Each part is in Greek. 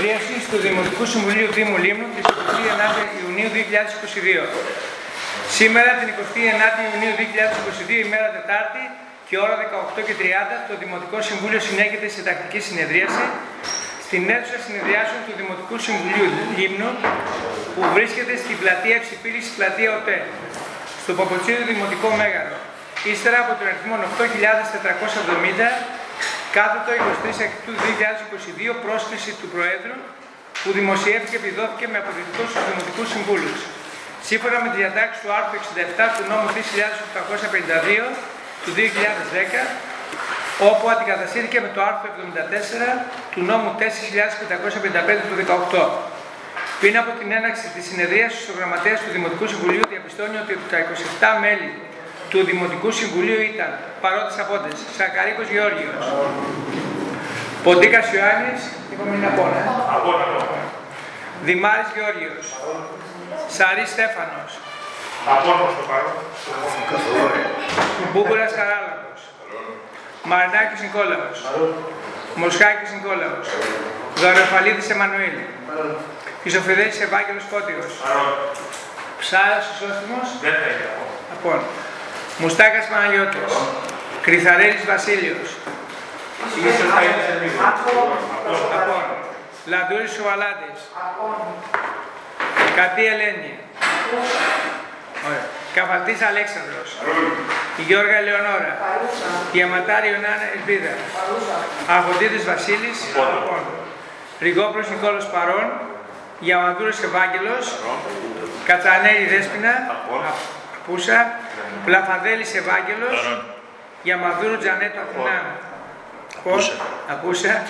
συνεδρίαση του Δημοτικού Συμβουλίου Δήμου Λίμνου της 29 Ιουνίου 2022. Σήμερα, την 29η Ιουνίου 2022, ημέρα Τετάρτη και ώρα 18.30, το Δημοτικό Συμβούλιο συνέχεται σε τακτική συνεδρίαση στην αίθουσα συνεδριάσεων του Δημοτικού Συμβουλίου Λίμνου που βρίσκεται στην πλατεία Ευσυπήρης, πλατεία ΟΤΕ, στο Παποτσίδιο Δημοτικό Μέγαρο. Ύστερα από τον αριθμό 8.470 κάθετο 23 του 2022 πρόσκληση του Προέδρου που δημοσιεύτηκε και επιδόθηκε με αποδεικτικό στους Δημοτικούς Συμβούλους. Σύμφωνα με τη διατάξη του άρθρου 67 του νόμου 3852 του 2010, όπου αντικαταστήθηκε με το άρθρο 74 του νόμου 4555 του 2018. Πριν από την έναξη της συνεδρίας, ο γραμματέας του Δημοτικού Συμβουλίου διαπιστώνει ότι τα 27 μέλη του Δημοτικού Συμβουλίου ήταν παρόντες απόντες Σακαρίκος Γεώργιος, Ποντίκας Ιωάννης, είπαμε είναι απόνα, Δημάρης Γεώργιος, Σαρής Στέφανος, Απόντος το παρόν. Μπούμπουλας Καράλαμπος, Μαρινάκης Νικόλαος, Μοσχάκης Νικόλαος, Δωρεφαλίδης Εμμανουήλ, Χρυσοφιδέλης Ευάγγελος Φώτιος, Ψάρας Ισόστιμος, Δεν θα είναι ακόμα. Λοιπόν, Μουστάκας Παναγιώτης, Κρυθαρέλης Βασίλειος, Ίσως θα είναι σε λίγο. λοιπόν, Λαντούρης Σουβαλάτης, Κατή Ελένη, Ωραία. Καφαλτής Αλέξανδρος, η Γιώργα Ελεονόρα, η Αματάρη Ιωνάνα Ελπίδα, Αγοντίδης Βασίλης, λοιπόν, Ριγόπρος Νικόλος Παρών, Γιαμαντούρος Ευάγγελος, Κατσανέλη Δέσποινα, Απούσα, Πλαφαδέλης Ευάγγελος, Γιαμαδούρου Τζανέτο Αθηνά, Απούσα. Απούσα,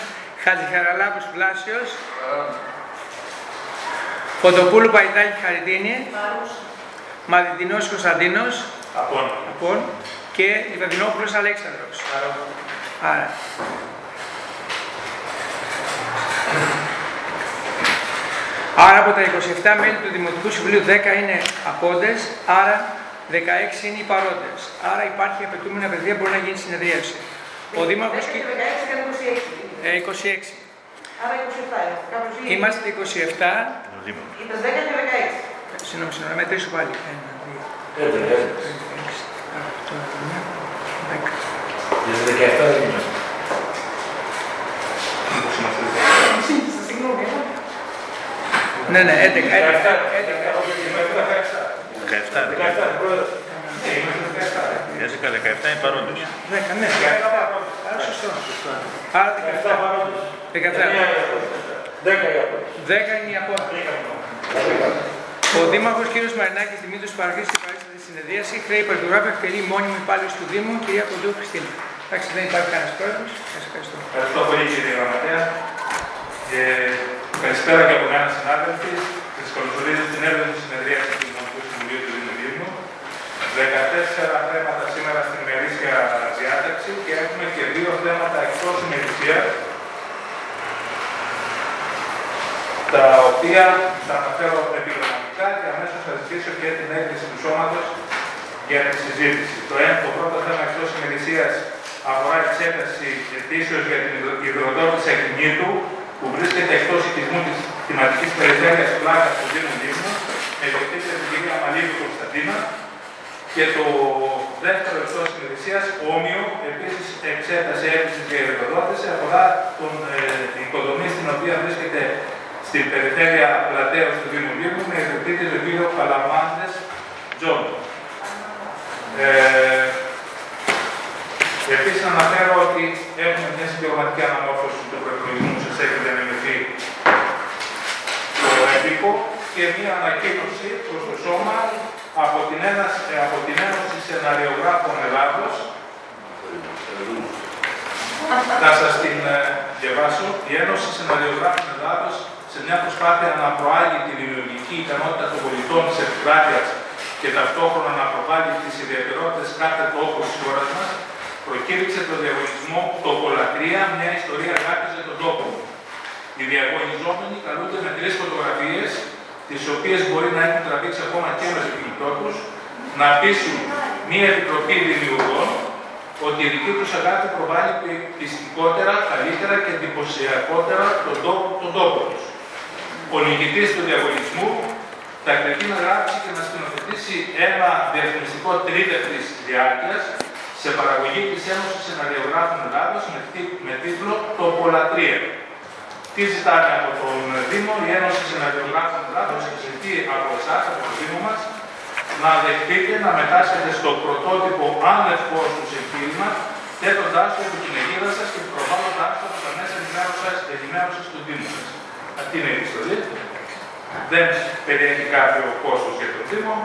Χατζηχαραλάπους Βλάσιος, Φωτοπούλου Παϊτάκη Χαριτίνη, Μαδιτινός Κωνσταντίνος, Απόντος. λοιπόν, και Λιβαδινόπουλος Αλέξανδρος. Άρα. Άρα από τα 27 μέλη του Δημοτικού Συμβουλίου 10 είναι απόντες, άρα 16 είναι οι παρόντες. Άρα υπάρχει απαιτούμενη απαιτία που μπορεί να γίνει συνεδρίαση. Ο Δήμαρχος... Έχει 16 και 26. Ε, 26. Άρα 27. ε, Κάπως így. Είμαστε 27. Ο Δήμαρχος. Είπες 10 και 16. Συγγνώμη, συγγνώμη, να μετρήσω πάλι. Ένα, δύο, έξι, οκτώ, εννιά, δέκα. Μήπως είμαστε Σύγχυσα, συγγνώμη. ε. Ναι, ναι, 11, 11, 11. 17, 11, 17 είναι παρόντες. 10, ναι. Άρα σωστό. Άρα 17. 17. 10 είναι η απόδοση. Ο Δήμαρχος κ. Μαρινάκης Δημήτρης Παραγής στην παρίστατη συνεδρίαση χρέη υπεργογράφη εκτελεί μόνιμη υπάλληλος του Δήμου, κυρία Κοντού Χριστίνα. Εντάξει, δεν υπάρχει κανένας πρόεδρος. Σας ευχαριστώ. Ευχαριστώ πολύ κύριε Γραμματέα. Και καλησπέρα και από μένα συνάδελφοι. Σας καλωσορίζω στην έβδομη συνεδρία του Δημοτικού Συμβουλίου του Δήμου Λίμνου. 14 θέματα σήμερα στην ημερήσια διάταξη και έχουμε και δύο θέματα εκτός ημερησίας τα οποία θα αναφέρω επιγραμματικά και αμέσως θα ζητήσω και την έγκριση του σώματος για τη συζήτηση. Το, ένα, το πρώτο θέμα εκτός ημερησίας αφορά εξέταση αιτήσεως για την υδρο- υδροδότηση ακινήτου που βρίσκεται εκτός οικισμού της θεματικής περιφέρειας πλάκας του Δήμου Λίμνου με ιδιοκτήτρια την κυρία Μαλίδου Κωνσταντίνα και το δεύτερο εκτός ημερησίας όμοιο επίσης εξέταση έγκρισης για υδροδότηση αφορά τον, ε, την οικοδομή στην οποία βρίσκεται στην περιφέρεια Πλατέος του Δήμου Λήμνου με ιδιοκτήτη τον κύριο Παλαμάντες Τζον. Ε, Επίσης να αναφέρω ότι έχουμε μια συμπληρωματική αναμόρφωση του προϋπολογισμού που σας έχει διανεμηθεί το έντυπο και μια ανακοίνωση προς το σώμα από την, Ένωση, από την Ένωση Σεναριογράφων Ελλάδος. Να σας την ε, διαβάσω. Η Ένωση Σεναριογράφων Ελλάδος σε μια προσπάθεια να προάγει την ιδεολογική ικανότητα των πολιτών της επικράτειας και ταυτόχρονα να προβάλλει τις ιδιαιτερότητες κάθε τόπου της χώρας μας, προκήρυξε το διαγωνισμό «Τοπολατρία, μια ιστορία αγάπης για τον τόπο». Οι διαγωνιζόμενοι καλούνται με τρεις φωτογραφίες, τις οποίες μπορεί να έχουν τραβήξει ακόμα και με το κινητό τους, να πείσουν μια επιτροπή δημιουργών ότι η δική τους αγάπη προβάλλει πι- πιστικότερα, καλύτερα και εντυπωσιακότερα τον τόπο, τον τόπο τους. ο νικητής του διαγωνισμού θα εκτεθεί να γράψει και να σκηνοθετήσει ένα διαφημιστικό τρίτευτης διάρκειας σε παραγωγή της Ένωσης Σεναριογράφων Ελλάδος με, τί- με τίτλο «Το Πολλατρία». Τι ζητάμε από τον Δήμο, η Ένωση Σεναριογράφων Ελλάδος ζητεί από εσάς, από το Δήμο μας, να δεχτείτε να μετάσχετε στο πρωτότυπο άνευ κόστους εγχείρημα, θέτοντάς το από την αιγύδα σας και προβάλλοντάς το από τα μέσα ενημέρωσης, ενημέρωσης του Δήμου σας. Αυτή είναι η επιστολή. Δεν περιέχει κάποιο κόστος για τον Δήμο.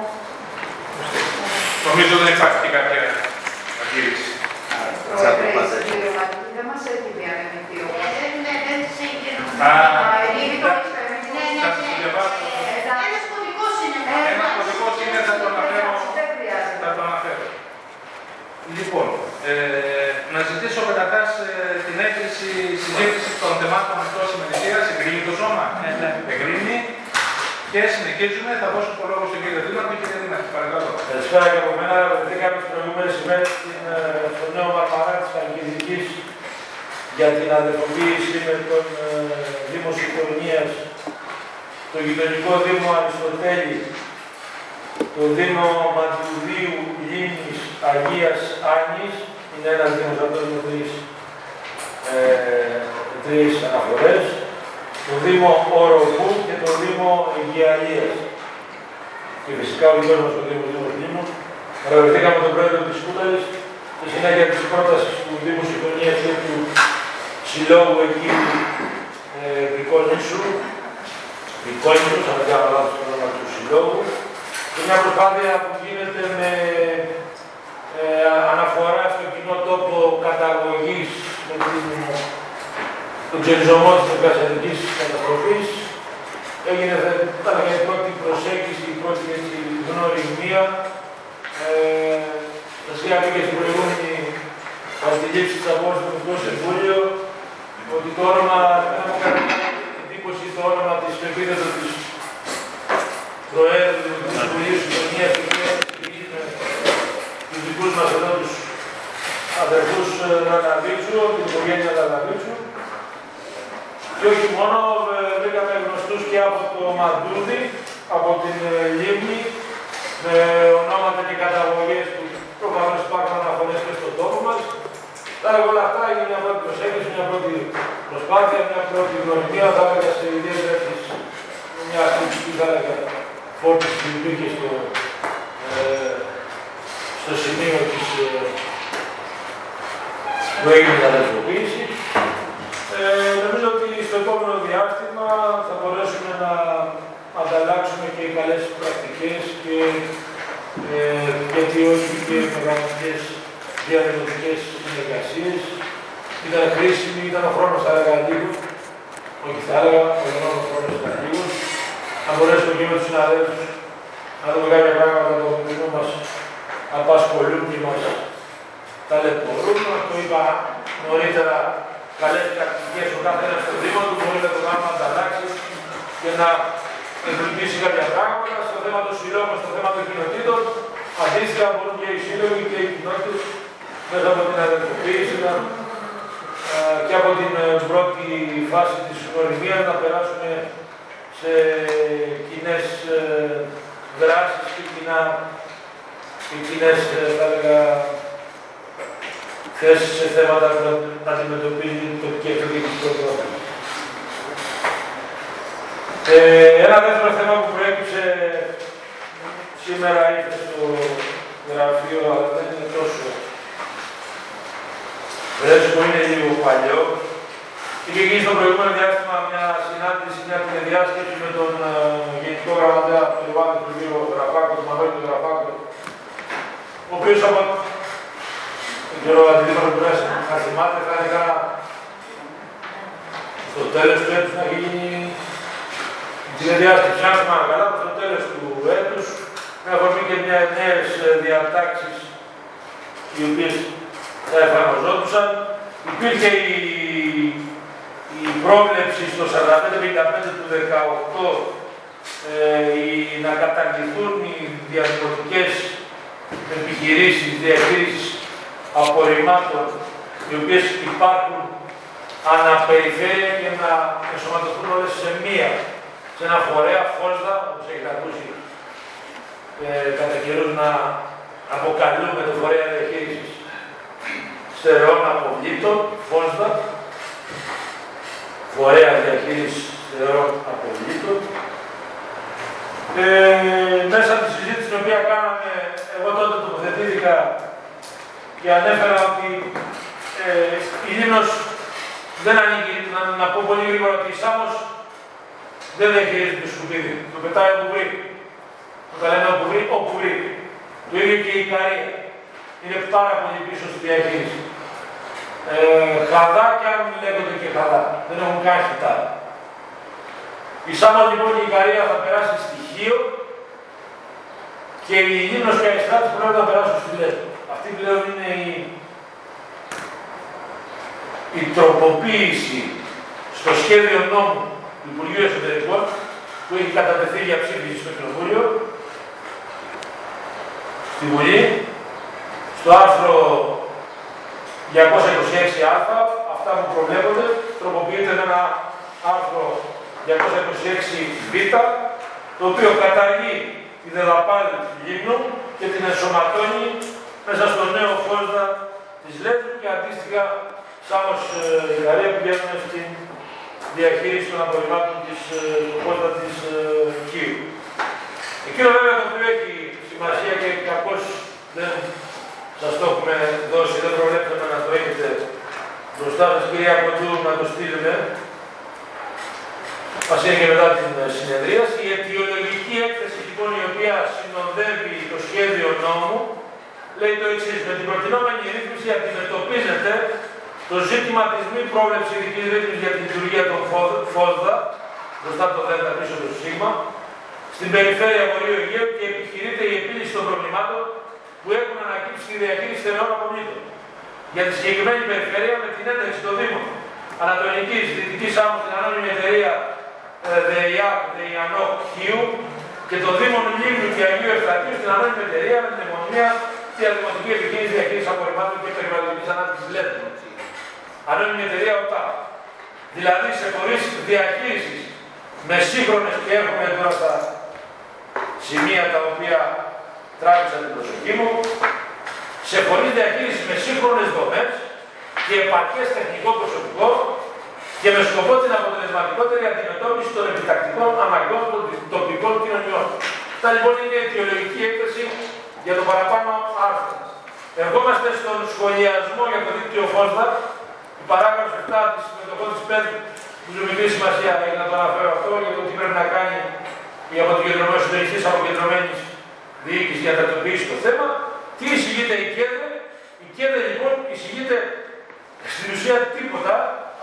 Νομίζω δεν υπάρχει και κάποια αντίρρηση. Πρόεδρε, η συμπληρωματική δεν μας έχει διανεμηθεί όμως. Α, Ήδη το έχεις περάσει. Θα σας το διαβάσω. Ένας κωδικός είναι Ένα κωδικό είναι, θα το αναφέρω. Δεν χρειάζεται. Θα το αναφέρω. Λοιπόν, ε, να ζητήσω καταρχάς ε, την έγκριση συζήτηση των θεμάτων εκτός ημερησίας. Εγκρίνει το σώμα. Ε, ναι. Εγκρίνει. Και συνεχίζουμε. Θα δώσω το λόγο στον κύριο Δήμαρχο. Κύριε Δήμαρχο, παρακαλώ. Καλησπέρα και από μένα. Βρεθήκαμε τις προηγούμενες ημέρες στην, ε, στο νέο Μαρμαρά της Χαλκιδικής για την αδερφοποίηση με τον ε, Δήμο Συγχωνίας, το γειτονικό Δήμο Αριστοτέλη, το Δήμο Μαντιουδίου Λίμνης Αγίας Άνης, είναι ένας Δήμος αυτός με τρεις, ε, τρεις αναφορές, το Δήμο Οροπού και το Δήμο Αιγιαλίας και φυσικά ο δικός μας ο Δήμος Δήμος Δήμος. Παραβρεθήκαμε τον πρόεδρο της Κούταλης στη συνέχεια της πρότασης του Δήμου Συμφωνίας και του συλλόγου εκεί ε, Πικόνισου, Πικόνισου, αν δεν κάνω λάθος το όνομα του συλλόγου, και μια προσπάθεια που γίνεται με ε, αναφορά στο κοινό τόπο καταγωγής με την, τον ξεριζωμό της εργασιατικής καταστροφής. Έγινε, ήταν μια πρώτη προσέγγιση, η πρώτη έτσι, γνωριμία. Ε, σας είχαμε και στην προηγούμενη αντιλήψη της απόψης του Εθνικού Συμβούλιο ότι το όνομα, δεν μου κάνει εντύπωση το όνομα της επίθετος της Προέδρου του Συμβουλίου Συμφωνίας που είναι τους δικούς μας εδώ τους αδερφούς ε, Ραναβίτσου, την οικογένεια Ραναβίτσου. Και όχι μόνο, ε, βρήκαμε γνωστούς και από το Μαντούδι, από την ε, Λίμνη, με ονόματα και καταγωγές που προφανώς υπάρχουν αναφορές και στον τόπο μας. Τα έλεγα όλα αυτά είναι μια πρώτη προσέγγιση, μια πρώτη προσπάθεια, μια πρώτη γνωριμία, θα έλεγα σε ιδιαίτερα της μια κριτική, θα έλεγα, φόρτιση που υπήρχε στο, ε, στο σημείο της ε, που έγινε η αδελφοποίησης. Ε, νομίζω ότι στο επόμενο διάστημα θα μπορέσουμε να ανταλλάξουμε και καλές πρακτικές και ε, γιατί όχι και πραγματικές διαδημοτικές συνεργασίες. Ήταν χρήσιμη, ήταν ο χρόνος θα έλεγα λίγο, όχι θα έλεγα, ο χρόνος ήταν λίγο, να μπορέσουμε και με τους συναδέλφους να δούμε κάποια πράγματα που κοινού μας απασχολούν και μας ταλαιπωρούν. Αυτό είπα νωρίτερα, καλές πρακτικές ο κάθε ένας στο Δήμο του μπορεί να το κάνουμε να ανταλλάξεις και να εμπλουτίσει κάποια πράγματα στο θέμα των συλλόγων, στο θέμα των κοινοτήτων. Αντίστοιχα μπορούν και οι σύλλογοι και οι κοινότητες μέσα από την αδερφοποίηση να, α, και από την ε, πρώτη φάση της γνωριμίας να περάσουμε σε κοινές ε, δράσεις και κοινά και κοινές, ε, θα έλεγα, θέσεις σε θέματα που αντιμετωπίζει την τοπική εθνική Ευρώπη. Ε, ένα δεύτερο θέμα που προέκυψε σήμερα ήρθε στο γραφείο, αλλά δεν είναι τόσο φρέσκο, είναι λίγο παλιό. Είχε γίνει στο προηγούμενο διάστημα μια συνάντηση, μια τηλεδιάσκεψη με τον ε, Γενικό Γραμματέα Περιβάλλοντος, τον κύριο Γραφάκο, τον Μανώλη τον Γραφάκο, ο οποίος από τον κύριο Αντιδήμαρχο του Ρέσσα, να θυμάται, θα έλεγα στο τέλος του έτους να γίνει η τηλεδιάσκεψη. Αν θυμάμαι καλά, στο τέλος του έτους, με αφορμή και μια νέες ε, διατάξεις οι οποίες θα εφαρμοζόντουσαν. Υπήρχε η, η πρόβλεψη στο 45-55 του 18 ε, η, να καταργηθούν οι διαδημοτικές επιχειρήσεις διαχείρισης απορριμμάτων οι οποίες υπάρχουν αναπεριφέρεια και να ενσωματωθούν όλες σε μία σε ένα φορέα φόσδα, όπως έχετε ακούσει ε, κατά καιρούς να αποκαλούμε το φορέα διαχείρισης στερεών αποβλήτων, φόσδα, φορέα διαχείρισης στερεών αποβλήτων. Ε, μέσα από τη συζήτηση την οποία κάναμε, εγώ τότε τοποθετήθηκα και ανέφερα ότι ε, η Λίμνος δεν ανήκει, να, να πω πολύ γρήγορα ότι η Σάμος δεν διαχειρίζεται το σκουπίδι. Το πετάει όπου βρει. Όταν λέμε όπου βρει, όπου βρει. Το ίδιο και η Ικαρία. Είναι πάρα πολύ πίσω στη διαχείριση. Ε, χαδά και αν λέγονται και χαδά. Δεν έχουν καν χιτά. Η Σάμος λοιπόν και η Ικαρία θα περάσει στοιχείο και η Λίμνος και η Αϊστράτης πρέπει να περάσουν στη Λέσβο. Αυτή πλέον είναι η, η τροποποίηση στο σχέδιο νόμου του Υπουργείου Εσωτερικών που έχει κατατεθεί για ψήφιση στο Κοινοβούλιο, στη Βουλή, στο άρθρο 226α, αυτά που προβλέπονται, τροποποιείται με ένα άρθρο 226β, το οποίο καταργεί τη δεδαπάλη του Λίμνου και την ενσωματώνει μέσα στο νέο φόσδα της Λέτρου και αντίστοιχα Σάμος ε, Γαλλία που πηγαίνουν στην διαχείρισης των απορριμμάτων της φόσδα της ε, Κίου. Εκείνο βέβαια το οποίο έχει σημασία και κακώς δεν σας το έχουμε δώσει, δεν προβλέψαμε να το έχετε μπροστά σας κυρία Κοντού να το στείλουμε. Μας έγινε μετά την συνεδρίαση. Η αιτιολογική έκθεση λοιπόν η οποία συνοδεύει το σχέδιο νόμου λέει το εξής. Με την προτινόμενη ρύθμιση αντιμετωπίζεται το ζήτημα της μη πρόβλεψης ειδική ρύθμιση για τη λειτουργία των ΦΟΔΑ, μπροστά το ΔΕΛΤΑ πίσω το ΣΥΓΜΑ, στην περιφέρεια Βορείου Αιγαίου και επιχειρείται η επίλυση των προβλημάτων που έχουν ανακύψει στη διαχείριση θερών αποβλήτων. Για τη συγκεκριμένη περιφέρεια με την ένταξη των Δήμων Ανατολικής, Δυτικής Άμμος, την ανώνυμη εταιρεία ΔΕΙΑ, ΔΕΙΑΝΟ Χίου και των Δήμων Λίμνου και Αγίου Ευστρατείου στην ανώνυμη εταιρεία με την επωνυμία τη Δημοτική Επιχείρηση Διαχείρισης Απορριμμάτων και Περιβαλλοντικής Ανάπτυξης ΛΕΔ. Ανώνυμη εταιρεία ΟΤΑ. Δηλαδή σε φορείς διαχείρισης με σύγχρονες και έρχομαι τώρα στα σημεία τα οποία τράβηξαν την προσοχή μου, σε φορείς διαχείρισης με σύγχρονες δομές και επαρκές τεχνικό προσωπικό και με σκοπό την αποτελεσματικότερη αντιμετώπιση των επιτακτικών αναγκών των τοπικών κοινωνιών. Αυτά λοιπόν είναι η αιτιολογική έκθεση για το παραπάνω άρθρο. Ερχόμαστε στον σχολιασμό για το δίκτυο Φόσδα, η παράγραφος 7 της συμμετοχών τη ΠΕΔ, που έχει μικρή σημασία για να το αναφέρω αυτό, για το τι πρέπει να κάνει η αποκεντρωμένη εσωτερική αποκεντρωμένης διοίκησης για να τακτοποιήσει το θέμα. Τι εισηγείται η ΚΕΔΕ, η ΚΕΔΕ λοιπόν εισηγείται στην ουσία τίποτα,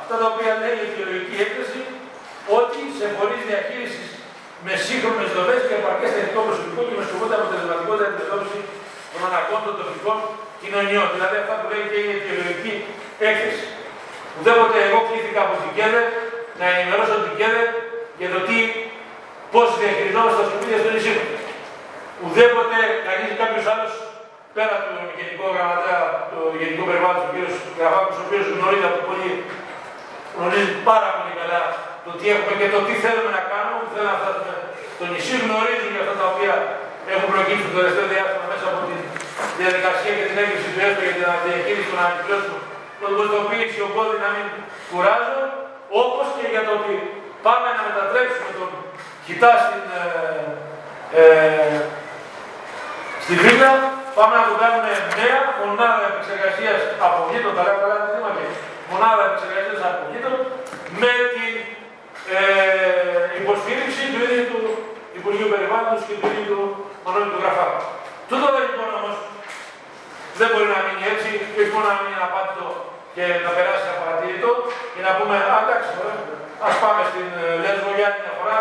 αυτά τα οποία λέει η αιτιολογική έκθεση, ότι σε φορείς διαχείρισης με σύγχρονες δομές και επαρκές τεχνικό προσωπικό και με σκοπό την αποτελεσματικότητα αντιμετώπιση των αναγκών των τοπικών κοινωνιών. Δηλαδή αυτά που λέει και η αιτιολογική έκθεση. Ουδέποτε εγώ κλήθηκα από την ΚΕΔΕ να ενημερώσω την ΚΕΔΕ για το τι, πώς διαχειριζόμαστε τα σκουπίδια στο νησί μου. Ουδέποτε κανεί κάποιος άλλος πέρα του γενικού γραμματέα, του γενικού περιβάλλοντο, ο κ. Γραφάκος, ο οποίος γνωρίζει από πολύ, γνωρίζει πάρα πολύ καλά το τι έχουμε και το τι θέλουμε να κάνουμε, που θέλουμε να φτάσουμε στο νησί, γνωρίζουν για αυτά τα οποία έχουν προκύψει το τελευταίο διάστημα μέσα από τη διαδικασία και την έγκριση του έστω για την διαχείριση των ανακοινώσεων, το γνωστοποίηση οπότε να μην κουράζουν, όπως και για το ότι πάμε να μετατρέψουμε τον κοιτά στην, ε, ε, στη Βίλα, πάμε να το κάνουμε νέα μονάδα επεξεργασίας αποβλήτων, τα λέω καλά τη μονάδα επεξεργασίας αποβλήτων, με την ε, υποστήριξη του ίδιου του Υπουργείου Περιβάλλοντος και του ίδιου του Μανώλη του Γραφάκου. Τούτο δεν λοιπόν όμως δεν μπορεί να μείνει έτσι και όχι μόνο να μείνει απάτητο και να περάσει απαρατήρητο και να πούμε «Α, εντάξει, ας πάμε στην ε, Λέσβο για άλλη μια φορά,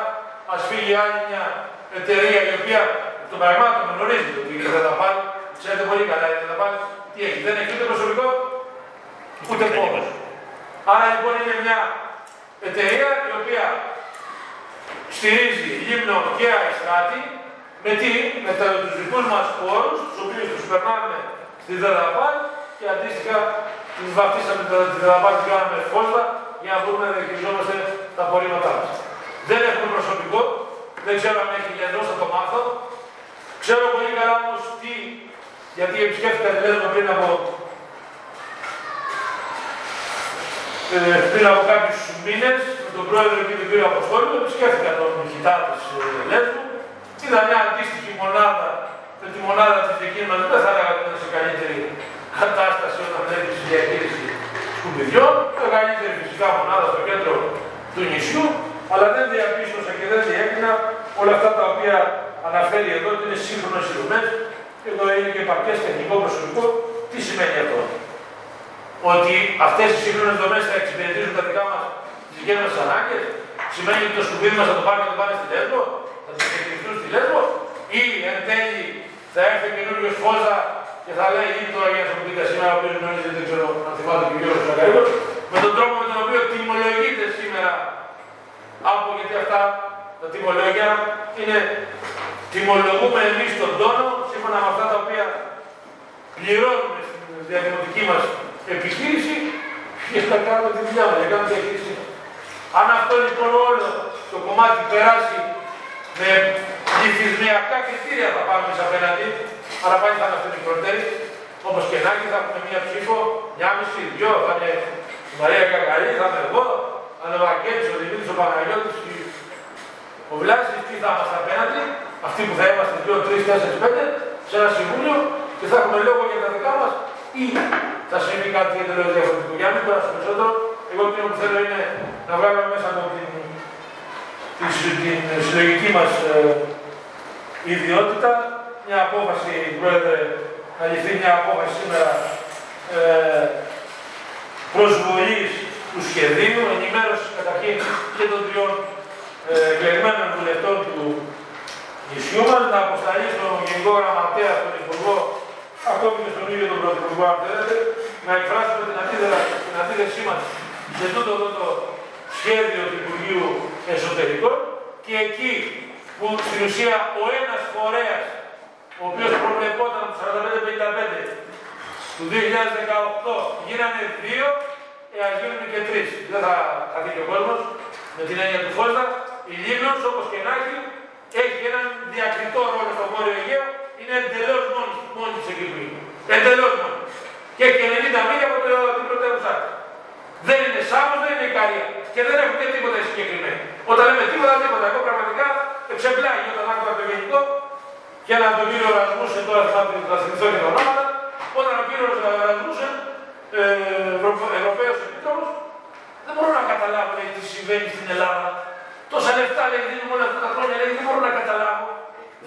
ας φύγει άλλη μια εταιρεία η οποία των πραγμάτων γνωρίζει ότι δεν θα πάει, ξέρετε πολύ καλά δεν θα πάει, τι έχει, δεν έχει ούτε προσωπικό, ούτε πόρος. Άρα λοιπόν είναι μια εταιρεία η οποία στηρίζει Λίμνο και Αϊστράτη με τι, με τα, τους δικούς μας πόρους, τους οποίους τους περνάμε στη ΔΕΔΑΠΑΛ και αντίστοιχα τους βαφτίσαμε τη ΔΕΔΑΠΑΛ και κάναμε φόσβα για να μπορούμε να διαχειριζόμαστε τα απορρίμματά μας. Δεν έχουμε προσωπικό, Δεν ξέρω αν έχει λεδρό, θα το μάθω. Ξέρω πολύ καλά όμως τι, γιατί επισκέφτηκα τη Λέσβο πριν από, ε, πριν από κάποιους μήνες με τον πρόεδρο και τον κύριο Αποστόλου. Επισκέφτηκα τον χιτά της ε, Λέσβου. Είδα μια αντίστοιχη μονάδα με τη μονάδα της δική μας. Δεν θα έλεγα ότι είναι σε καλύτερη κατάσταση όταν βλέπεις τη διαχείριση σκουπιδιών. Μεγαλύτερη φυσικά μονάδα στο κέντρο του νησιού. Αλλά δεν διαπίστωσα και δεν διέκρινα όλα αυτά τα οποία αναφέρει εδώ ότι είναι σύγχρονε οι και εδώ είναι και παρκέ τεχνικό προσωπικό. Τι σημαίνει αυτό, Ότι αυτές οι σύγχρονες δομές θα εξυπηρετήσουν τα δικά μας τις δικές μας ανάγκες, σημαίνει ότι το σκουπίδι μας θα το πάρει και θα το πάρει στη Λέσβο, θα το διαχειριστούν στη Λέσβο, ή εν τέλει θα έρθει καινούριο φόζα και θα λέει ή τώρα για να σου πείτε σήμερα, ο οποίος δεν ξέρω αν θυμάται και ο κ. Σακαρίδο, με τον τρόπο με τον οποίο τιμολογείται σήμερα από γιατί αυτά τα τιμολόγια είναι τιμολογούμε εμείς τον τόνο σύμφωνα με αυτά τα οποία πληρώνουμε στην διαδημοτική μας επιχείρηση για να κάνουμε τη δουλειά μας, για να κάνουμε τη διαχείρισή Αν αυτό λοιπόν όλο το κομμάτι περάσει με πληθυσμιακά κριτήρια θα πάμε εμεί απέναντι, άρα πάλι θα είμαστε μικρότεροι, όπως και να έχει, θα έχουμε μία ψήφο, μια μισή, δυο, θα είναι η Μαρία Κακαρή, θα είμαι εγώ, θα είναι ο Βαγγέλης, ο Δημήτρης, ο Παναγιώτης, ο Βλάσης, τι θα είμαστε απέναντι, αυτοί που θα είμαστε 2, 3, 4, 5, σε ένα συμβούλιο και θα έχουμε λόγο για τα δικά μας ή θα συμβεί κάτι εντελώ διαφορετικό. Για να μην περάσουμε περισσότερο, εγώ το που θέλω είναι να βγάλουμε μέσα από την, την, την συλλογική μας ε, ιδιότητα μια απόφαση, Πρόεδρε, να ληφθεί μια απόφαση σήμερα ε, προσβολής του σχεδίου, ενημέρωσης καταρχήν και των τριών ε, εκλεγμένων βουλευτών του νησιού μας, να αποσταλεί στον Γενικό Γραμματέα, στον Υπουργό, ακόμη και στον ίδιο τον Πρωθυπουργό, αν θέλετε, να εκφράσουμε την, την αντίθεσή μας σε τούτο εδώ το σχέδιο του Υπουργείου Εσωτερικών και εκεί που στην ουσία ο ένας φορέας, ο οποίος προβλεπόταν το 45-55 τους 2018 γίνανε δύο, ε, ας γίνουν και τρεις. Δεν θα χαθεί και ο κόσμος με την έννοια του Φώστα. Η Λίμνος, όπως και να έχει, έχει έναν διακριτό ρόλο στο Βόρειο Αιγαίο, είναι εντελώς μόνη, μόνη της εκεί που είναι. Εντελώς μόνη. Και έχει 90 μίλια από την πρωτεύουσά Δεν είναι Σάμος, δεν είναι Ικαρία. Και δεν έχουν και τίποτα συγκεκριμένο. Όταν λέμε τίποτα, τίποτα. Εγώ πραγματικά εξεπλάγει όταν άκουγα το γενικό και έναν τον κύριο Ρασμούσεν, τώρα θα θυμηθώ και τα ονόματα, όταν ο κύριο Ρασμούσεν, ε, Ευρωπαίος Επίτροπος, δεν μπορώ να καταλάβω λέει, τι συμβαίνει στην Ελλάδα. Τόσα λεφτά λέει, δίνουμε όλα αυτά τα χρόνια, λέει, δεν μπορώ να καταλάβω.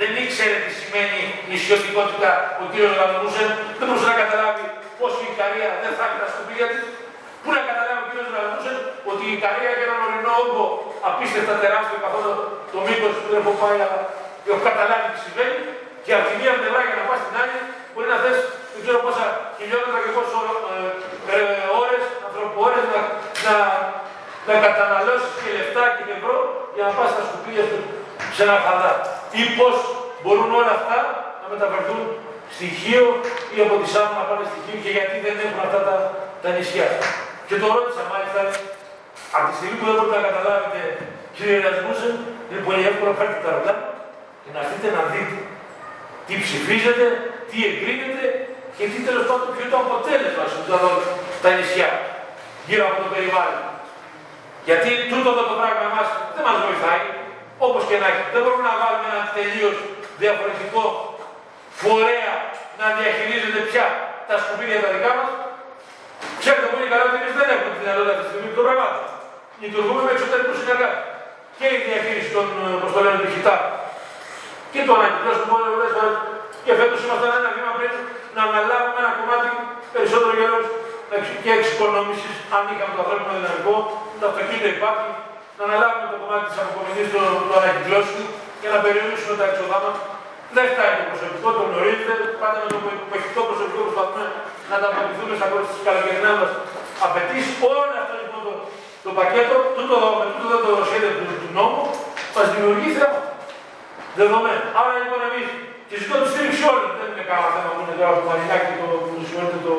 Δεν ήξερε τι σημαίνει νησιωτικότητα ο κύριος Ρασμούσεν, δεν μπορούσε να καταλάβει πώς η Ικαρία δεν θα έχει τα σκουπίδια της. Πού να καταλάβει ο κύριος Ρασμούσεν ότι η Ικαρία έχει έναν ορεινό όγκο απίστευτα τεράστιο καθόλου το μήκος που δεν έχω πάει, αλλά έχω καταλάβει τι συμβαίνει. Και από τη μία πλευρά για να πας στην άλλη, μπορεί να θες δεν ξέρω πόσα χιλιόμετρα και πόσες ε, ε, ώρες, ανθρωποώρε να, να, να καταναλώσεις και λεφτά και ευρώ για να πας στα σκουπίδια του σε ένα χαδά. Ή πώς μπορούν όλα αυτά να μεταφερθούν στοιχείο ή από τη Σάμου να πάνε στοιχείο και γιατί δεν έχουν αυτά τα, τα νησιά. Και το ρώτησα μάλιστα, από τη στιγμή που δεν μπορείτε να καταλάβετε, κύριε Ρασμούσεν, είναι πολύ εύκολο να φέρετε τα ρολά και να δείτε να δείτε τι ψηφίζετε, τι εγκρίνεται και τι τέλος πάντων ποιο το αποτέλεσμα σε τα νησιά γύρω από το περιβάλλον. Γιατί τούτο εδώ το πράγμα μας δεν μας βοηθάει, όπως και να έχει. Δεν μπορούμε να βάλουμε ένα τελείως διαφορετικό φορέα να διαχειρίζεται πια τα σκουπίδια τα δικά μας. Ξέρετε πολύ καλά ότι εμείς δεν έχουμε τη δυνατότητα αυτή τη στιγμή των πραγμάτων. Λειτουργούμε με εξωτερικούς συνεργάτες. Και η διαχείριση των, όπως το λένε, του χιτά και το να κυκλώσουμε πολλές φορές. Και φέτος είμαστε ένα βήμα πριν να αναλάβουμε ένα κομμάτι περισσότερο για λόγους και εξοικονόμησης, αν είχαμε το ανθρώπινο δυναμικό, το αυτοκίνητο υπάρχει, να αναλάβουμε το κομμάτι της αποκομιδής του, του ανακυκλώσιμου και να περιορίσουμε τα έξοδά μας. Δεν φτάνει το προσωπικό, το γνωρίζετε. Πάντα με το παιχτικό προσωπικό προσπαθούμε να ανταποκριθούμε στα κόρη καλοκαιρινά μας απαιτήσει. Όλο αυτό λοιπόν το, το πακέτο, τούτο, με τούτο το σχέδιο του, του νόμου, μας δημιουργεί θέμα. Δεδομένο. Άρα λοιπόν εμείς και ζητώ τη στήριξη όλων. Δεν είναι κανένα θέμα που είναι τώρα το Μαρινάκι το, που σημαίνει το,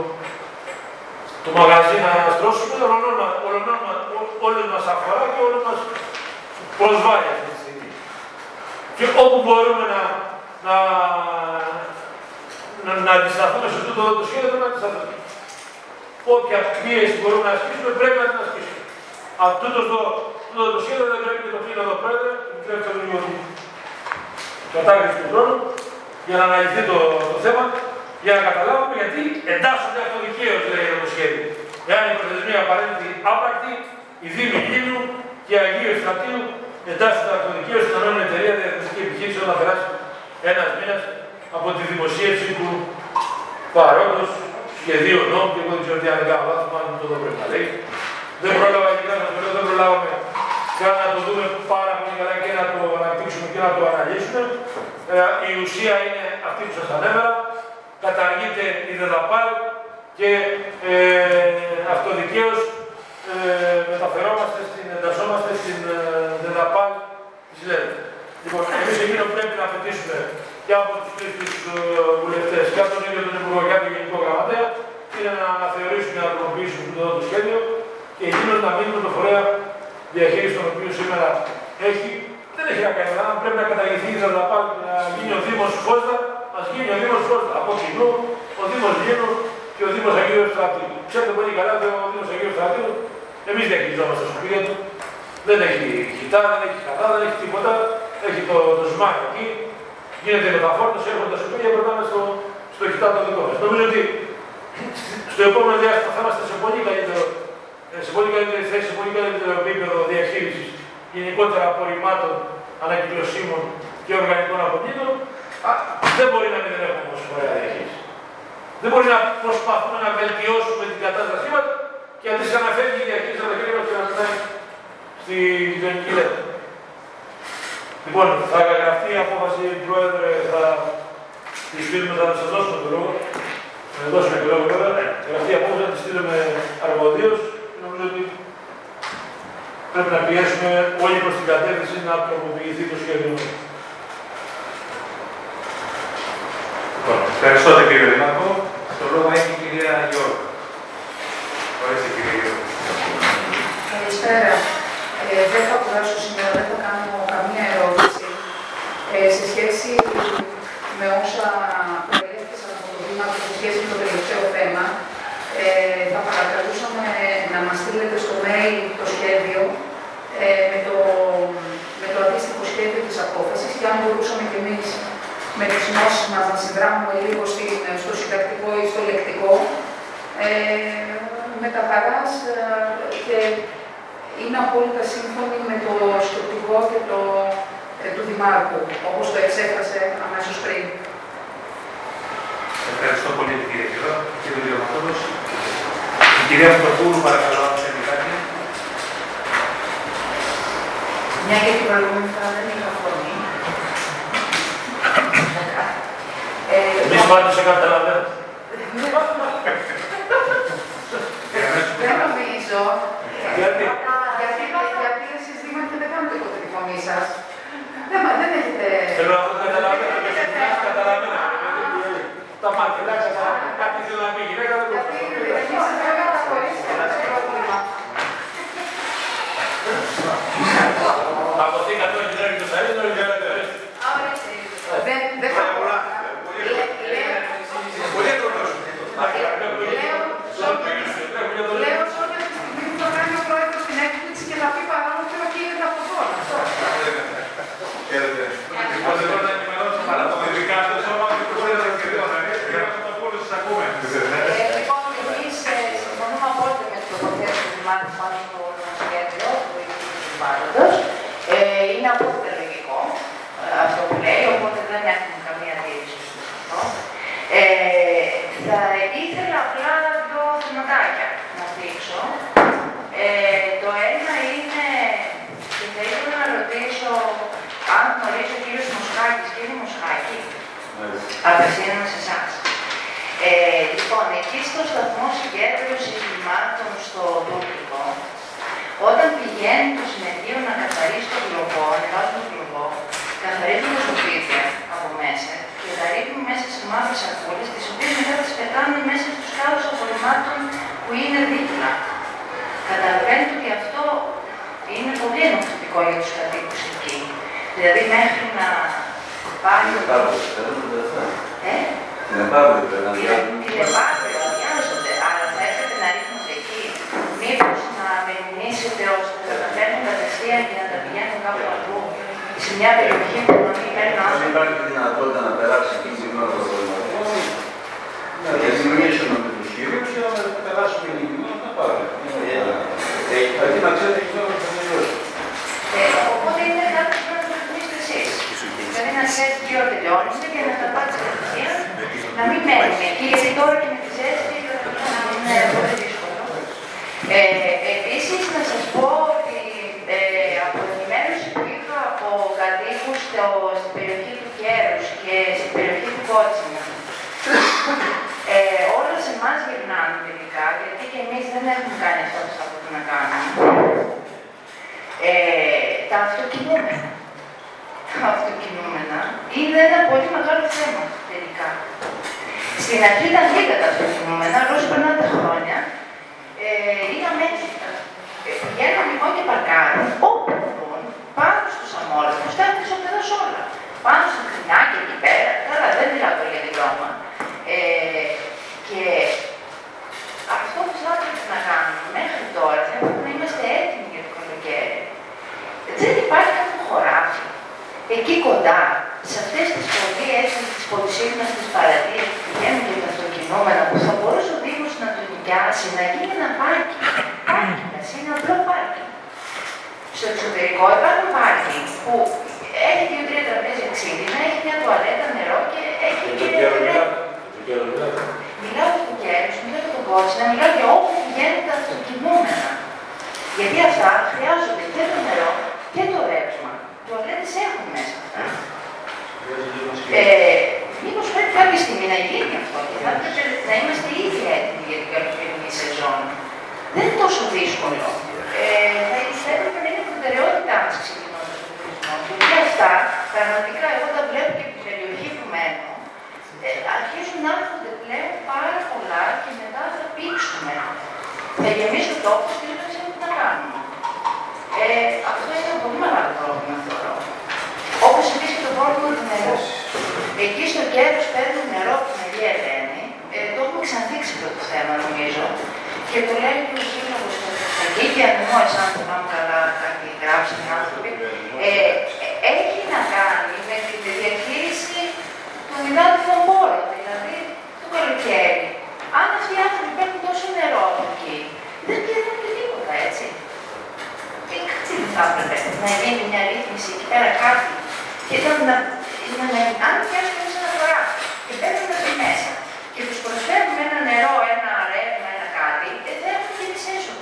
το μαγαζί να στρώσουμε. Όλων μας αφορά και όλων μας προσβάλλει αυτή τη στιγμή. Και όπου μπορούμε να, να, να, να αντισταθούμε σε αυτό το σχέδιο, πρέπει να αντισταθούμε. Όποια πίεση μπορούμε να ασκήσουμε, πρέπει να την ασκήσουμε. Αυτό το, το, το, το σχέδιο δεν πρέπει και το φίλο εδώ πρόεδρε, επιτρέψτε το λίγο κατάχρηση του χρόνου, για να αναλυθεί το, το θέμα, για να καταλάβουμε γιατί εντάσσονται αυτοδικαίω, λέει το σχέδιο. Εάν η προθεσμία απαραίτητη άπρακτη, η Δήμη Λίνου και η Αγίου Ευστρατείου εντάσσονται αυτοδικαίω στην ανώνυμη εταιρεία διαδικαστική επιχείρηση όταν περάσει ένας μήνας από τη δημοσίευση του παρόντος σχεδίου νόμου και εγώ δεν ξέρω τι αν κάνω λάθος, πάνω το εδώ πρέπει να λέει. Δεν πρόλαβα και να το λέω, δεν προλάβαμε καν να το δούμε πάρα πολύ καλά και να το αναπτύξουμε και να το αναλύσουμε. Ε, η ουσία είναι αυτή που σας ανέφερα. Καταργείται η ΔΕΔΑΠΑΛ και ε, αυτοδικαίως ε, μεταφερόμαστε στην, εντασσόμαστε στην ε, ΔΕΔΑΠΑΛ της ΛΕΔ. Λοιπόν, εμείς εκείνο πρέπει να απαιτήσουμε και από τους τρεις ε, βουλευτές και από τον ίδιο τον Υπουργό και από τον Γενικό Γραμματέα είναι να αναθεωρήσουμε, να τροποποιήσουμε το, το σχέδιο και εκείνος να μείνει με το φορέα διαχείρισης τον οποίο σήμερα έχει. Δεν έχει να κάνει αν πρέπει να καταργηθεί η ΔΑΠΑ, να γίνει ο Δήμος Φώστα, ας γίνει ο Δήμος Φώστα. Από κοινού, ο Δήμος Λίνου και ο Δήμος Αγίου Ευστρατείου. Ξέρετε πολύ καλά ότι ο Δήμος Αγίου Ευστρατείου εμείς διαχειριζόμαστε τα σπίτια του. Δεν έχει χιτά, δεν έχει κατά, δεν έχει τίποτα. Έχει το, το σμάκι εκεί. Γίνεται μεταφόρτωση, έρχονται τα σπίτια και περνάμε στο, στο χιτά το δικό μας. Νομίζω ότι στο επόμενο διάστημα θα είμαστε σε πολύ καλύτερο ε, σε πολύ καλύτερη θέση, σε πολύ καλύτερο επίπεδο διαχείρισης γενικότερα απορριμμάτων, ανακυκλωσίμων και οργανικών αποβλήτων, δεν μπορεί να μην έχουμε όμω φορέα διαχείριση. Δεν μπορεί να προσπαθούμε να βελτιώσουμε την κατάστασή μας και αντί να φεύγει η διαχείριση από τα χέρια μα και να περνάει στη κοινωνική λέξη. Λοιπόν, θα καταγραφεί η απόφαση, Πρόεδρε, θα τη στείλουμε, θα σας δώσουμε το λόγο. Θα δώσουμε το λόγο βέβαια. Γραφτεί η απόφαση, θα τη στείλουμε αρμοδίω. Νομίζω ότι πρέπει να πιέσουμε όλοι προς την κατεύθυνση να τροποποιηθεί το σχέδιο. Λοιπόν, ευχαριστώ τον κύριο Δήμαρχο. Το λόγο έχει η κυρία Γιώργο. Ορίστε κύριε Γιώργο. Καλησπέρα. Ε, δεν θα κουράσω σήμερα, δεν θα κάνω καμία ερώτηση. Ε, σε σχέση με όσα προέλθησαν από το βήμα σε σχέση με το τελευταίο θέμα, ε, θα παρακαλούσαμε να μας στείλετε στο mail το σχέδιο ε, με, το, με το αντίστοιχο σχέδιο της απόφασης και αν μπορούσαμε κι εμείς με τις γνώσεις μας να συνδράμουμε λίγο στην, στο συντακτικό ή στο λεκτικό, ε, με τα χαράς ε, και είναι απόλυτα σύμφωνοι με το σκεπτικό και το, ε, του Δημάρχου, όπως το εξέφρασε αμέσως πριν. Ευχαριστώ πολύ την κυρία Κυρό, κύριε Διωματώδος. Η κυρία Μητροπούλου, παρακαλώ, αν θέλει κάτι. Μια και την προηγούμενη φορά δεν είχα φωνή. Ε, Εμεί πάντω σε καταλαβαίνουμε. Δεν νομίζω. Γιατί; Γιατί, γιατί εσείς δήμαρχοι δεν κάνετε ποτέ τη φωνή σας. Δεν, μα- δεν έχετε... Θέλω να το καταλαβαίνω και σε εσάς καταλαβαίνω. Τα μάτια, εντάξει,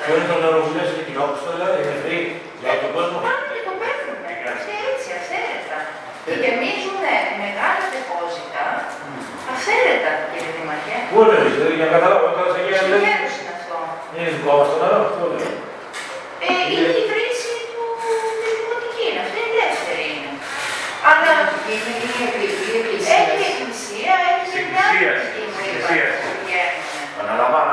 Θέλουν τον Ευρωβουλίο και την όξοδο, είναι για τον κόσμο. Πάμε το πέφτουμε, είμαστε έτσι, αυθαίρετα. Γεμίζουμε μεγάλα τεπόζιτα, mm. αυθαίρετα, κύριε Δημαρχέ. Πού δηλαδή, για να καταλάβω, σε είναι αυτό. Είναι δικό μας το νερό, αυτό. Είναι ε, η βρύση του δημοτική, είναι αυτή η ελεύθερη είναι. Αλλά είναι η εκκλησία, έχει εκκλησία, μια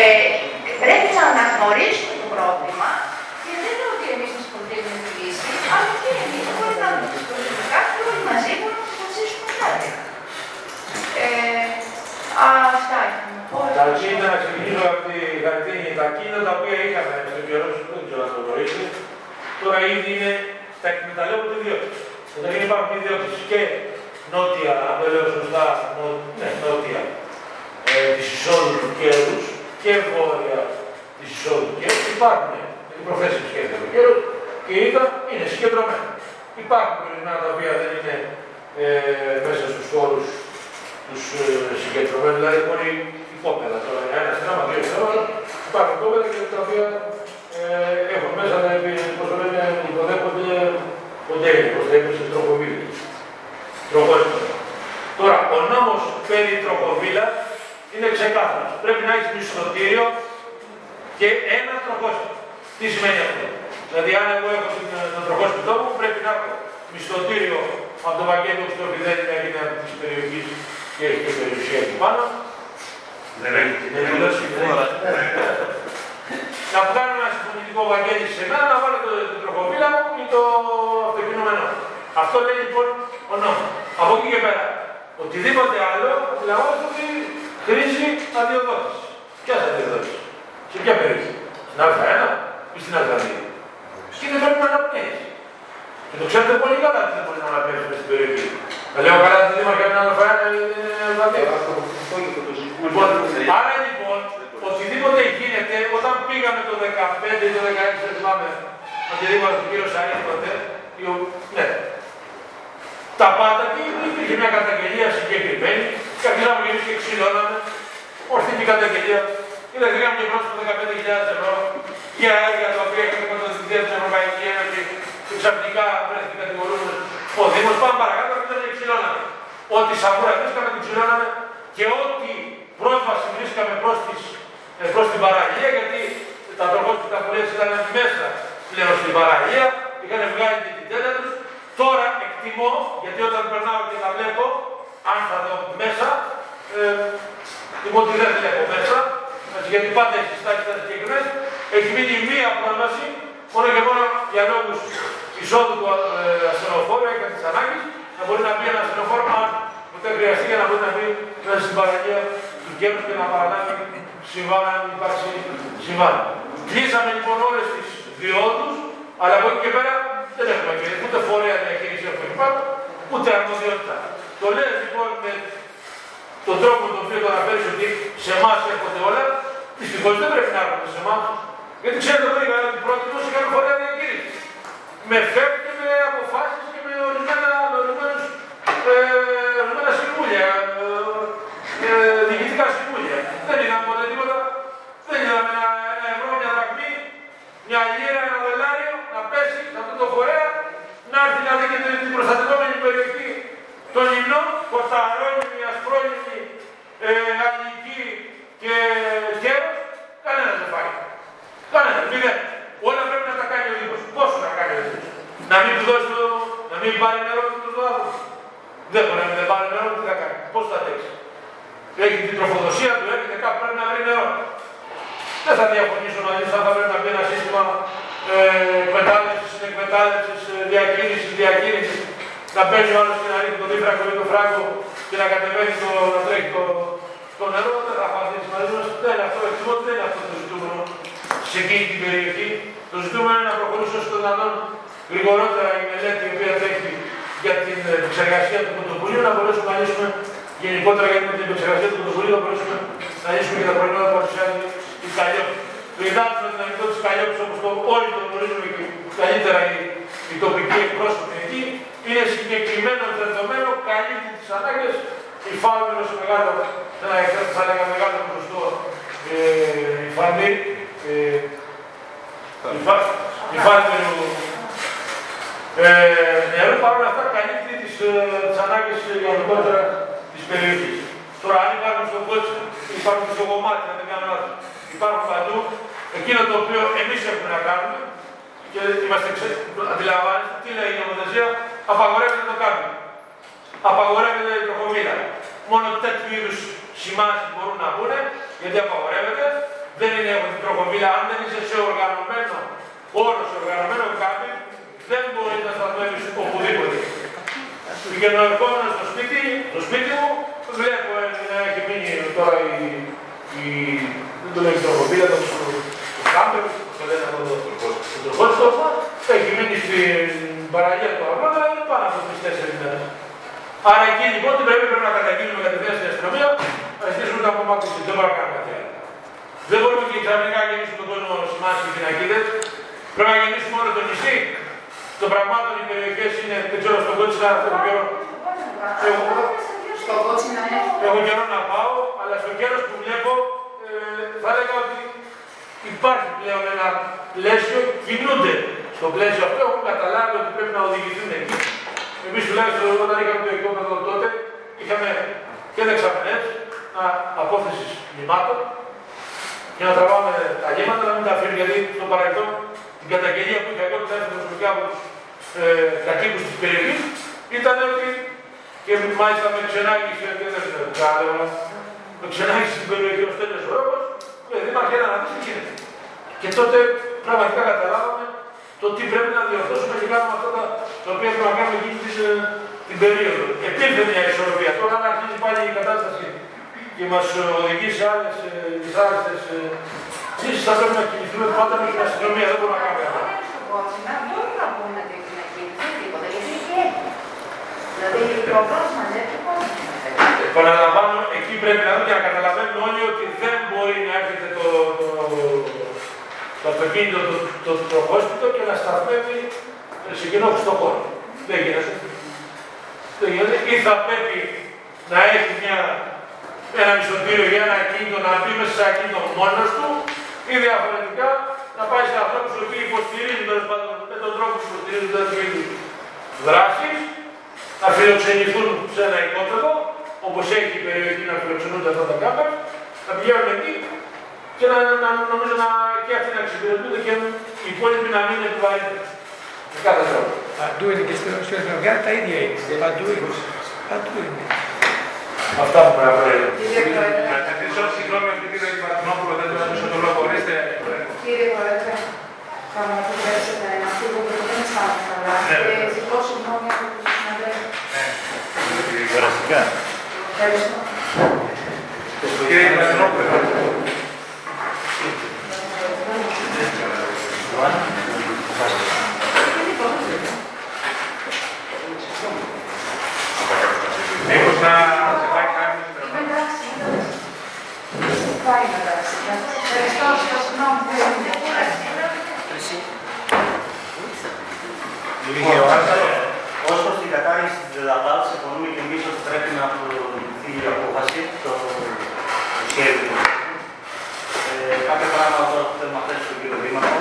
Ε, πρέπει να αναγνωρίσουμε το πρόβλημα και δεν είναι ότι εμείς μας προτείνουμε τη λύση, αλλά και εμείς μπορεί να προτείνουμε κάτι και όλοι μαζί μπορούμε να αποφασίσουμε κάτι. Ε, αυτά είχα να πω. Καταρχήν να ξεκινήσω από τη Γαρτίνη. Τα κίνητα τα οποία είχαμε καιρό, Πιερόση, δεν ξέρω αν το γνωρίζετε, τώρα ήδη είναι τα εκμεταλλεύονται ιδιώτες. Δηλαδή υπάρχουν ιδιώτες και νότια, αν το λέω σωστά, ναι, νότια, ε, της εισόδου του κέρδους, και βόρεια της Σοβιετικής υπάρχουν προθέσει και καιρό και είδα είναι συγκεντρωμένα. Υπάρχουν περιορισμένα τα οποία δεν είναι ε, μέσα στους χώρου τους ε, συγκεντρωμένους, δηλαδή μπορεί υπόπεδα τώρα είναι ένα στράμα, δύο στράμα, υπάρχουν υπόπεδα και τα οποία ε, έχουν μέσα να πώς το λένε, υποδέχονται κοντέινερ, όπως θα είπες, τροχοβίλη. Τροχόλυτα. Τώρα, ο νόμος περί τροχοβίλας μισθωτήριο και ένα τροχόσπιτο. Τι σημαίνει αυτό; Δηλαδή, αν εγώ έχω την, τον τροχόσπιτό μου, πρέπει να έχω μισθωτήριο από το Βαγγέλιο στο Πιδέλη, μια γυναίκα τη περιοχή και έχει και περιουσία εκεί πάνω. Δεν έχει. Δεν δηλώσει, δεν έχει. Να βγάλω ένα συμφωνητικό Βαγγέλη σε μένα, να βάλω το, την τροχοπύλα μου ή το αυτοκινούμενο. Αυτό λέει λοιπόν ο νόμος. Από εκεί και πέρα, οτιδήποτε άλλο, αντιλαμβάνεστε ότι χρήση αδειοδότηση. Ποια αδειοδότηση, σε ποια περιοχή, στην Α1 ή στην Α2. Και δεν πρέπει να αναπνέεις. Και το ξέρετε πολύ καλά τι δεν μπορεί να αναπνέεις στην περιοχή. Τα λέω καλά τη Δήμαρχα είναι Α1 ή είναι Α2. Λοιπόν, άρα λοιπόν, οτιδήποτε γίνεται, όταν πήγαμε το 15 ή το 16, δεν θυμάμαι, με τη Δήμαρχο του κ. Σαρής τότε, ναι, τα πάντα και υπήρχε μια καταγγελία συγκεκριμένη, κάποιοι να μου και ξυλώναμε, ορθή την καταγγελία, είδα και μια πρόσφατα 15.000 ευρώ για έργα τα οποία είχαμε κοντοδοτηθεί από την Ευρωπαϊκή Ένωση και ξαφνικά βρέθηκε κατηγορούμενος ο Δήμος. Πάμε παρακάτω και δεν ξυλώναμε. Ό,τι σαβούρα βρίσκαμε την ξυλώναμε και ό,τι πρόσβαση βρίσκαμε προς, τις, ε, προς την παραλία, γιατί τα τροχόσπιτα που λες ήταν μέσα πλέον στην παραλία, είχαν βγάλει και την τέλεια τους. Τώρα εκτιμώ, γιατί όταν περνάω και τα βλέπω, αν θα δω μέσα, ε, Είμαι ότι δεν βλέπω μέσα, γιατί πάντα έχει στάσει τα συγκεκριμένες, έχει μείνει μία πρόσβαση, μόνο και μόνο για λόγους εισόδου του ε, ασθενοφόρου και της ανάγκης να μπορεί να μπει ένα ασθενοφόρο, αν ποτέ χρειαστεί για να μπορεί να μπει μέσα στην παραγία του κέντρου και να παραλάβει συμβάν, αν υπάρξει συμβάν. Κλείσαμε λοιπόν όλες τις διόδους, αλλά από εκεί και πέρα δεν έχουμε και ούτε φορέα διαχείριση από εκεί πάνω, ούτε αρμοδιότητα. Το λέει λοιπόν με τον τρόπο τον οποίο το αναφέρεις ότι σε εμάς έρχονται όλα, δυστυχώς δεν πρέπει να έρχονται σε εμάς. Γιατί ξέρετε ότι είχα την πρώτη τους είχαμε φορέα διακήρυξη. Με φεύγει και με αποφάσεις και με ορισμένα, με ορισμένους, ε, ορισμένα συμβούλια, ε, ε, διοικητικά συμβούλια. Δεν είδαμε ποτέ τίποτα. Δεν είδαμε ένα, ένα ευρώ, μια δραχμή, μια λίρα, ένα δολάριο να πέσει σε αυτό το φορέα, να έρθει να δει και την προστατευόμενη περιοχή των υμνών, κοσταρώνυμη, ασπρόνυμη, ε, αλληλική και γέρος, κανένας δεν πάει. Κανένας, μηδέν. Όλα πρέπει να τα κάνει ο Δήμος. Πόσο να κάνει ο Δήμος. Να μην του δώσει το, να μην πάρει νερό και τους δώσει. Δεν μπορεί να μην πάρει νερό, τι θα κάνει. Πώς θα αντέξει. Έχει την τροφοδοσία του, έρχεται κάπου πρέπει να βρει νερό. Δεν θα διαφωνήσω μαζί σας, θα πρέπει να μπει ένα σύστημα ε, εκμετάλλευσης, εκμετάλλευσης, ε, διακίνησης, διακίνησης, να παίρνει ο άλλος και να ρίχνει το δίφρακο ή το φράγκο και να κατεβαίνει το, να τρέχει το, το νερό, δεν θα απαντήσει μαζί μας. Δεν είναι αυτό, εκτιμώ δεν είναι αυτό το ζητούμενο σε εκείνη την περιοχή. Το ζητούμενο είναι να προχωρήσει όσο το δυνατόν γρηγορότερα η μελέτη η οποία τρέχει για την επεξεργασία του πρωτοβουλίου, να μπορέσουμε να λύσουμε γενικότερα για την επεξεργασία του πρωτοβουλίου, να μπορέσουμε να λύσουμε και τα προβλήματα που παρουσιάζει η Καλλιόπη. Το υδάτινο δυναμικό της Καλλιόπης, όπως το όλοι το γνωρίζουμε και καλύτερα οι, οι τοπικοί εκπρόσωποι εκεί, είναι συγκεκριμένο δεδομένο, καλύπτει τις ανάγκες. Υφάλμενο σε μεγάλο, θα έλεγα μεγάλο ποσοστό ε, υφαλμή, ε, υφάλμενο ε, νερού, παρόλα αυτά καλύπτει τις, ε, τις ανάγκες γενικότερα της περιοχής. Τώρα, αν υπάρχουν στο κότσι, υπάρχουν στο κομμάτι, να δεν κάνω λάθος, υπάρχουν παντού, εκείνο το οποίο εμείς έχουμε να κάνουμε, και είμαστε ξε... αντιλαμβάνεστε τι λέει η νομοθεσία, απαγορεύεται το κάνουμε. Απαγορεύεται η τροχομήλα. Μόνο τέτοιου είδου σημάδε μπορούν να μπουν, γιατί απαγορεύεται. Δεν είναι έχω την τροχομήλα. Αν δεν είσαι σε οργανωμένο όρο, σε οργανωμένο κάμπι, δεν μπορεί να σταθμεύει οπουδήποτε. Πηγαίνω ερχόμενο στο σπίτι, στο σπίτι μου, βλέπω να έχει μείνει τώρα η, η, δεν το λέει τροχομήλα, το, το, το κάμπερ, το λένε αυτό το τροχόστο, έχει μείνει στην παραλία του αγώνα, είναι πάνω από τις τέσσερις μέρες. Άρα εκεί λοιπόν τι πρέπει, πρέπει να καταγγείλουμε κατευθείαν στην αστυνομία, να ζητήσουμε τα απομάκρυνση. Δεν μπορούμε να κάνουμε κάτι άλλο. Δεν μπορούμε και ξαφνικά να γεννήσουμε τον κόσμο σημάδι και πινακίδες. Πρέπει να γεννήσουμε όλο το νησί. Των πραγμάτων οι περιοχές είναι, δεν ξέρω, στον Κότσινα έχω καιρό. Στο κότσινα, ναι. Έχω καιρό να πάω, αλλά στο καιρό που βλέπω ε, θα έλεγα ότι υπάρχει πλέον ένα πλαίσιο, κινούνται στο πλαίσιο αυτό, έχουν καταλάβει ότι πρέπει να οδηγηθούν εκεί. Εμείς τουλάχιστον όταν είχαμε το οικόπεδο τότε, είχαμε και δεξαμενέ απόθεση λιμάτων και να τραβάμε τα γέμματα να μην τα αφήνουν γιατί στο παρελθόν την καταγγελία που είχα εγώ που θα έρθει προσωπικά από τους ε, κατοίκους της περιοχής ήταν ότι και μάλιστα με ξενάγησε και δεν ξέρω τι άλλο, με ξενάγησε στην περιοχή ο Στέλιος Ρόκος, με δήμαρχε να δεις τι γίνεται. Και τότε πραγματικά καταλάβαμε το τι πρέπει να διορθώσουμε και κάνουμε αυτά τα, τα οποία πρέπει να κάνουμε εκείνη την, ε, την περίοδο. Επήλθε μια ισορροπία. Τώρα αν αρχίζει πάλι η κατάσταση και μας οδηγεί σε άλλες ε, δυσάρεστες ε, λύσεις, θα πρέπει να κινηθούμε πάντα με την αστυνομία. Δεν μπορούμε να κάνουμε αυτά. στον Κότσινα μπορούν να πούνε ότι έχει να γίνει δεν τίποτα, γιατί εκεί έχει. Δηλαδή το πρόβλημα δεν είναι το Επαναλαμβάνω, εκεί πρέπει να δούμε και να καταλαβαίνουν όλοι ότι δεν μπορεί να έρχεται το, το, το αυτοκίνητο, το, το, το, το και να σταθμεύει σε κοινό στο χώρο. Δεν γίνεται. Δεν γίνεται. Ή θα πρέπει να έχει μια, ένα μισοτήριο για ένα κίνητο να μπει μέσα σε ένα κίνητο μόνος του ή διαφορετικά να πάει σε ανθρώπους οι οποίοι υποστηρίζουν τέλος πάντων με τον τρόπο που υποστηρίζουν τέτοιου είδους δράσεις, να φιλοξενηθούν σε ένα οικόπεδο, όπως έχει η περιοχή να φιλοξενούνται αυτά τα κάμερα, να πηγαίνουν εκεί και να, να, νομίζω να, και αυτοί να εξυπηρετούνται και οι υπόλοιποι να μην επιβαρύνουν. Με κάθε τρόπο. Παντού είναι και στην Εθνογιά τα ίδια είναι. Παντού είναι. Παντού είναι. Αυτά που πρέπει να λέω. Κύριε Πρόεδρε, Να ζητήσω συγγνώμη από την κυρία Κυπαρτινόπουλο, δεν του έδωσα το λόγο. Ορίστε. κύριε Πρόεδρε, θα μου επιτρέψετε να φύγω γιατί δεν αισθάνομαι καλά. Ναι, Και βέβαια. ζητώ συγγνώμη από τους συναδέλφους. Περαστικά. Ευχαριστώ. Κύριε Κυπαρτινόπουλο. Μήπως να σε πάει κάποιος Είμαι εντάξει, είμαι εντάξει. Πάει με εντάξει. Ευχαριστώ, ζητώ συγγνώμη. Ω προ την κατάργηση της ΔΕΔΑΠΑΛ, συμφωνούμε και εμείς ότι πρέπει να προχωρηθεί η απόφαση, το, το σχέδιο. Ε, κάποια πράγματα τώρα που θέλουμε να θέσουμε στον κύριο Δήμαρχο,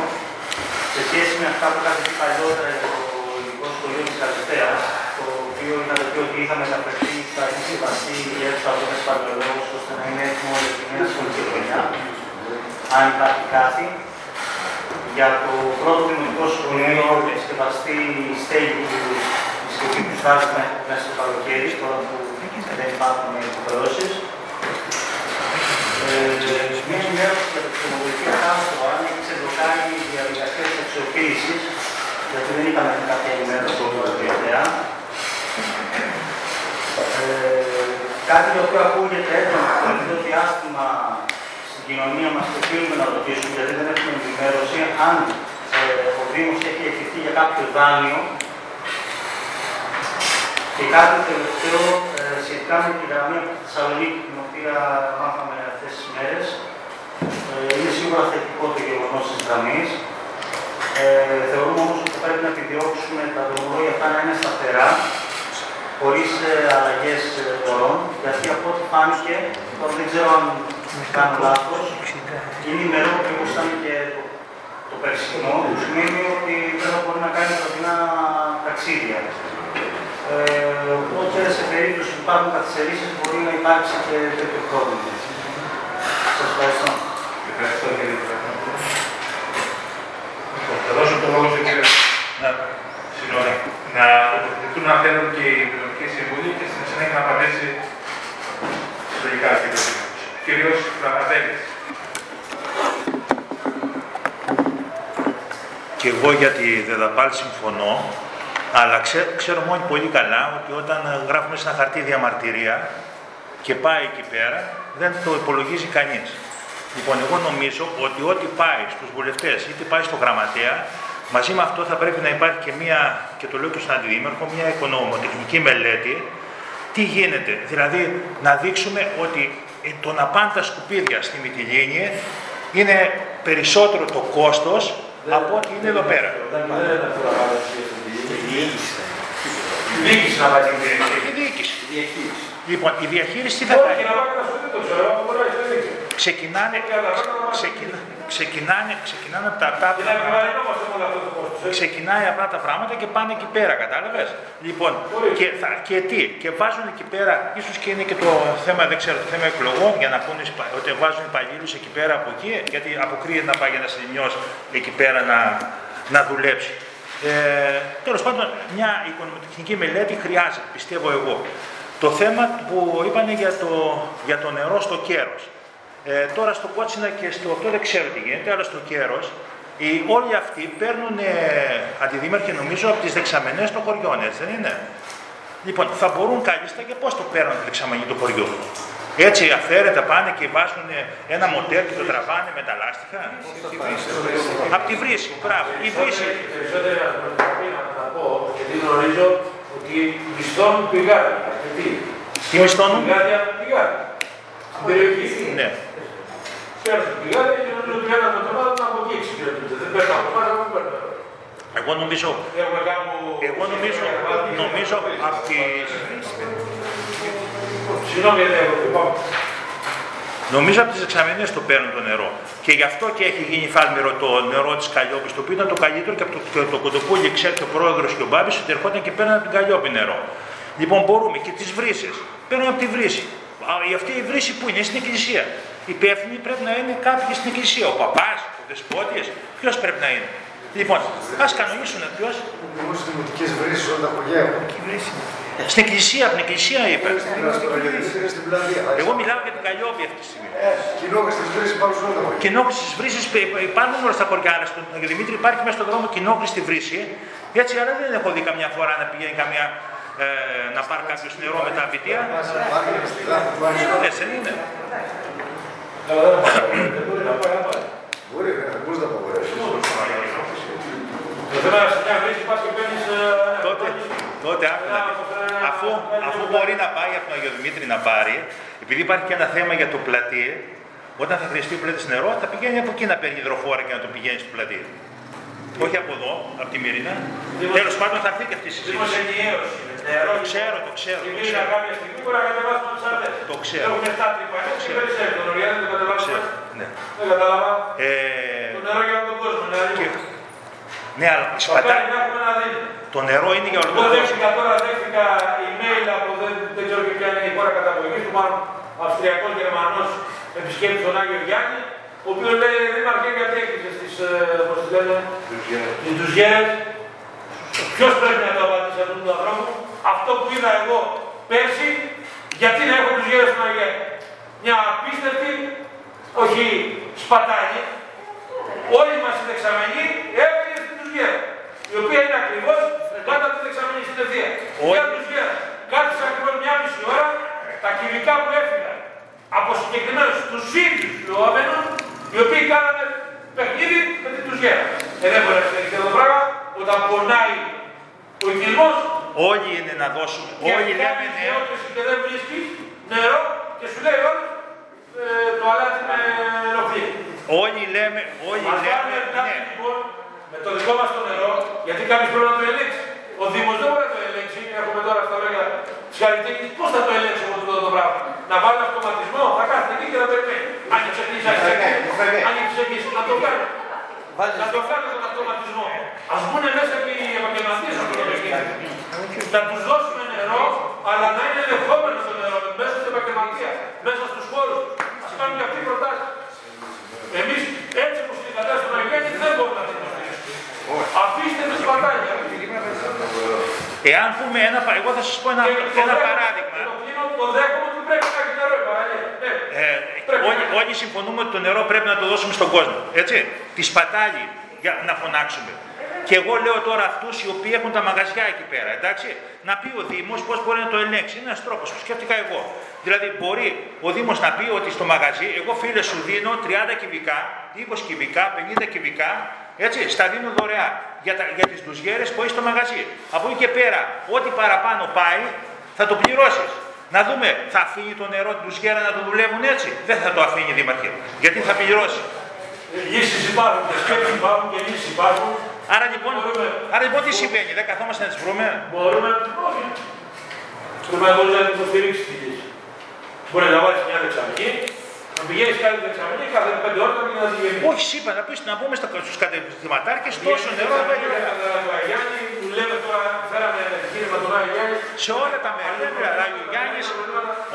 σε σχέση με αυτά που είχατε πει παλιότερα για το ειδικό σχολείο της Καλυστέα, το οποίο είχατε πει ότι είχαμε μεταφερθεί στα έχει βασί για τους αγώνε παλαιολόγου, ώστε να είναι έτοιμο για τη νέα σχολική χρονιά. Αν υπάρχει κάτι, για το πρώτο δημοτικό σχολείο επισκευαστεί η στέγη του η συσκευή του στάζει μέσα στο καλοκαίρι, τώρα που δεν υπάρχουν υποχρεώσεις. Ε, μια ενημέρωση για το ξενοδοχείο Κάστρο, αν έχει ξεμπλοκάρει η διαδικασία της αξιοποίησης, γιατί δεν είχαμε κάποια ενημέρωση από την τελευταία. Ε, κάτι το οποίο ακούγεται έντονα το τελευταίο διάστημα στην κοινωνία μας και οφείλουμε να ρωτήσουμε, γιατί δεν έχουμε ενημέρωση, αν ε, ο Δήμος έχει εκτεθεί για κάποιο δάνειο και κάτι τελευταίο ε, σχετικά με τη γραμμή από τη Θεσσαλονίκη, την οποία μάθαμε αυτές τις μέρες. Ε, είναι σίγουρα θετικό το γεγονός της γραμμής. Ε, θεωρούμε όμως ότι θα πρέπει να επιδιώξουμε τα δρομολόγια αυτά να είναι σταθερά, χωρίς ε, αλλαγές ε, δωρών, γιατί από ό,τι φάνηκε, τώρα δεν ξέρω αν κάνω λάθος, είναι ημερό και όπως ήταν και το, το περσινό, που σημαίνει ότι δεν θα μπορεί να κάνει κοντινά ταξίδια. Ε, οπότε σε περίπτωση που υπάρχουν καθυστερήσεις μπορεί να υπάρξει και τέτοιο πρόβλημα. Σας ευχαριστώ. Ευχαριστώ κύριε Κυπαρτινόπουλο. Λοιπόν, Θα δώσω το λόγο στον κύριο Να, Συγγνώμη. Να τοποθετηθούν αν θέλουν και οι κοινωνικοί σύμβουλοι και στην συνέχεια να απαντήσει συλλογικά ο κύριος Δήμαρχος. Κύριος Φραπατέλης. και εγώ για τη ΔΕΔΑΠΑΛ συμφωνώ, αλλά ξέ, ξέρουμε όλοι πολύ καλά ότι όταν ε, γράφουμε σε ένα χαρτί διαμαρτυρία και πάει εκεί πέρα, δεν το υπολογίζει κανείς. Λοιπόν, εγώ νομίζω ότι ό,τι πάει στους βουλευτές είτε πάει στο γραμματέα, μαζί με αυτό θα πρέπει να υπάρχει και μία, και το λέω και στον Αντιδήμαρχο, μία οικονομοτεχνική μελέτη, τι γίνεται. Δηλαδή, να δείξουμε ότι ε, το να πάνε τα σκουπίδια στη Μυτιλίνη είναι περισσότερο το κόστος από ό,τι είναι εδώ πέρα. Δεν είναι αυτό να βάλω στη διοίκηση. Η διοίκηση να πάει την διοίκηση. Η διοίκηση. Λοιπόν, η διαχείριση τι θα Όχι, κάνει; να πάει να σου δει το ξέρω, αυτό μπορεί να έχει δίκιο. Ξεκινάνε, ξεκινά, ξεκινάνε, ξεκινάνε από τα Και να τάπλα. επιβαρυνόμαστε με όλο αυτό το κόστος. ξεκινάει απλά τα πράγματα και πάνε εκεί πέρα, κατάλαβες; Λοιπόν, και, θα, και τι, και βάζουν εκεί πέρα, ίσως και είναι και το θέμα, δεν ξέρω, το θέμα εκλογών, για να πούνε σπα- ότι βάζουν υπαλλήλους εκεί πέρα από εκεί, γιατί αποκρίνεται να πάει ένας ελληνιός εκεί πέρα να, να δουλέψει. Ε, Τέλος πάντων, μια οικονομοτεχνική μελέτη χρειάζεται, πιστεύω εγώ. Το θέμα που είπαν για το, για το νερό στο κέρος. Ε, τώρα στο Κότσινα και στο αυτό δεν ξέρω τι γίνεται, αλλά στο Κέρος οι, όλοι αυτοί παίρνουν ε, αντιδήμαρχοι νομίζω από τις δεξαμενές των χωριών, έτσι δεν είναι; Λοιπόν, θα μπορούν κάλλιστα και πώς το παίρνουν τη δεξαμενή του χωριού; Έτσι αφαίρετα πάνε και βάζουν ένα μοτέρ και το τραβάνε με τα λάστιχα. Από τη βρύση, μπράβο. Η βρύση. Περισσότεροι άνθρωποι να τα πω, γιατί γνωρίζω ότι μισθώνουν πηγάδια. Γιατί; Τι μισθώνουν; πηγάδια πηγάδια. Στην περιοχή. Ναι. Παίρνουν πηγάδια και νομίζω ότι ένα με το άλλο να από εκεί εξυπηρετούνται. Δεν παίρνουν από πάνω, δεν παίρνουν. Εγώ νομίζω, Έχουμε κάπου... εγώ νομίζω, νομίζω από τη... Συγγνώμη, δεν έχω. Πάμε. Νομίζω από τις δεξαμενέ το παίρνουν το νερό. Και γι' αυτό και έχει γίνει φάλμηρο το νερό της Καλλιόπης, το οποίο ήταν το καλύτερο και από το, και το κοντοπούλι, ξέρει και ο πρόεδρος και ο Μπάμπης, ότι ερχόταν και παίρνουν από την Καλλιόπη νερό. Λοιπόν, μπορούμε και τις βρύσει. Παίρνουν από τη βρύση. Α, η- Αυτή η βρύση που είναι στην εκκλησία. Οι υπεύθυνοι πρέπει να είναι κάποιοι στην εκκλησία. Ο παπάς, ο δεσπότης, ποιος πρέπει να είναι. Λοιπόν, ας κανονίσουν ποιος. Δημόσιες δημοτικές βρύσεις όλα τα χωριά έχουν. Στην εκκλησία, από την εκκλησία είπε. Είναι στην πλατεία. Εγώ μιλάω για την Καλλιόπη αυτή τη στιγμή. Κοινόχες στις βρύσεις υπάρχουν σε όλα τα χωριά. Κοινόχρηση της βρύσης υπάρχουν όλα στα χωριά. αλλά Στον Δημήτρη υπάρχει μέσα στον δρόμο κοινόχρηση στη βρύση. Έτσι, αλλά δεν έχω δει καμιά φορά να πηγαίνει καμιά. Ε, να πάρει κάποιος νερό με τα βιτία. Υπάρχει και στη λάθη του Άγιου. Έτσι δεν είναι. Καλά, δεν πάει. Δεν μπορεί να πάει, να πάει. Μπορεί, βέβαια, πώς να απαγορεύσεις. Το θέμα είναι σε μια βρύση πας και παίρνεις... ε, τότε, τότε άκου να δεις. αφού, αφού μπορεί να πάει από τον Αγιο Δημήτρη να πάρει, επειδή υπάρχει και ένα θέμα για το πλατείο, όταν θα χρειαστεί ο πλάτης νερό, θα πηγαίνει από εκεί να παίρνει υδροφόρα και να το πηγαίνει στο πλατείο. Όχι από εδώ, από τη Μύρινα. Τέλος πάντων θα έρθει και αυτή η συζήτηση. Δημόσια ενιαίωση είναι. Νερό Το ξέρω, το ξέρω. Και Το πήγα ξέρω. κάποια στιγμή μπορεί να κατεβάσουμε τις άλλες. Το ξέρω. Έχουν 7 τρυπανές και περισσεύει. Τον Οριάδη το κατεβάσουμε. ξέρω. Ναι. Δεν κατάλαβα. Ε, Το νερό για όλο τον κόσμο. είναι και, αλλιώς. Ναι, αλλά Μακάρι σπατάει. να έχουμε να δίνει. Το νερό είναι για όλο Εγώ τον κόσμο. δέχτηκα τώρα, δέχτηκα email από δεν, δεν ξέρω και ποια είναι η χώρα καταγωγής του, μάλλον Αυστριακός Γερμανός επισκέπτη τον Άγιο Γιάννη, ο οποίος λέει Δήμαρχε γιατί έκλεισε τι, πώς τις λένε, τις ντουζιέρε. Ποιος πρέπει να το απαντήσει αυτόν τον ανθρώπου, αυτό που είδα εγώ πέρσι, γιατί να έχω ντουζιέρε στον Άγιο Γιάννη. Μια απίστευτη, όχι σπατάλη, όλοι μας οι δεξαμενοί έφυγε στην ντουζιέρα, η οποία είναι ακριβώς κάτω από της δεξαμενή στην ευθεία. Όλοι. Μια ντουζιέρα. Κάθισε ακριβώς μια μισή ώρα τα κυβικά που έφυγαν από συγκεκριμένους τους ίδιους λουόμενου, οι οποίοι κάνανε παιχνίδι με την ντουζιέρα. Ε, δεν μπορεί να συνεχίσει αυτό το πράγμα όταν πονάει ο οικισμός Όλοι είναι να δώσουμε. και Όλοι λέμε κάνει ναι. διόντωση και δεν βρίσκεις νερό και σου λέει όλος ε, το αλάτι με ενοχλεί. Όλοι λέμε, όλοι Μας λέμε βάλουν κάτι ναι. λοιπόν με το δικό μας το νερό, γιατί κάποιος πρέπει να το ελέγξει. Ο Δήμος δεν μπορεί να το ελέγξει, έχουμε τώρα στα λόγια της Χαριτίκης, πώς θα το ελέγξει όμως αυτό το πράγμα; Να βάλει αυτοματισμό, θα κάθεται εκεί και να περιμένει. Άνοιξε κλείσει, άνοιξε άνοιξε κλείσει, να το κάνει. Να το κάνει τον αυτοματισμό. Ας μπουν μέσα και οι επαγγελματίες αυτό το παιχνίδι. Να τους δώσουμε νερό, αλλά να είναι ελεγχόμενο το νερό, μέσα στην επαγγελματίας, μέσα στους χώρους. Ας κάνουν και αυτοί οι προτάσεις. Εμείς έτσι όπως την κατάσταση του Αγιάννη δεν μπορούμε να την υποστηρίξουμε. Αφήστε με σπατάλια. Εάν πούμε ένα, πα- εγώ θα σας πω ένα, Και το ένα δέχομαι- παράδειγμα. Το κλείνω, το δέχομαι ότι πρέπει να έχει νερό η παραλία. Ναι. Ε, Πρέπει όλοι, να- όλοι συμφωνούμε ότι το νερό πρέπει να το δώσουμε στον κόσμο. Έτσι; Τη σπατάλη για να φωνάξουμε. Και εγώ λέω τώρα αυτούς οι οποίοι έχουν τα μαγαζιά εκεί πέρα, εντάξει, να πει ο Δήμος πώς μπορεί να το ελέγξει. Είναι ένας τρόπος που σκέφτηκα εγώ. Δηλαδή, μπορεί ο Δήμος να πει ότι στο μαγαζί, εγώ φίλε σου δίνω 30 κυβικά, 20 κυβικά, 50 κυβικά, έτσι, στα δίνω δωρεάν για, τα, για τις ντουζιέρες που έχεις στο μαγαζί. Από εκεί και πέρα, ό,τι παραπάνω πάει, θα το πληρώσεις. Να δούμε, θα αφήνει το νερό του ντουζιέρα να το δουλεύουν έτσι; Δεν θα το αφήνει η Δήμαρχη. Γιατί θα πληρώσει; Λύσεις υπάρχουν και σκέψεις υπάρχουν και λύσεις υπάρχουν. Άρα λοιπόν, Μπορούμε. άρα λοιπόν τι συμβαίνει, δεν καθόμαστε να τις βρούμε; Μπορούμε, όχι. Πρέπει να μπορεί να την υποστηρίξει τη λύση. Μπορεί να βάλεις μια δεξαμενή, Να πηγαίνεις κάτι δεξαμενή, κάθε πέντε ώρες να μην να διγενεί. Όχι, είπα να πεις να πούμε στους κατευθυνταρκέ τόσο νερό δεν βέβαια, Γιάννη, του λέμε τώρα, φέραμε κίνημα τώρα Γιάννη. σε όλα τα μέρη. Βέβαια, δηλαδή, ο Γιάννης,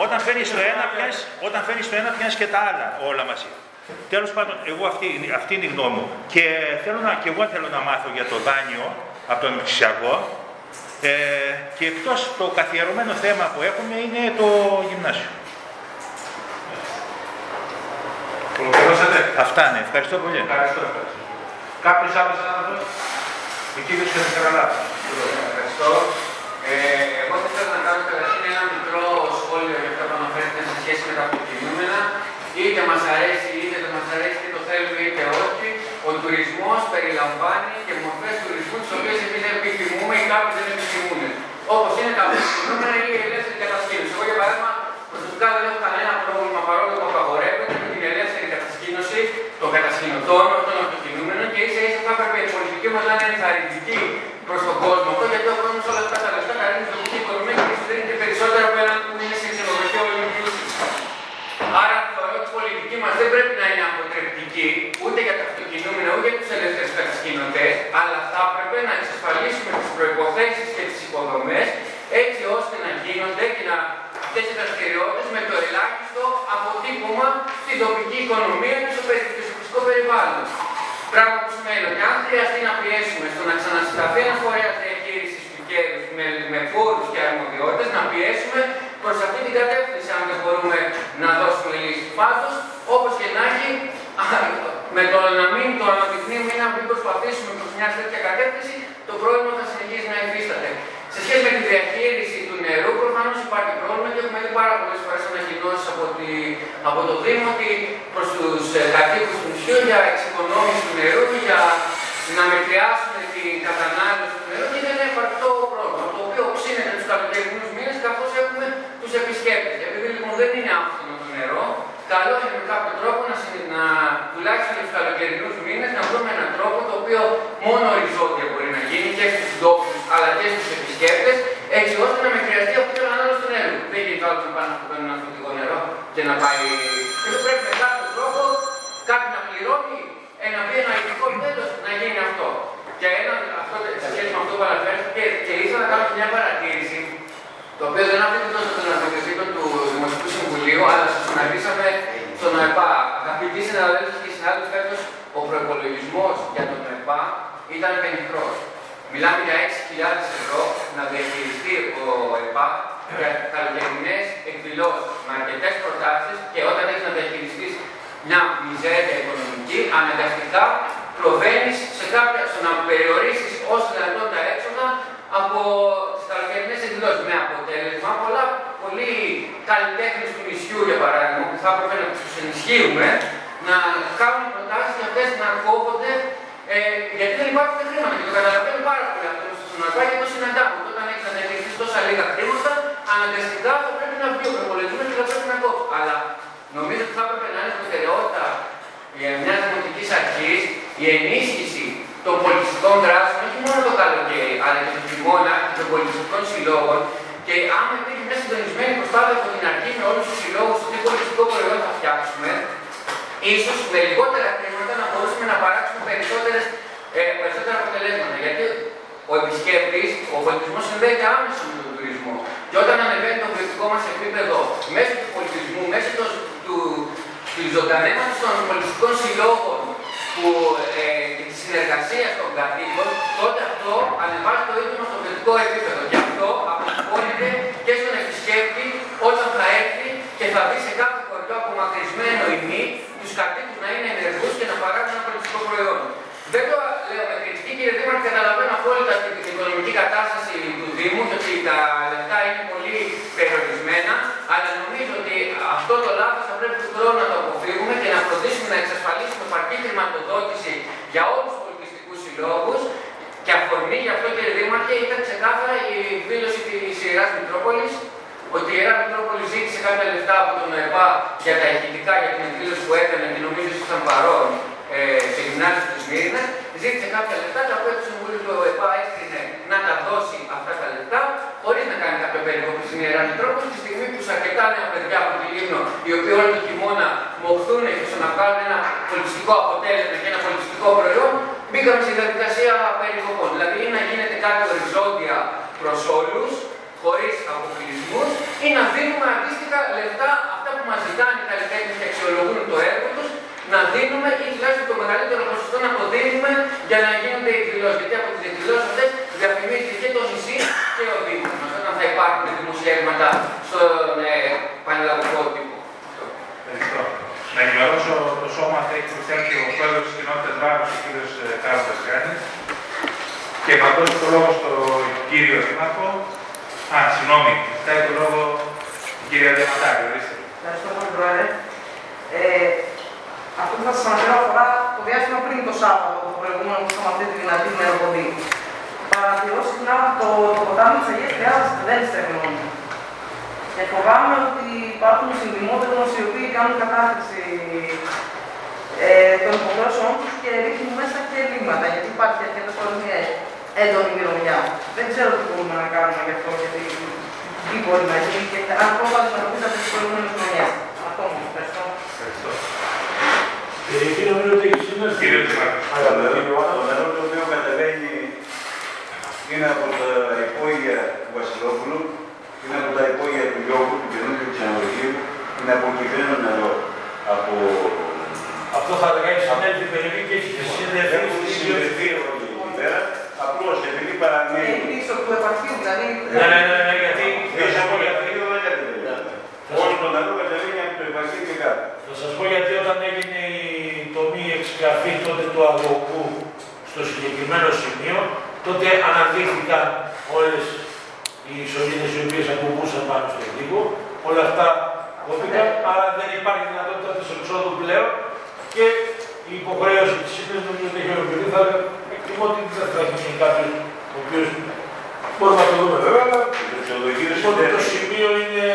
όταν φέρνεις το ένα, πιάνεις όταν φέρνεις το ένα, πιάνεις και τα άλλα όλα μαζί. Τέλος πάντων, εγώ αυτή, αυτή είναι η γνώμη μου. Και, θέλω να, και εγώ θέλω να μάθω για το δάνειο από τον Μηξιακό. Ε, και εκτός το καθιερωμένο θέμα που έχουμε είναι το γυμνάσιο. Ολοκληρώσατε; Αυτά ναι, ευχαριστώ πολύ. Ευχαριστώ. ευχαριστώ. Κάποιος άλλος άνθρωπος; Ο κύριος Κασικαραλάπης. Ευχαριστώ. Ε, εγώ θα ήθελα να κάνω καταρχήν ένα μικρό σχόλιο για αυτό που αναφέρεται σε σχέση με τα αποκοινούμενα. Είτε μας αρέσει, είτε δεν μας αρέσει, είτε το θέλουμε, είτε όχι. Ο τουρισμός περιλαμβάνει και μορφές τουρισμού τις οποίες εμείς δεν επιθυμούμε ή κάποιοι δεν επιθυμούν. Όπως είναι τα αποκοινούμενα ή η ελεύθερη κατασκήνωση. Εγώ, για παράδειγμα, προσωπικά δεν έχω κανένα πρόβλημα παρόλο που απαγορεύεται με την ελεύθερη κατασκήνωση των κατασκηνωτών, των αυτοκινούμενων και ίσα ίσα θα έπρεπε η πολιτική μας να είναι ενθαρρυντική προς τον κόσμο. Αυτό, γιατί ο κόσμο όλα αυτά τα λεφτά καλεί στην τοπική οικονομία και του δίνει και περισσότερο από έναν που είναι σε ξενοδοχείο όλη Άρα θεωρώ ότι η πολιτική μα δεν πρέπει να είναι αποτρεπτική ούτε για τα αυτοκινούμενα ούτε για του ελεύθερου κατασκηνωτέ, αλλά θα έπρεπε να εξασφαλίσουμε τι προποθέσει και τι υποδομέ έτσι ώστε να γίνονται και να αυτέ οι δραστηριότητε με το ελάχιστο αποτύπωμα στην τοπική οικονομία και στο φυσικό περιβάλλον. Πράγμα που σημαίνει ότι αν χρειαστεί να πιέσουμε στο να ξανασυσταθεί ένα φορέα διαχείρισης του κέρδους με, με φόρου και αρμοδιότητες, να πιέσουμε προς αυτή την κατεύθυνση, αν δεν μπορούμε να δώσουμε λύση. Πάντω, όπως και να έχει, με το να μην το αναδεικνύουμε ή να μην προσπαθήσουμε προς μια τέτοια κατεύθυνση, το πρόβλημα θα συνεχίσει να υφίσταται. Σε σχέση με τη διαχείριση του νερού, προφανώς υπάρχει πρόβλημα και έχουμε δει πάρα πολλές φορές ανακοινώσεις από, τη, από το Δήμο προς τους ε, κατοίκους του νησιού για εξοικονόμηση του νερού και για να μετριάσουμε την κατανάλωση του νερού και δεν είναι εφαρκτό πρόβλημα. Το οποίο οξύνεται τους καλοκαιρινούς μήνες καθώς έχουμε τους επισκέπτες. Επειδή λοιπόν δεν είναι άφθονο το νερό, καλό είναι με κάποιο τρόπο να, να τουλάχιστον για τους καλοκαιρινούς μήνες να βρούμε έναν τρόπο το οποίο μόνο οριζόντια μπορεί να γίνει και στους ντόπιους αλλά και στους επισκέπτε, έτσι ώστε να με χρειαστεί αυτή την ανάλυση του νερού. Δεν γίνεται άλλο να πάνε να παίρνουν ένα φωτικό νερό και να πάει. Εδώ πρέπει με κάποιο τρόπο κάτι να πληρώνει, ένα μπει ένα ειδικό τέλος να γίνει αυτό. Και ένα, αυτό σε σχέση με αυτό που αναφέρθηκε και ήθελα να κάνω και μια παρατήρηση, το οποίο δεν αφήνει τόσο τον αρμοδιοτήτων του Δημοτικού Συμβουλίου, αλλά σας συναντήσαμε στον ΟΕΠΑ. Αγαπητοί συναδέλφοι και συνάδελφοι, φέτος ο προπολογισμός για τον ΟΕΠΑ ήταν πενιχρός. Μιλάμε για 6.000 ευρώ να διαχειριστεί ο ΕΠΑ για καλοκαιρινές εκδηλώσεις με αρκετέ προτάσεις και όταν έχεις να διαχειριστείς μια μιζέρια οικονομική, αναγκαστικά προβαίνεις σε κάποια, στο να περιορίσεις όσο δυνατόν τα έξοδα από τις καλοκαιρινές εκδηλώσεις. Με αποτέλεσμα πολλά πολλοί καλλιτέχνες του νησιού, για παράδειγμα, που θα έπρεπε να τους ενισχύουμε, να κάνουν προτάσεις και αυτές να κόβονται ε, γιατί δεν υπάρχουν χρήματα και το καταλαβαίνω πάρα πολύ αυτό στον ΑΠΑ και το συναντάμε. Όταν έχεις να διαχειριστεί τόσα λίγα χρήματα, αναγκαστικά θα πρέπει να βγει ο προπολογισμό και θα πρέπει να κόψει. Αλλά νομίζω ότι θα έπρεπε να είναι προτεραιότητα για μιας δημοτικής αρχής η ενίσχυση των πολιτιστικών δράσεων, όχι μόνο το καλοκαίρι, αλλά και το χειμώνα των πολιτιστικών συλλόγων. Και αν υπήρχε μια συντονισμένη προσπάθεια από την αρχή με όλους τους συλλόγους, τι πολιτιστικό προϊόν θα φτιάξουμε, ίσως με λιγότερα χρήματα να μπορούσαμε να παράξουμε περισσότερες, ε, περισσότερα αποτελέσματα. Γιατί ο επισκέπτης, ο πολιτισμός συνδέεται άμεσα με τον τουρισμό. Και όταν ανεβαίνει το πολιτικό μας επίπεδο μέσω του πολιτισμού, μέσω του, του, του ζωντανέματο των πολιτιστικών συλλόγων που, ε, και της συνεργασίας των κατοίκων, τότε αυτό ανεβάζει το ίδιο στο πολιτικό επίπεδο. Και αυτό αποτυπώνεται και στον επισκέπτη όταν θα έρθει και θα δει σε κάθε χωριό απομακρυσμένο ημί του κατοίκου να είναι ενεργού και να παράγουν ένα πολιτιστικό προϊόν. Δεν το λέω με κριτική, κύριε Δήμαρχε, καταλαβαίνω απόλυτα την, την οικονομική κατάσταση του Δήμου και ότι τα λεφτά είναι πολύ περιορισμένα, αλλά νομίζω ότι αυτό το λάθος θα πρέπει του χρόνου να το αποφύγουμε και να φροντίσουμε να εξασφαλίσουμε επαρκή χρηματοδότηση για όλους τους πολιτιστικούς συλλόγους. Και αφορμή γι' αυτό, κύριε Δήμαρχε, ήταν ξεκάθαρα η εκδήλωση της Ιεράς Μητρόπολης ότι η Ιερά Μητρόπολη ζήτησε κάποια λεφτά από τον ΕΠΑ για τα ηχητικά για την εκδήλωση που έκανε και νομίζω ότι ήταν παρόν ε, σε γυμνάσιο τη Μύρινα. Ζήτησε κάποια λεφτά τα οποία το Συμβούλιο του ΕΠΑ έκρινε να τα δώσει αυτά τα λεφτά χωρίς να κάνει κάποια περικοπή στην Ιερά Μητρόπολη. Τη στιγμή που σε αρκετά νέα παιδιά από τη Λίμνο, οι οποίοι όλο το χειμώνα με 8 προσαρμοστούν και να βγάλουν ένα πολιτιστικό αποτέλεσμα και ένα πολιτιστικό προϊόν, μπήκαμε στη διαδικασία περικοπών. Δηλαδή ή να γίνεται κάτι οριζόντια προς όλους, χωρίς αποκλεισμούς, ή να δίνουμε αντίστοιχα λεφτά αυτά που μας ζητάνε οι καλλιτέχνες και αξιολογούν το έργο τους, να δίνουμε ή τουλάχιστον το μεγαλύτερο ποσοστό να το δίνουμε για να γίνονται οι εκδηλώσεις. Γιατί από τις εκδηλώσεις αυτές διαφημίζεται και το νησί και ο Δήμος μας όταν θα υπάρχουν δημοσιεύματα στον ε, πανελλαδικό τύπο. Ευχαριστώ. Να ενημερώσω το σώμα θα έχει προσθέσει ο πρόεδρος της κοινότητας Βάρο, ο κ. Κάρλος Γιάννη. Και θα δώσω το λόγο στον κύριο Δήμαρχο. Α, συγγνώμη, ζητάει το λόγο η κυρία Διαματάρη. Ορίστε. Ευχαριστώ πολύ, Πρόεδρε. Ε, αυτό που θα σας αναφέρω αφορά το διάστημα πριν το Σάββατο, το προηγούμενο που είχαμε αυτή τη δυνατή ημεροποντή. Παρατηρώ συχνά ότι το, το ποτάμι της Αγίας Τριάδα δεν στεγνώνει. Και φοβάμαι ότι υπάρχουν συνδημότεροι οι οποίοι κάνουν κατάχρηση ε, των υποχρεώσεων τους και ρίχνουν μέσα και ελλείμματα, γιατί υπάρχει αρκετέ φορέ μια έντονη μυρωδιά. Δεν ξέρω τι μπορούμε να κάνουμε γι' αυτό, γιατί τι μπορεί να γίνει και αν πώ θα αντιμετωπίσει αυτέ τις προηγούμενες χρονιές. Αυτό μου ευχαριστώ. Ευχαριστώ. Εκεί νομίζω ότι έχει σήμερα. Κύριε Δήμαρχο. Το νερό το οποίο κατεβαίνει είναι από τα υπόγεια του Βασιλόπουλου, είναι από τα υπόγεια του Γιώργου, του καινούργιου ξενοδοχείου, είναι αποκυβμένο νερό. Από... Αυτό θα λέγαμε συνέλθει περιοχή και έχει συνδεθεί Έχουν συνδεθεί όλοι εκεί πέρα, απλώς επειδή Ε, παραμένει πίσω του επαρχείου, δηλαδή. Ναι, ναι, ναι, ναι, γιατί πίσω από το επαρχείο δεν κατεβαίνει. Όλο το νερό κατεβαίνει από το επαρχείο και κάτω. Θα σας πω γιατί όταν έγινε του αγωγού στο συγκεκριμένο σημείο, τότε αναδείχθηκαν όλες οι σωλήνες οι οποίες ακουμπούσαν πάνω στον τύπο. Όλα αυτά κόπηκαν, άρα δεν υπάρχει δυνατότητα της εξόδου πλέον και η υποχρέωση της σύμβασης νομίζω ότι έχει ολοκληρωθεί. Θα εκτιμώ ότι δεν θα γίνει κάποιος ο οποίος μπορούμε να το δούμε βέβαια, αλλά Το ξενοδοχείο οπότε το συνδέεται. σημείο είναι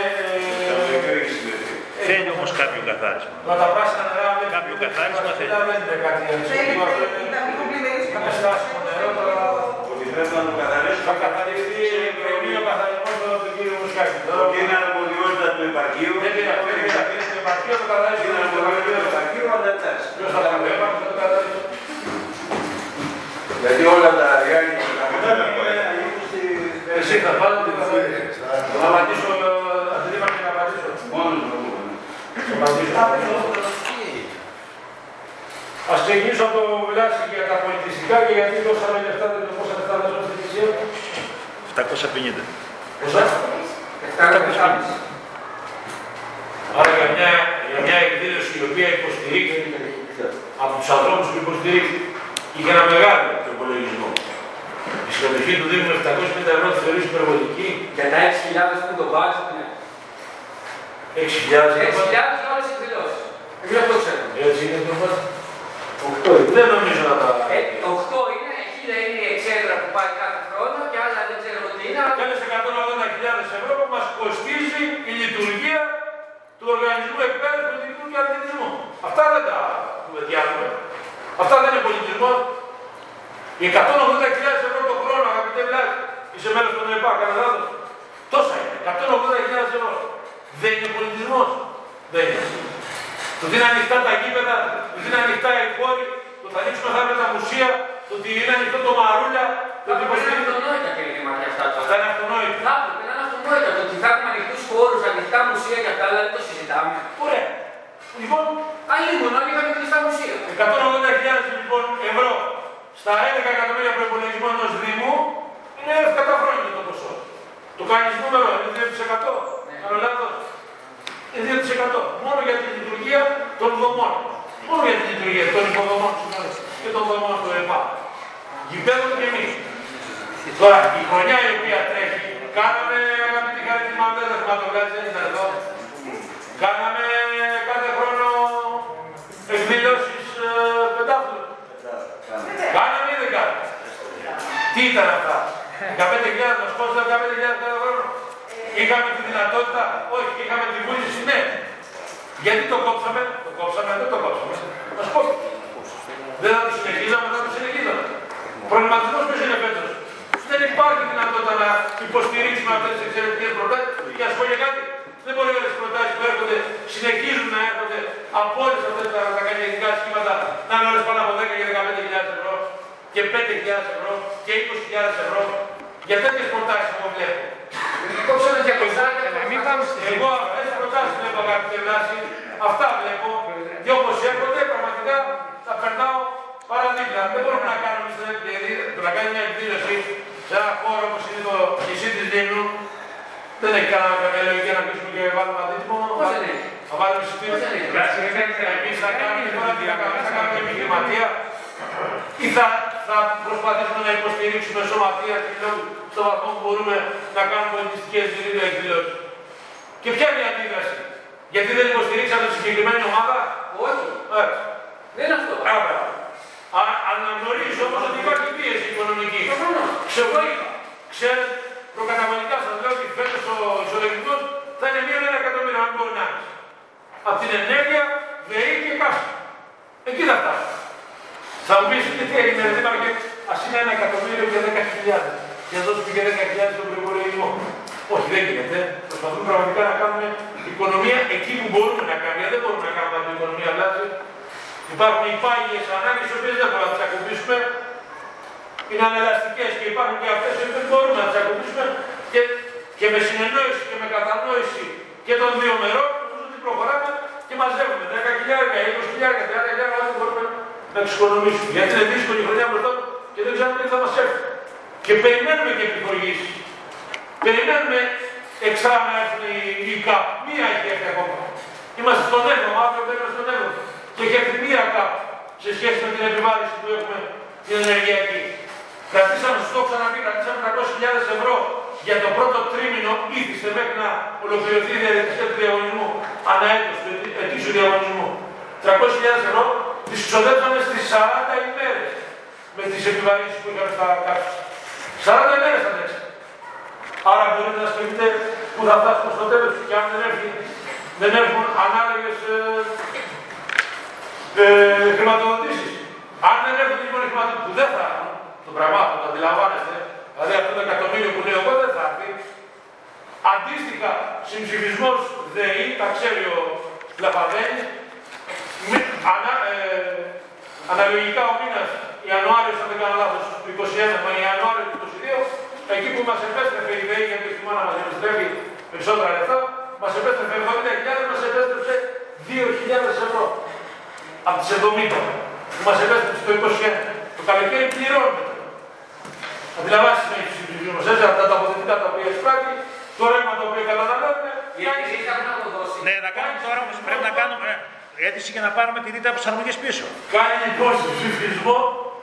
Το ξενοδοχείο έχει συνδεθεί. Θέλει όμως κάποιο καθάρισμα. Μα τα πράσινα νερά δεν Κάποιο καθάρισμα θέλει. δεν είναι κάτι Θέλει, ανησυχητικό. Αυτό θέλει, είναι να μην το πλημμυρίσει είναι κανένα. στάσιμο νερό. τώρα Ότι πρέπει να το καθαρίσουμε. Θα καθαριστεί η ο καθαρισμός από τον κύριο Μουσκάκη. Τώρα Και είναι αρμοδιότητα του επαρχείου. δεν είναι αυτό, είναι αυτό, είναι στο επαρχείο, το καθαρίσει Είναι το αρμοδιότητα του επαρχείο. επαρχείου, αλλά εντάξει. Ποιος θα το λέει, πάμε στο καθαρίσει. Γιατί όλα τα διάρκεια και τα μετά είναι στη... Εσύ θα πάρω την καθαρίσει. Θα απαντήσω, αντιλήμαστε να απαντήσω. Μόνος μου. Θα απαντήσω. Ας ξεκινήσω από το Βλάση για τα πολιτιστικά και γιατί δώσαμε λεφτά, δεν το πόσα λεφτά δώσαμε στην εκκλησία. 750. Με συνεννόηση και με κατανόηση και των δύο μερών, νομίζω ότι προχωράμε και μαζεύουμε 10 χιλιάρια, 20 χιλιάρια, 30 χιλιάρια, ό,τι μπορούμε να τους οικονομήσουμε. Γιατί είναι δύσκολη η χρονιά μπροστά μου και δεν ξέρουμε τι θα μας έρθει. Και περιμένουμε και επιχορηγήσεις. Περιμένουμε εξάμα να έρθουν οι, οι ΚΑΠ. Μία έχει έρθει ακόμα. Είμαστε στον 7ο, αύριο μπαίνουμε στον 7ο. Και έχει έρθει μία ΚΑΠ σε σχέση με την επιβάρηση που έχουμε την ενεργειακή. Κρατήσαμε, στο έχω ξαναπεί, κρατήσαμε 300.000 ευρώ για το πρώτο τρίμηνο ήθιστε μέχρι να ολοκληρωθεί η διαδικασία του διαγωνισμού ανά έτος, του ετή- ετήσιου διαγωνισμού. 300.000 ευρώ τις ξοδέψαμε στις 40 ημέρες με τις επιβαρύνσεις που είχαμε στα κάρτα. 40 ημέρες θα τρέξει. Άρα μπορείτε να σκεφτείτε που θα φτάσουμε στο τέλος και αν δεν, έρθει, δεν έρθουν ανάλογες ε, ε, χρηματοδοτήσεις. Αν δεν έρθουν λοιπόν οι χρηματοδοτήσεις που δεν θα έρθουν, των πραγμάτων, το αντιλαμβάνεστε, δηλαδή αυτό το εκατομμύριο που λέω εγώ δεν θα έρθει. Αντίστοιχα, συμψηφισμός ΔΕΗ, τα ξέρει ο Λαφαδένης, με- ανα, ε, αναλογικά ο μήνας Ιανουάριος, αν δεν κάνω λάθος, του 21 με Ιανουάριο του 22, εκεί που μας επέστρεφε η ΔΕΗ, γιατί στη μάνα μας επιστρέφει περισσότερα λεφτά, μας επέστρεφε 70.000, μας επέστρεψε 2.000 ευρώ. Από τις 70 που μας επέστρεψε το 21. Το καλοκαίρι πληρώνεται. Αντιλαμβάνεσαι με τους συμψηφισμούς, έτσι, αυτά τα αποθετικά τα οποία εισπράττει, το ρεύμα το οποίο καταναλώνουμε, Γιατί εσείς έχουν αποδώσει. Ναι, να κάνουμε τώρα όμως πρέπει να κάνουμε αίτηση για να πάρουμε τη ρήτα προσαρμογής πίσω. Κάνει λοιπόν συμψηφισμό.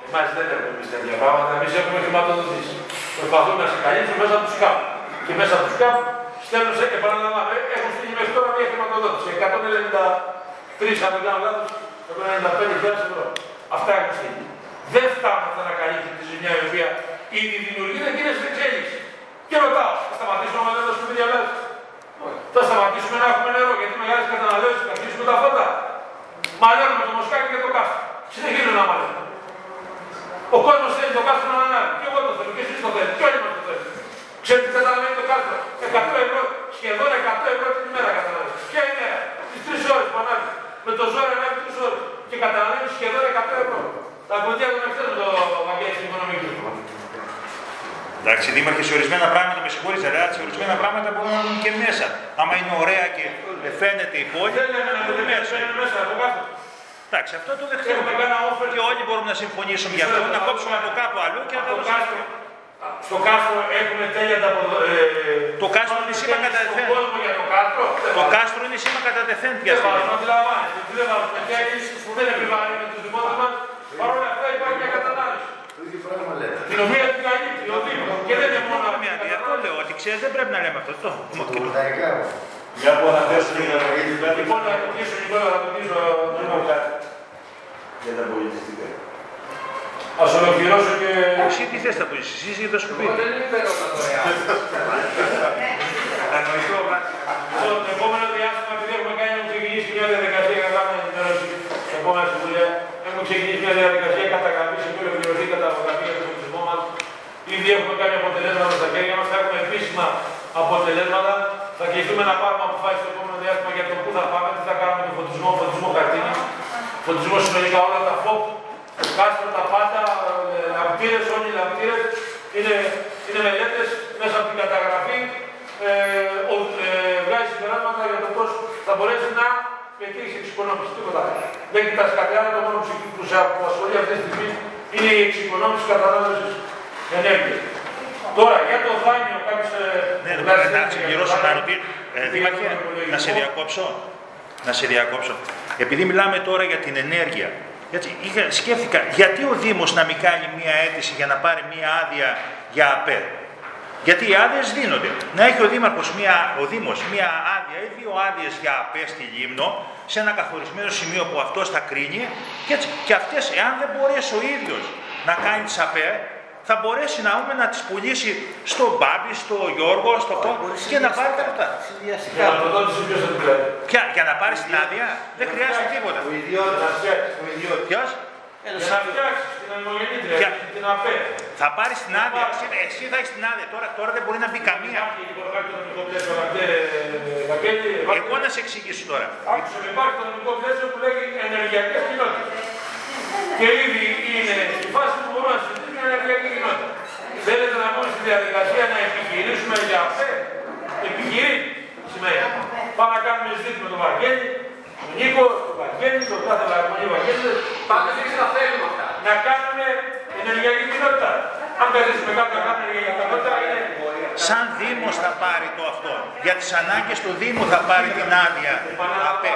Εμάς δεν έχουμε εμείς τέτοια πράγματα, εμείς έχουμε χρηματοδοτήσεις. Προσπαθούμε να σε καλύψουμε μέσα από τους ΚΑΠ. Και μέσα από τους ΚΑΠ στέλνουν σε, επαναλαμβάνω, ε, έχουν στείλει μέχρι τώρα μια χρηματοδότηση. 193, αν δεν κάνω λάθος, 195.000 ευρώ. Αυτά έχουν στείλει. Δεν φτάνουν αυτά να καλύψουν τη ζημιά η οποία ήδη δημιουργείται και είναι στην εξέλιξη. Και ρωτάω, θα σταματήσουμε να λέμε στο διαβάζει. Θα σταματήσουμε να έχουμε νερό γιατί μεγάλες καταναλώσει θα κλείσουμε τα φώτα. Μαλώνουμε το μοσκάκι και το κάστρο. Συνεχίζουν να μαλώνουν. Ο κόσμος θέλει το κάστρο να ανάλει. Και εγώ το θέλω και εσείς το θέλετε. Και όλοι μας το θέλετε. Ξέρετε τι καταλαβαίνει το κάστρο; 100 ευρώ, σχεδόν 100 ευρώ την ημέρα καταλαβαίνει. Ποια ημέρα, τις 3 ώρες που ανάβει. Με το ζώο ανάβει 3 ώρες. Και καταλαβαίνει σχεδόν 100 ευρώ. Τα κοντιά των ευθύνων το βαγγέλη στην οικονομική. Εντάξει, δήμαρχε, σε ορισμένα πράγματα, με συγχωρείτε, αλλά σε ορισμένα πράγματα μπορούν να μπουν και μέσα. Άμα είναι ωραία και φαίνεται η πόλη, Δεν λέμε να το μέσα, είναι μέσα από κάτω. Εντάξει, αυτό το δεχτούμε. Έχουμε κανένα offer. Και όλοι μπορούμε να συμφωνήσουμε γι' αυτό, να κόψουμε από κάπου αλλού και να το Το δώσουμε. κάστρο, στο κάστρο έχουμε τέλεια τα ποδο- ε, Το κάστρο είναι σήμα κατά Στον τεθέν. κόσμο για το κάστρο. δεν Το βάζουμε. κάστρο είναι σήμα κατά τεθέν πια Δεν στιγμή. βάζουμε, αντιλαμβάνεστε. ότι Δεν βάζουμε χέρι, δεν επιβάλλει με τους δημότες μας. Παρ' όλα αυτά υπάρχει μια κατανάλωση. Το ίδιο πράγμα λέτε. Την οποία την καλύπτει ο Δήμος. Και δεν είναι μόνο αυτή η Γι' αυτό κατανάλωση. λέω ότι ξέρεις δεν πρέπει να λέμε αυτό. Το έχουμε και το- Φωτοβολταϊκά. Για που αναφέρθηκε για το Λοιπόν, να ρωτήσω, Νικόλα, να ρωτήσω, για τα πολιτιστικά. Ας ολοκληρώσω και... Εσύ τι θες να πεις, εσύ για το Εγώ σκουπίδι. δεν είμαι τα δωρεάν. Κατανοητό, Βλάση. Στο επόμενο διάστημα, επειδή έχουμε κάνει, έχουμε ξεκινήσει μια διαδικασία για να κάνουμε ενημέρωση στην επόμενη συμβουλία, έχουμε ξεκινήσει μια διαδικασία καταγραφή σε πιο ολοκληρωθεί καταγραφή για το πολιτισμό μα. Ήδη έχουμε κάνει αποτελέσματα στα χέρια μα, θα έχουμε επίσημα αποτελέσματα. Θα κληθούμε να πάρουμε αποφάσεις στο επόμενο διάστημα για το πού θα πάμε, τι θα κάνουμε με το φωτισμό, φωτισμό καρτίνη, φωτισμό συνολικά όλα τα φόκ, κάστρο, τα πάντα, ε, λαμπτήρες, όλοι οι λαμπτήρες, είναι, είναι μελέτες μέσα από την καταγραφή, ε, ο, ε, βγάζει συμπεράσματα για το πώς θα μπορέσει να πετύχει εξοικονόμηση, τίποτα. Μέχρι τα σκατεάνα το μόνο που σε απασχολεί αυτή τη στιγμή είναι η εξοικονόμηση κατανάλωσης ενέργειας. Τώρα, για το δάνειο, κάποιος... Ναι, να, να συμπληρώσω να ρωτήσω. Ε, Δήμαρχε, να σε διακόψω. Να σε διακόψω. Επειδή μιλάμε τώρα για την ενέργεια, γιατί είχα, σκέφτηκα, γιατί ο Δήμος να μην κάνει μία αίτηση για να πάρει μία άδεια για ΑΠΕ; Γιατί οι άδειες δίνονται. Να έχει ο, Δήμαρχος μία, ο Δήμος μία άδεια ή δύο άδειες για ΑΠΕ στη Λίμνο, σε ένα καθορισμένο σημείο που αυτός θα κρίνει, και, έτσι, και αυτές, εάν δεν μπορέσει ο ίδιος να κάνει τις ΑΠΕ, θα μπορέσει να πούμε να τις πουλήσει στον Μπάμπη, στο Γιώργο, στο Πόντο και να πάρει τα λεφτά. Ποια, για να πάρει την άδεια; δεν χρειάζεται τίποτα. Ο ιδιώτης. Ποιος; Για να φτιάξεις την ανεμογεννήτρια, την ΑΠΕ. Θα πάρει την άδεια. Εσύ, εσύ θα έχεις την άδεια. Τώρα, τώρα δεν μπορεί να μπει καμία. Εγώ να σε εξηγήσω τώρα. Άκουσα, υπάρχει το νομικό πλαίσιο που λέγει ενεργειακές κοινότητες. Και ήδη είναι η φάση που μπορούμε να συζητήσουμε ενεργειακή κοινότητα. Θέλετε να μπούμε στη διαδικασία να επιχειρήσουμε για ΑΠΕ. Επιχειρεί σημαίνει. Πάμε να κάνουμε συζήτηση με τον Βαγγέλη, τον Νίκο, τον Βαγγέλη, τον κάθε Βαγγέλη Βαγγέλη. Πάντως εμείς τα θέλουμε αυτά. Να κάνουμε ενεργειακή κοινότητα. Αν καθίσουμε κάτω να κάνουμε ενεργειακή κοινότητα, είναι Σαν Δήμος θα πάρει το αυτό. Για τις ανάγκες του Δήμου θα πάρει την άδεια. ΑΠΕ.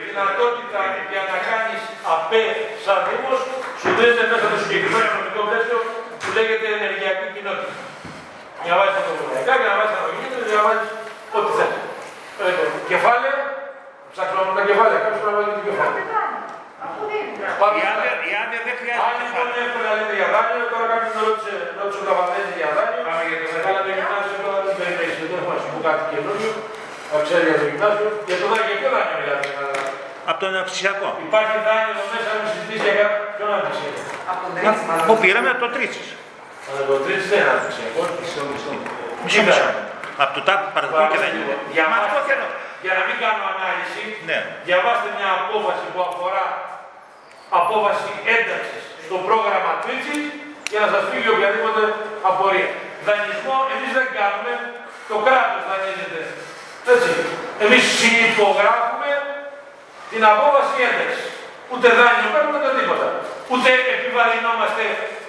Η δυνατότητα για να κάνεις ΑΠΕ σαν Δήμος σου δίνεται μέσα στο συγκεκριμένο νομικό πλαίσιο που λέγεται ενεργειακή κοινότητα. Διαβάζεις φωτοβολταϊκά, διαβάζεις αναλογίες, διαβάζεις ό,τι θες. Ε, Κεφάλαια, ψάχνουμε τα κεφάλαια, κάποιος πρέπει να βάλει το κεφάλαιο. Η άδεια, η άδεια δεν χρειάζεται Αν λοιπόν κεφάλαιο. εύκολα λέτε για δάνειο, τώρα κάποιος με ρώτησε, ρώτησε ο Καβαδένη για δάνειο. Πάμε για το Καλά το γυμνάσιο, τώρα δεν περιμένεις, δεν έχουμε να σου πω κάτι καινούριο. Θα ξέρει για το γυμνάσιο. Για το δάνειο, για ποιο δάνειο μιλάτε. Να- Από το αναπτυξιακό. Υπάρχει δάνειο εδώ μέσα, έχουμε συζητήσεις για κάποιο ποιον αναπτυξιακό. Από τον Τρίτσι μάλλον. Που πήραμε από το Τρίτσις. Αλλά το τρίτη δεν είναι αναπτυξιακό. Μισό, μισό. Από το τάπου παραδοχή και δεν είναι. Για, Μα αυτό θέλω. για να μην κάνω ανάλυση, Ναι. διαβάστε μια απόφαση που αφορά απόφαση ένταξης στο πρόγραμμα Τρίτσι για να σας φύγει οποιαδήποτε απορία. Δανεισμό εμείς δεν κάνουμε, το κράτος δανείζεται. Έτσι. Εμείς συνυπογράφουμε την απόφαση ένταξης. Ούτε δάνειο παίρνουμε ούτε τίποτα. Ούτε επιβαρυνόμαστε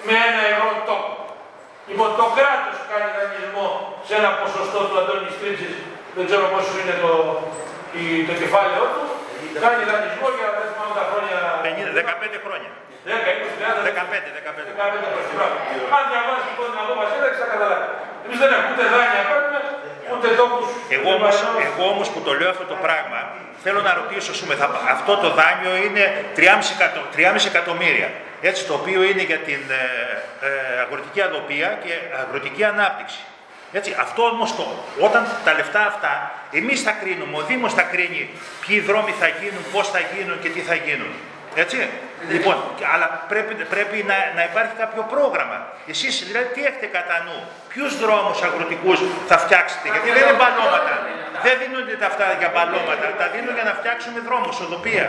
με ένα ευρώ τόπο. Λοιπόν, το κράτος κάνει δανεισμό σε ένα ποσοστό του Αντώνη Στρίτσης, δεν ξέρω πόσο είναι το, η, το κεφάλαιό του, κάνει δανεισμό για δεν θυμάμαι τα χρόνια. 50, 15 χρόνια. 10, 20, 30, 15, 15. 15 χρόνια. Μπράβο. Αν διαβάσει λοιπόν την απόφαση ένταξη θα καταλάβει. Εμείς δεν έχουμε ούτε δάνεια παίρνουμε, ούτε τόπου. Εγώ όμως, εγώ όμως που το λέω αυτό το πράγμα, θέλω να ρωτήσω, ας πούμε, θα, αυτό το δάνειο είναι 3,5 εκατο- 3,5 εκατομμύρια, έτσι, το οποίο είναι για την ε, ε, αγροτική αδοπία και αγροτική ανάπτυξη. Έτσι, αυτό όμως το, όταν τα λεφτά αυτά, εμείς θα κρίνουμε, ο Δήμος θα κρίνει ποιοι δρόμοι θα γίνουν, πώς θα γίνουν και τι θα γίνουν. Έτσι. Λοιπόν, και- αλλά πρέπει, πρέπει να, να υπάρχει κάποιο πρόγραμμα. Εσείς δηλαδή τι έχετε κατά νου, ποιους δρόμους αγροτικούς θα φτιάξετε, γιατί δεν είναι μπαλώματα. Δεν δίνονται τα αυτά για μπαλώματα, τα δίνουν για να φτιάξουμε δρόμους, οδοπία.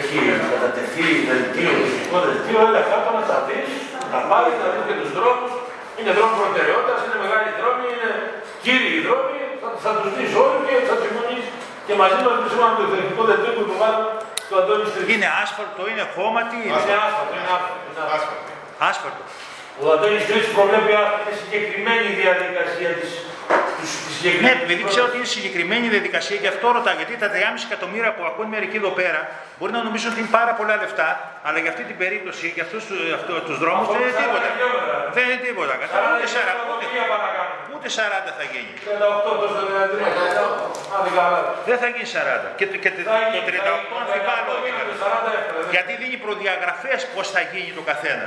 Έχει κατατεθεί δελτίο, φυσικό δελτίο, όλα αυτά θα τα δεις, θα πάρει, θα δεις και τους δρόμους. Είναι δρόμοι προτεραιότητας, είναι μεγάλοι δρόμοι, είναι κύριοι δρόμοι, θα, θα τους δεις όλους και θα συμφωνήσει και μαζί μας με το εθνικό δελτίο που υποβάλλουμε στο Αντώνη Στρίτ. Είναι άσφαλτο, είναι χώμα, τι είναι. Είναι άσφαλτο, είναι άσφαλτο. είναι άσφαλτο. Άσφαλτο. Ο Αντώνης Στρίτ προβλέπει άσφαλτο, είναι συγκεκριμένη η διαδικασία της. Ναι, επειδή ξέρω ότι είναι συγκεκριμένη διαδικασία, γι' αυτό ρωτάω. Γιατί τα 3,5 εκατομμύρια που ακούν μερικοί εδώ πέρα μπορεί να νομίζουν ότι είναι πάρα πολλά λεφτά, αλλά για αυτή την περίπτωση, για αυτούς τους δρόμους δεν είναι τίποτα. Δεν είναι τίποτα. Κατάλαβα ούτε 40, ούτε, ούτε 40 θα γίνει. 38 τόσο δυνατή. Αν δεν καλά. Δεν θα γίνει 40. Και, το- και το το 38 αμφιβάλλω. ότι θα γίνει. Γιατί δίνει προδιαγραφές πώς θα γίνει το καθένα.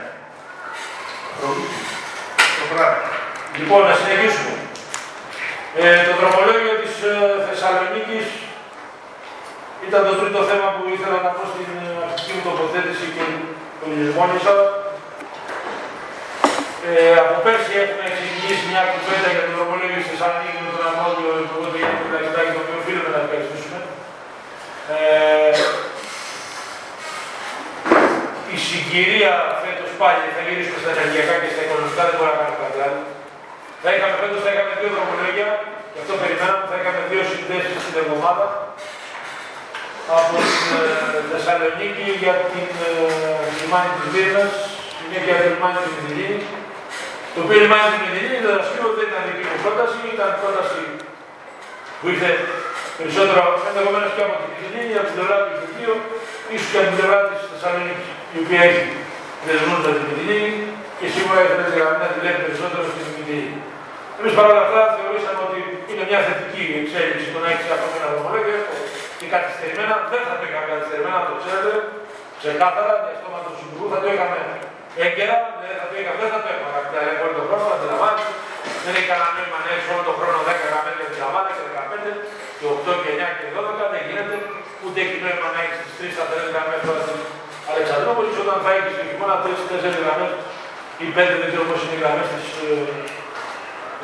Λοιπόν, να συνεχίσουμε. Ε, το δρομολόγιο της ε, Θεσσαλονίκης ήταν το τρίτο θέμα που ήθελα να πω στην ε, αρχική μου τοποθέτηση και τον λησμόνισα. Ε, από πέρσι έχουμε ξεκινήσει μια κουβέντα για το δρομολόγιο της Θεσσαλονίκης με τον αρμόδιο υπουργό του Γιάννη Κουλακητάκη, τον οποίο οφείλουμε να ευχαριστήσουμε. Ε, η συγκυρία φέτος πάλι θα γυρίσουμε στα ενεργειακά και στα οικονομικά, δεν μπορούμε να κάνουμε κάτι άλλο. Θα είχαμε φέτος, θα είχαμε δύο δρομολόγια, και αυτό περιμέναμε, θα είχαμε δύο συνδέσεις την εβδομάδα από την ε, Θεσσαλονίκη για την ε, λιμάνι της Βίρνας, μια για το λιμάνι της Μητυλίνης. Το οποίο λιμάνι της Μητυλίνης δεν δεν ήταν δική μου πρόταση, ήταν πρόταση που ήρθε περισσότερο ενδεχομένως και από την Μητυλίνη, από την πλευρά του Ιθιοπίου, ίσως και από την πλευρά της Θεσσαλονίκης, η οποία έχει δεσμού με την Μητυλίνη και σίγουρα ήθελε να τη λέει περισσότερο στην Μητυλίνη. Εμείς παρόλα αυτά θεωρήσαμε ότι είναι μια θετική εξέλιξη το να έχεις ακόμα ένα δρομολόγιο και καθυστερημένα, δεν θα το είχαμε καθυστερημένα, το ξέρετε, ξεκάθαρα, διαστόματο του Υπουργού θα το είχαμε έγκαιρα, δεν θα το είχαμε, δεν θα το είχαμε αγαπητά όλο τον χρόνο, αντιλαμβάνεστε. Δεν έχει κανένα νόημα να έχεις όλο τον χρόνο 10 γραμμές για αντιλαμβάνεστε και 15 και 8 και 9 και 12, δεν γίνεται, ούτε έχει νόημα να έχεις τις 3 σταθερέ γραμμές τώρα στην Αλεξανδρούπολη, όταν θα έχεις στο χειμώνα 3-4 γραμμές ή 5, δεν ξέρω πώς είναι οι γραμμές της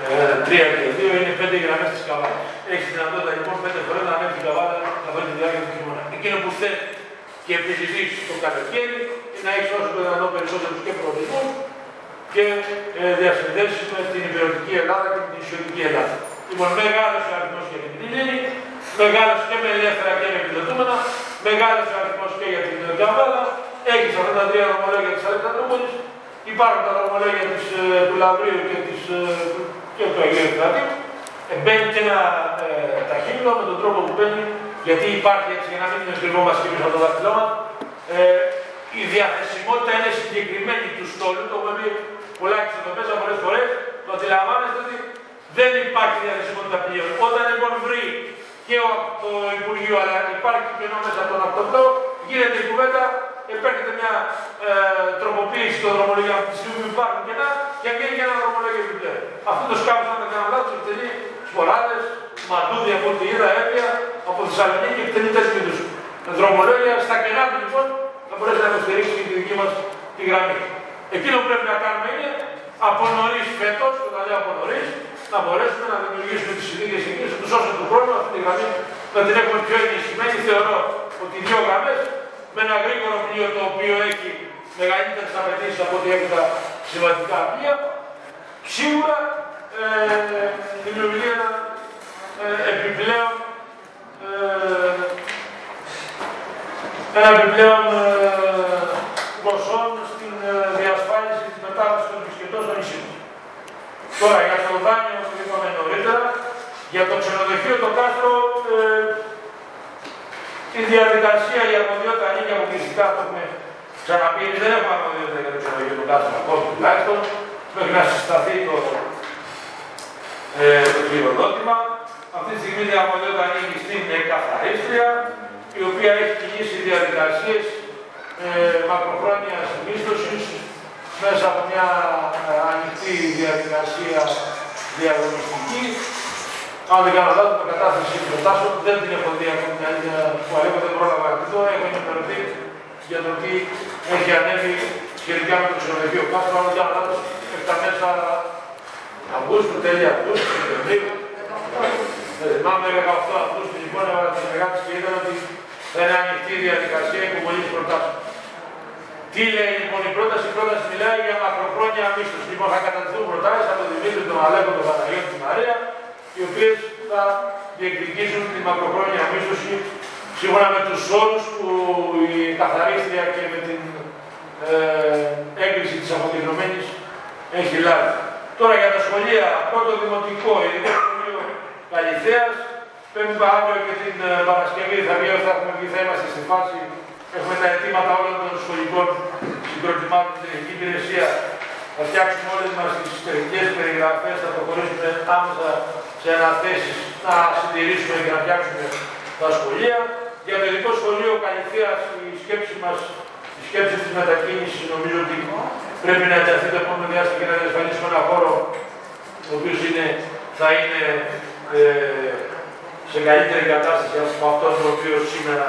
ε, τρία και δύο είναι πέντε γραμμές της καβάλας. Έχεις δυνατότητα λοιπόν πέντε φορές να ανέβεις την καβάλα καθ' όλη τη διάρκεια του χειμώνα. Εκείνο που θες και επιζητεί το καλοκαίρι είναι να έχεις όσο το δυνατόν περισσότερους και προορισμούς και ε, διασυνδέσεις με την υπηρετική Ελλάδα και την ισιωτική Ελλάδα. Λοιπόν, μεγάλος ο αριθμός για την Τιλίνη, μεγάλος και με ελεύθερα και με επιδοτούμενα, μεγάλος ο αριθμός και για την Καβάλα. Έχεις αυτά τα τρία δρομολόγια της Αλεξανδρούπολης, υπάρχουν τα δρομολόγια της, ε, του Λαβρίου και της, ε, και του Αγίου Ευκρατίου, ε, μπαίνει και ένα ε, ταχύλο με τον τρόπο που μπαίνει, γιατί υπάρχει έτσι για να μην είναι κρυβόμαστε και πίσω από το δάχτυλό μας. Ε, η διαθεσιμότητα είναι συγκεκριμένη του στόλου, το έχουμε πει τουλάχιστον εδώ μέσα πολλές φορές. Το αντιλαμβάνεστε ότι δεν υπάρχει διαθεσιμότητα πλέον. Όταν λοιπόν βρει και το Υπουργείο, αλλά υπάρχει και ενώ μέσα από τον αυτοπλό, γίνεται η κουβέντα, επέρχεται μια ε, τροποποίηση των δρομολογίων από τη στιγμή που υπάρχουν κενά και βγαίνει και ένα δρομολόγιο επιπλέον. Αυτό το σκάφο, αν δεν κάνω λάθο, εκτελεί σποράδε, μαντούδια από τη Ήρα, έπια, από Θεσσαλονίκη και εκτελεί τέτοιου είδους δρομολόγια. Στα κενά του λοιπόν θα μπορέσει να υποστηρίξει και τη δική μας τη γραμμή. Εκείνο που πρέπει να κάνουμε είναι από νωρίς φέτος, όταν λέω από νωρίς, να μπορέσουμε να δημιουργήσουμε τις συνθήκε εκείνες, ώστε του χρόνου αυτή τη γραμμή να την έχουμε πιο ενισχυμένη. Θεωρώ ότι οι δύο γραμμές με ένα γρήγορο πλοίο το οποίο έχει μεγαλύτερες απαιτήσεις από ό,τι έχουν τα σημαντικά πλοία, σίγουρα ε, δημιουργεί ένα ε, επιπλέον ε, ένα επιπλέον ε, ποσό στην ε, διασφάλιση της μετάβασης των επισκεπτών στο νησί. Τώρα για το δάνειο που είπαμε νωρίτερα, για το ξενοδοχείο το κάστρο ε, η διαδικασία, η αρμοδιότητα ανήκει αποκλειστικά, το έχουμε ξαναπεί, δεν έχουμε αρμοδιότητα για το ξενοδοχείο του κάστρο ακόμα τουλάχιστον, μέχρι να συσταθεί το, ε, το κληροδότημα. Αυτή τη στιγμή η αρμοδιότητα ανήκει στην καθαρίστρια, η οποία έχει κινήσει διαδικασίες ε, μακροχρόνιας μίσθωσης μέσα από μια ε, ανοιχτή διαδικασία διαγωνιστική αν δεν κάνω λάθος, με κατάθεση του προτάσεων, δεν την έχω δει ακόμη την αλήθεια που αλήθεια δεν πρόλαβα να δω. Έχω ενημερωθεί για το τι έχει ανέβει σχετικά με το ξενοδοχείο Κάστρο, αν δεν κάνω λάθος, εκ τα μέσα Αυγούστου, τέλεια Αυγούστου, Σεπτεμβρίου. Θυμάμαι 18 Αυγούστου, λοιπόν, έβαλα τις μεγάλες και είδα ότι θα είναι ανοιχτή διαδικασία υποβολής προτάσεων. Τι λέει λοιπόν η πρόταση, η πρόταση μιλάει για μακροχρόνια μίσθωση. Λοιπόν, θα κατατεθούν προτάσεις από τον Δημήτρη, τον Αλέκο, τον Παναγιώτη, τη Μαρία, οι οποίες θα διεκδικήσουν τη μακροχρόνια μίσθωση σύμφωνα με τους όρους που η καθαρίστρια και με την ε, έγκριση της αποκεντρωμένη έχει λάβει. Τώρα για τα σχολεία, πρώτο δημοτικό, ειδικό σχολείο Καλυθέας, Πέμπτη αύριο και την ε, Παρασκευή θα βγει, θα, έχουμε, θα είμαστε στη φάση, έχουμε τα αιτήματα όλων των σχολικών συγκροτημάτων στην ελληνική υπηρεσία. Θα φτιάξουμε όλες μας τις τεχνικέ περιγραφές, θα προχωρήσουμε άμεσα σε αναθέσεις να συντηρήσουμε και να φτιάξουμε τα σχολεία. Για το ειδικό σχολείο Καλυθέα η σκέψη μας, η σκέψη της μετακίνησης νομίζω ότι πρέπει να ενταχθεί το επόμενο διάστημα και να διασφαλίσουμε ένα χώρο ο οποίος θα είναι ε, σε καλύτερη κατάσταση από αυτόν τον οποίο σήμερα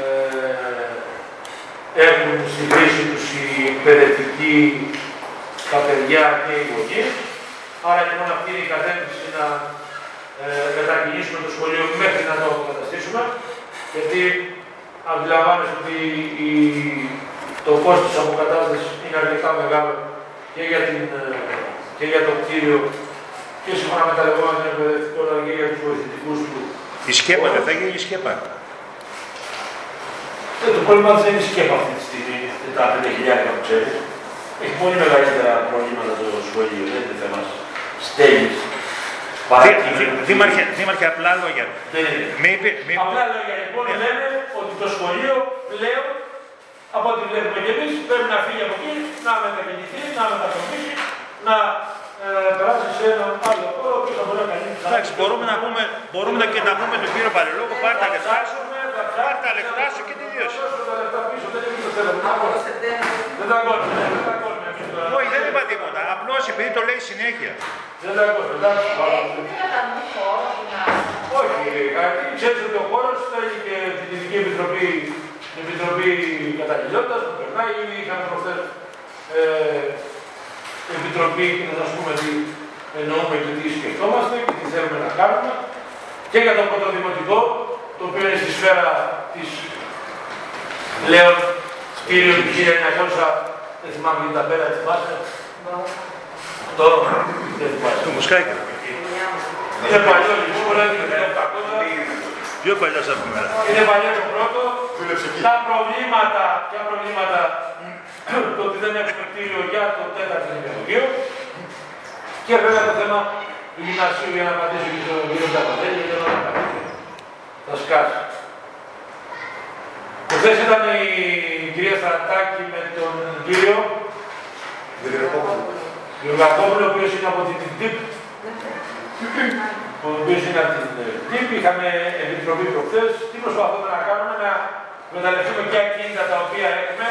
ε, έχουν στη χρήση τους οι εκπαιδευτικοί, τα παιδιά και οι γονείς. Άρα λοιπόν αυτή είναι η κατεύθυνση να ε, μετακινήσουμε το σχολείο μέχρι να το αποκαταστήσουμε. Γιατί αντιλαμβάνεστε ότι η, το κόστος αποκατάστασης είναι αρκετά μεγάλο και για, την, ε, και για το κτίριο και σύμφωνα με τα λεγόμενα εκπαιδευτικό αλλά και για τους βοηθητικούς του. Η σκέπα δεν θα γίνει η σκέπα. Ε, το πρόβλημα δεν είναι η σκέπα αυτή τη στιγμή, τα 5.000 που ξέρεις. Έχει πολύ μεγαλύτερα προβλήματα το σχολείο, δεν είναι θέμα στέλνης. Δή- δή- Δήμαρχε, δήμαρχε, απλά λόγια. Δεν είναι. Με είπε, με είπε- Απλά λόγια λοιπόν λένε ότι το σχολείο πλέον από ό,τι βλέπουμε και εμείς πρέπει να φύγει από εκεί, να μετακινηθεί, να μετακομίσει, να ε, περάσει σε έναν άλλο χώρο που θα μπορεί να καλύψει. Εντάξει, μπορούμε να πούμε, μπορούμε να, και να πούμε τον κύριο Παλαιολόγο, πάρε τα λεφτά σου, πάρε τα λεφτά σου και τελείωσε. τα λεφτά πίσω, δεν είναι το θέμα. Δεν τα κόβουμε, δεν τα κόβουμε εμείς τώρα. Όχι, δεν είπα τίποτα. Απλώς επειδή το λέει συνέχεια. Δεν τα κόβουμε, εντάξει. Όχι, γιατί ξέρεις ότι ο χώρος θέλει και την Ειδική Επιτροπή, την Επιτροπή Καταγγελιότητας που περνάει, ήδη είχαμε προχθές ε, Επιτροπή και να σας πούμε τι εννοούμε και τι σκεφτόμαστε και τι θέλουμε να κάνουμε και για το πρωτοδημοτικό, το οποίο είναι στη σφαίρα της Λέων κτίριο του 1900, δεν θυμάμαι την ταμπέλα, θυμάσαι; Το, δεν θυμάσαι. Το μουσκάκι. Είναι παλιό λοιπόν, μπορεί να είναι 1800. Πιο παλιό από μένα. Είναι παλιό το πρώτο. Τα προβλήματα, ποια προβλήματα, το ότι δεν έχουμε κτίριο για το τέταρτο νηπιαγωγείο. Και βέβαια το θέμα του γυμνασίου για να απαντήσω και στον κύριο Ταπαντέλη, για να απαντήσω. Θα σκάσει. Χθες ήταν η κυρία Στρατάκη με τον κύριο Γεωργακόπουλο, ο οποίος είναι από την ΤΥΠ, ο οποίος είναι από την ΤΥΠ. Είχαμε επιτροπή προχθές. Τι προσπαθούμε να κάνουμε, να μεταλλευτούμε και ακίνητα τα οποία έχουμε.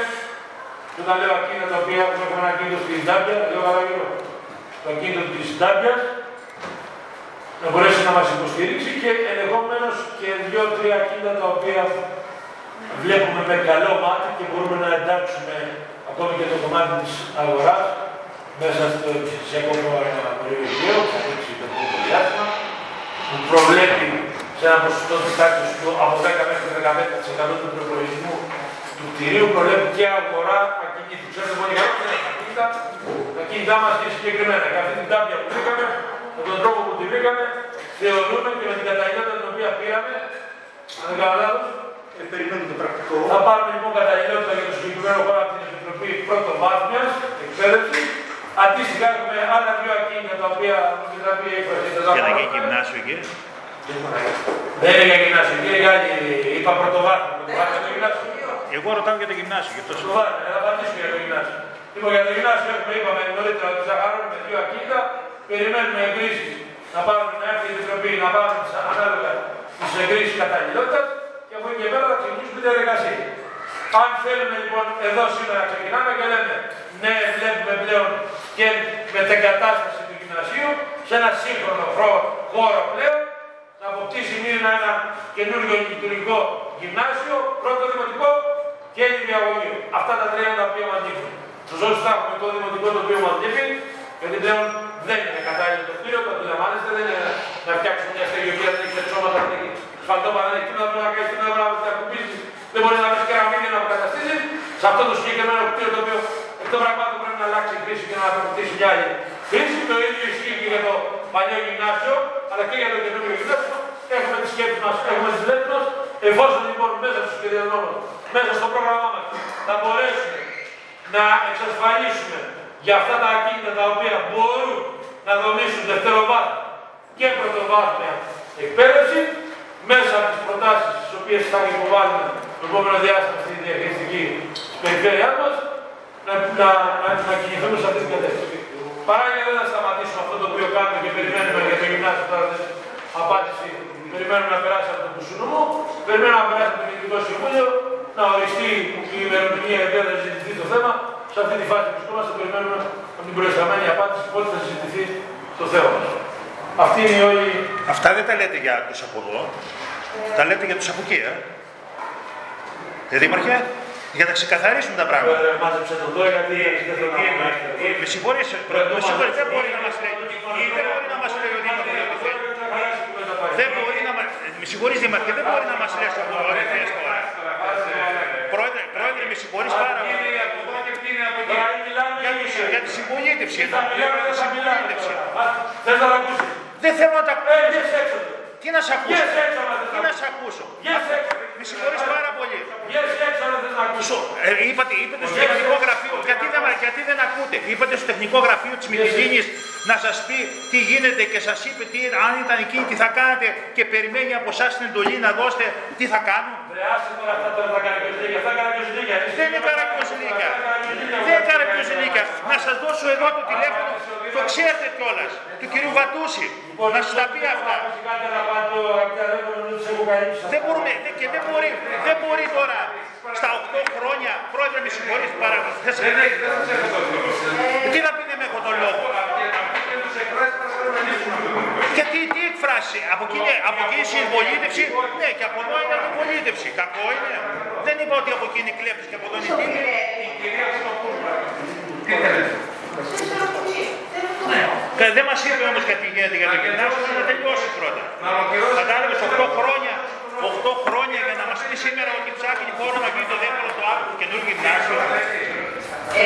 Και όταν λέω ακίνητα τα οποία έχουμε, έχουμε ένα ακίνητο στη Ντάμπια, λέω καλά γύρω. Το ακίνητο της Ντάμπιας, να μπορέσει να μας υποστηρίξει και ενδεχομένως και δύο-τρία ακίνητα τα οποία βλέπουμε με καλό μάτι και μπορούμε να εντάξουμε ακόμη και το κομμάτι της αγοράς μέσα στο επιχειρησιακό πρόγραμμα περιοχείο, θα ανοίξει το πρώτο διάστημα, που προβλέπει σε ένα ποσοστό της τάξης του από 10 μέχρι 15% του προπολογισμού του κτηρίου, προβλέπει και αγορά ακινήτου. Ξέρετε πολύ καλά, δεν είναι ακίνητα. Τα ακίνητά μας είναι συγκεκριμένα. Και αυτή την τάπια που βρήκαμε, με τον τρόπο που τη βρήκαμε, θεωρούμε και με την καταγγελία την οποία πήραμε, αν δεν κάνω λάθος, θα πάρουμε λοιπόν καταλληλότητα για το συγκεκριμένο χώρο από την Επιτροπή Πρωτοβάθμιας εκπαίδευση. Αντίστοιχα έχουμε άλλα δύο ακίνητα τα οποία με τα οποία έκφραση. Για να γίνει γυμνάσιο εκεί. Δεν είναι για γυμνάσιο, είναι για άλλη, είπα πρωτοβάθμια. Πρωτοβάθμια το γυμνάσιο. Εγώ ρωτάω για το γυμνάσιο. Γι' αυτό σου Πρωτοβάθμια, θα απαντήσουμε για το γυμνάσιο. Λοιπόν, για το γυμνάσιο έχουμε, είπαμε νωρίτερα ότι ζαχαρώνουμε με δύο ακίνητα, περιμένουμε εγκρίσεις να πάρουμε να έρθει η Επιτροπή να πάρουμε τις ανάλογα τις εγκρίσεις καταλληλότητας και από εκεί και πέρα θα ξεκινήσουμε τη διαδικασία. Αν θέλουμε λοιπόν εδώ σήμερα ξεκινάμε και λέμε ναι βλέπουμε πλέον και μετεγκατάσταση του γυμνασίου σε ένα σύγχρονο χώρο- χώρο πλέον να αποκτήσει μήνυμα ένα καινούργιο λειτουργικό γυμνάσιο, πρώτο δημοτικό και νηπιαγωγείο. Αυτά τα τρία είναι τα οποία μας λείπουν. Στους όσους θα έχουμε το δημοτικό το οποίο μας λείπει, γιατί πλέον δεν είναι κατάλληλο το κτίριο, το αντιλαμβάνεστε, δεν είναι να φτιάξουμε μια στεγιογεία, δεν έχει τεξώματα, δεν έχει σφαλτόπα, δεν έχει τίποτα, μπορεί να κάνει τίποτα, μπορεί να ακουμπήσει, δεν μπορεί να βρεις κεραμίδια να αποκαταστήσει. Σε αυτό το συγκεκριμένο κτίριο το οποίο εκ των πραγμάτων πρέπει να αλλάξει η χρήση και να αποκτήσει μια άλλη χρήση. Το ίδιο ισχύει και για το παλιό γυμνάσιο, αλλά και για το καινούργιο γυμνάσιο. Έχουμε τις σκέψεις μας, έχουμε τις λέξεις μας, εφόσον λοιπόν μέσα στους σχεδιασμό μας, μέσα στο πρόγραμμά μας, θα μπορέσουμε να εξασφαλίσουμε για αυτά τα ακίνητα τα οποία μπορούν να δομήσουν δευτεροβάθμια και πρωτοβάθμια εκπαίδευση μέσα από τις προτάσεις τις οποίες θα υποβάλουμε το επόμενο διάστημα στη διαχειριστική της περιφέρειάς μας να, να, να, να κινηθούμε σε αυτή την κατεύθυνση. Παράλληλα δεν θα σταματήσουμε αυτό το οποίο κάνουμε και περιμένουμε για το γυμνάσιο τώρα δεν απάντηση. Περιμένουμε να περάσει από το Κουσουνούμο, περιμένουμε να περάσει από το Κοινωνικό Συμβούλιο, να οριστεί η ημερομηνία η οποία θα συζητηθεί το θέμα. Σε αυτή τη φάση που βρισκόμαστε, περιμένουμε από την προϊσταμένη απάντηση πότε θα συζητηθεί το θέμα μας. Αυτή είναι η όλη. Αυτά δεν τα λέτε για τους από εδώ. Τα λέτε για τους από εκεί, ε. Ε, Δήμαρχε, για να ξεκαθαρίσουν τα πράγματα. Ε, Μάζεψε το τώρα γιατί δεν θέλω να Με συγχωρείς, με συγχωρείς, δεν μπορεί να μας λέει. Δεν μπορεί να μας λέει ο Δήμαρχος ό,τι θέλει. Δεν μπορεί να μας... Με Με συγχωρείς Δήμαρχε, δεν μπορεί να μας λες από εδώ ό,τι θες τώρα. Πρόεδρε, πρόεδρε, με συγχωρείς πάρα πολύ. Τώρα μιλάμε Για, τη- για τη συμπολίτευση Τι εδώ. θα μιλάμε, δεν θα μιλάμε. Συμπολίτευση. Α, Θες να τα ακούσεις. Δεν θέλω να τα Ε, βγες έξω. Τι να σε ακούσω; Βγες έξω να θες Τι να να σε ακούσεις. ακούσω. Βγες έξω. Με συγχωρείς πάρα πολύ. Βγες έξω να θες να ακούσεις. Σο- ε, είπατε, είπατε στο τεχνικό γραφείο, γιατί δεν, γιατί δεν ακούτε; Είπατε στο τεχνικό γραφείο της Μητυλίνης να σας πει τι γίνεται και σας είπε τι, αν ήταν εκείνη τι θα κάνετε και περιμένει από εσάς την εντολή να δώσετε τι θα κάνουν; Βρε, άσε τώρα αυτά τώρα τα καραγκιόζηλίκια. Αυτά καραγκιόζηλίκια. Εσύ Δεν είναι με τα- καραγκιόζηλίκια. αυτά καραγκιόζηλίκια. Δεν είναι καραγκιόζηλίκια. Να σας δώσω εδώ το τηλέφωνο, το ξέρετε κιόλας, του κυρίου Βατούση, Λοιπόν, να σας τα πει αυτά. Κάτι να πάω, αγαπητέ αδέρφια μου, δεν τους έχω καλύψει. Δεν μπορούμε, δεν- και δεν μπορεί, δεν μπορεί τώρα στα 8 χρόνια, πρόεδρε με συγχωρείς πάρα πολύ. Δεν σε- Δεν έχει, δεν σας έχω τον λόγο. Τι να πει δεν έχω τον λόγο. Αυτή και τους εκφράσεις μας πρέπει να λύσουμε αυτό το πρόβλημα. Και τι, τι εκφράσει, από εκεί, από εκεί η συμπολίτευση, ναι, και από εδώ είναι αντιπολίτευση. Κακό είναι. Δεν είπα ότι από εκεί είναι κλέπτης και από εδώ είναι τίμη. Κυρία Χρυσοπούλου, τι θέλετε; Και δεν μας είπε όμως γιατί γίνεται για το γυμνάσιο, να τελειώσει πρώτα. Να ολοκληρώσει. Κατάλαβες 8 χρόνια, 8 χρόνια για να μας πει σήμερα ότι ψάχνει χώρο να γίνει το δεύτερο το άλλο του καινούργιου γυμνάσιο. Ε,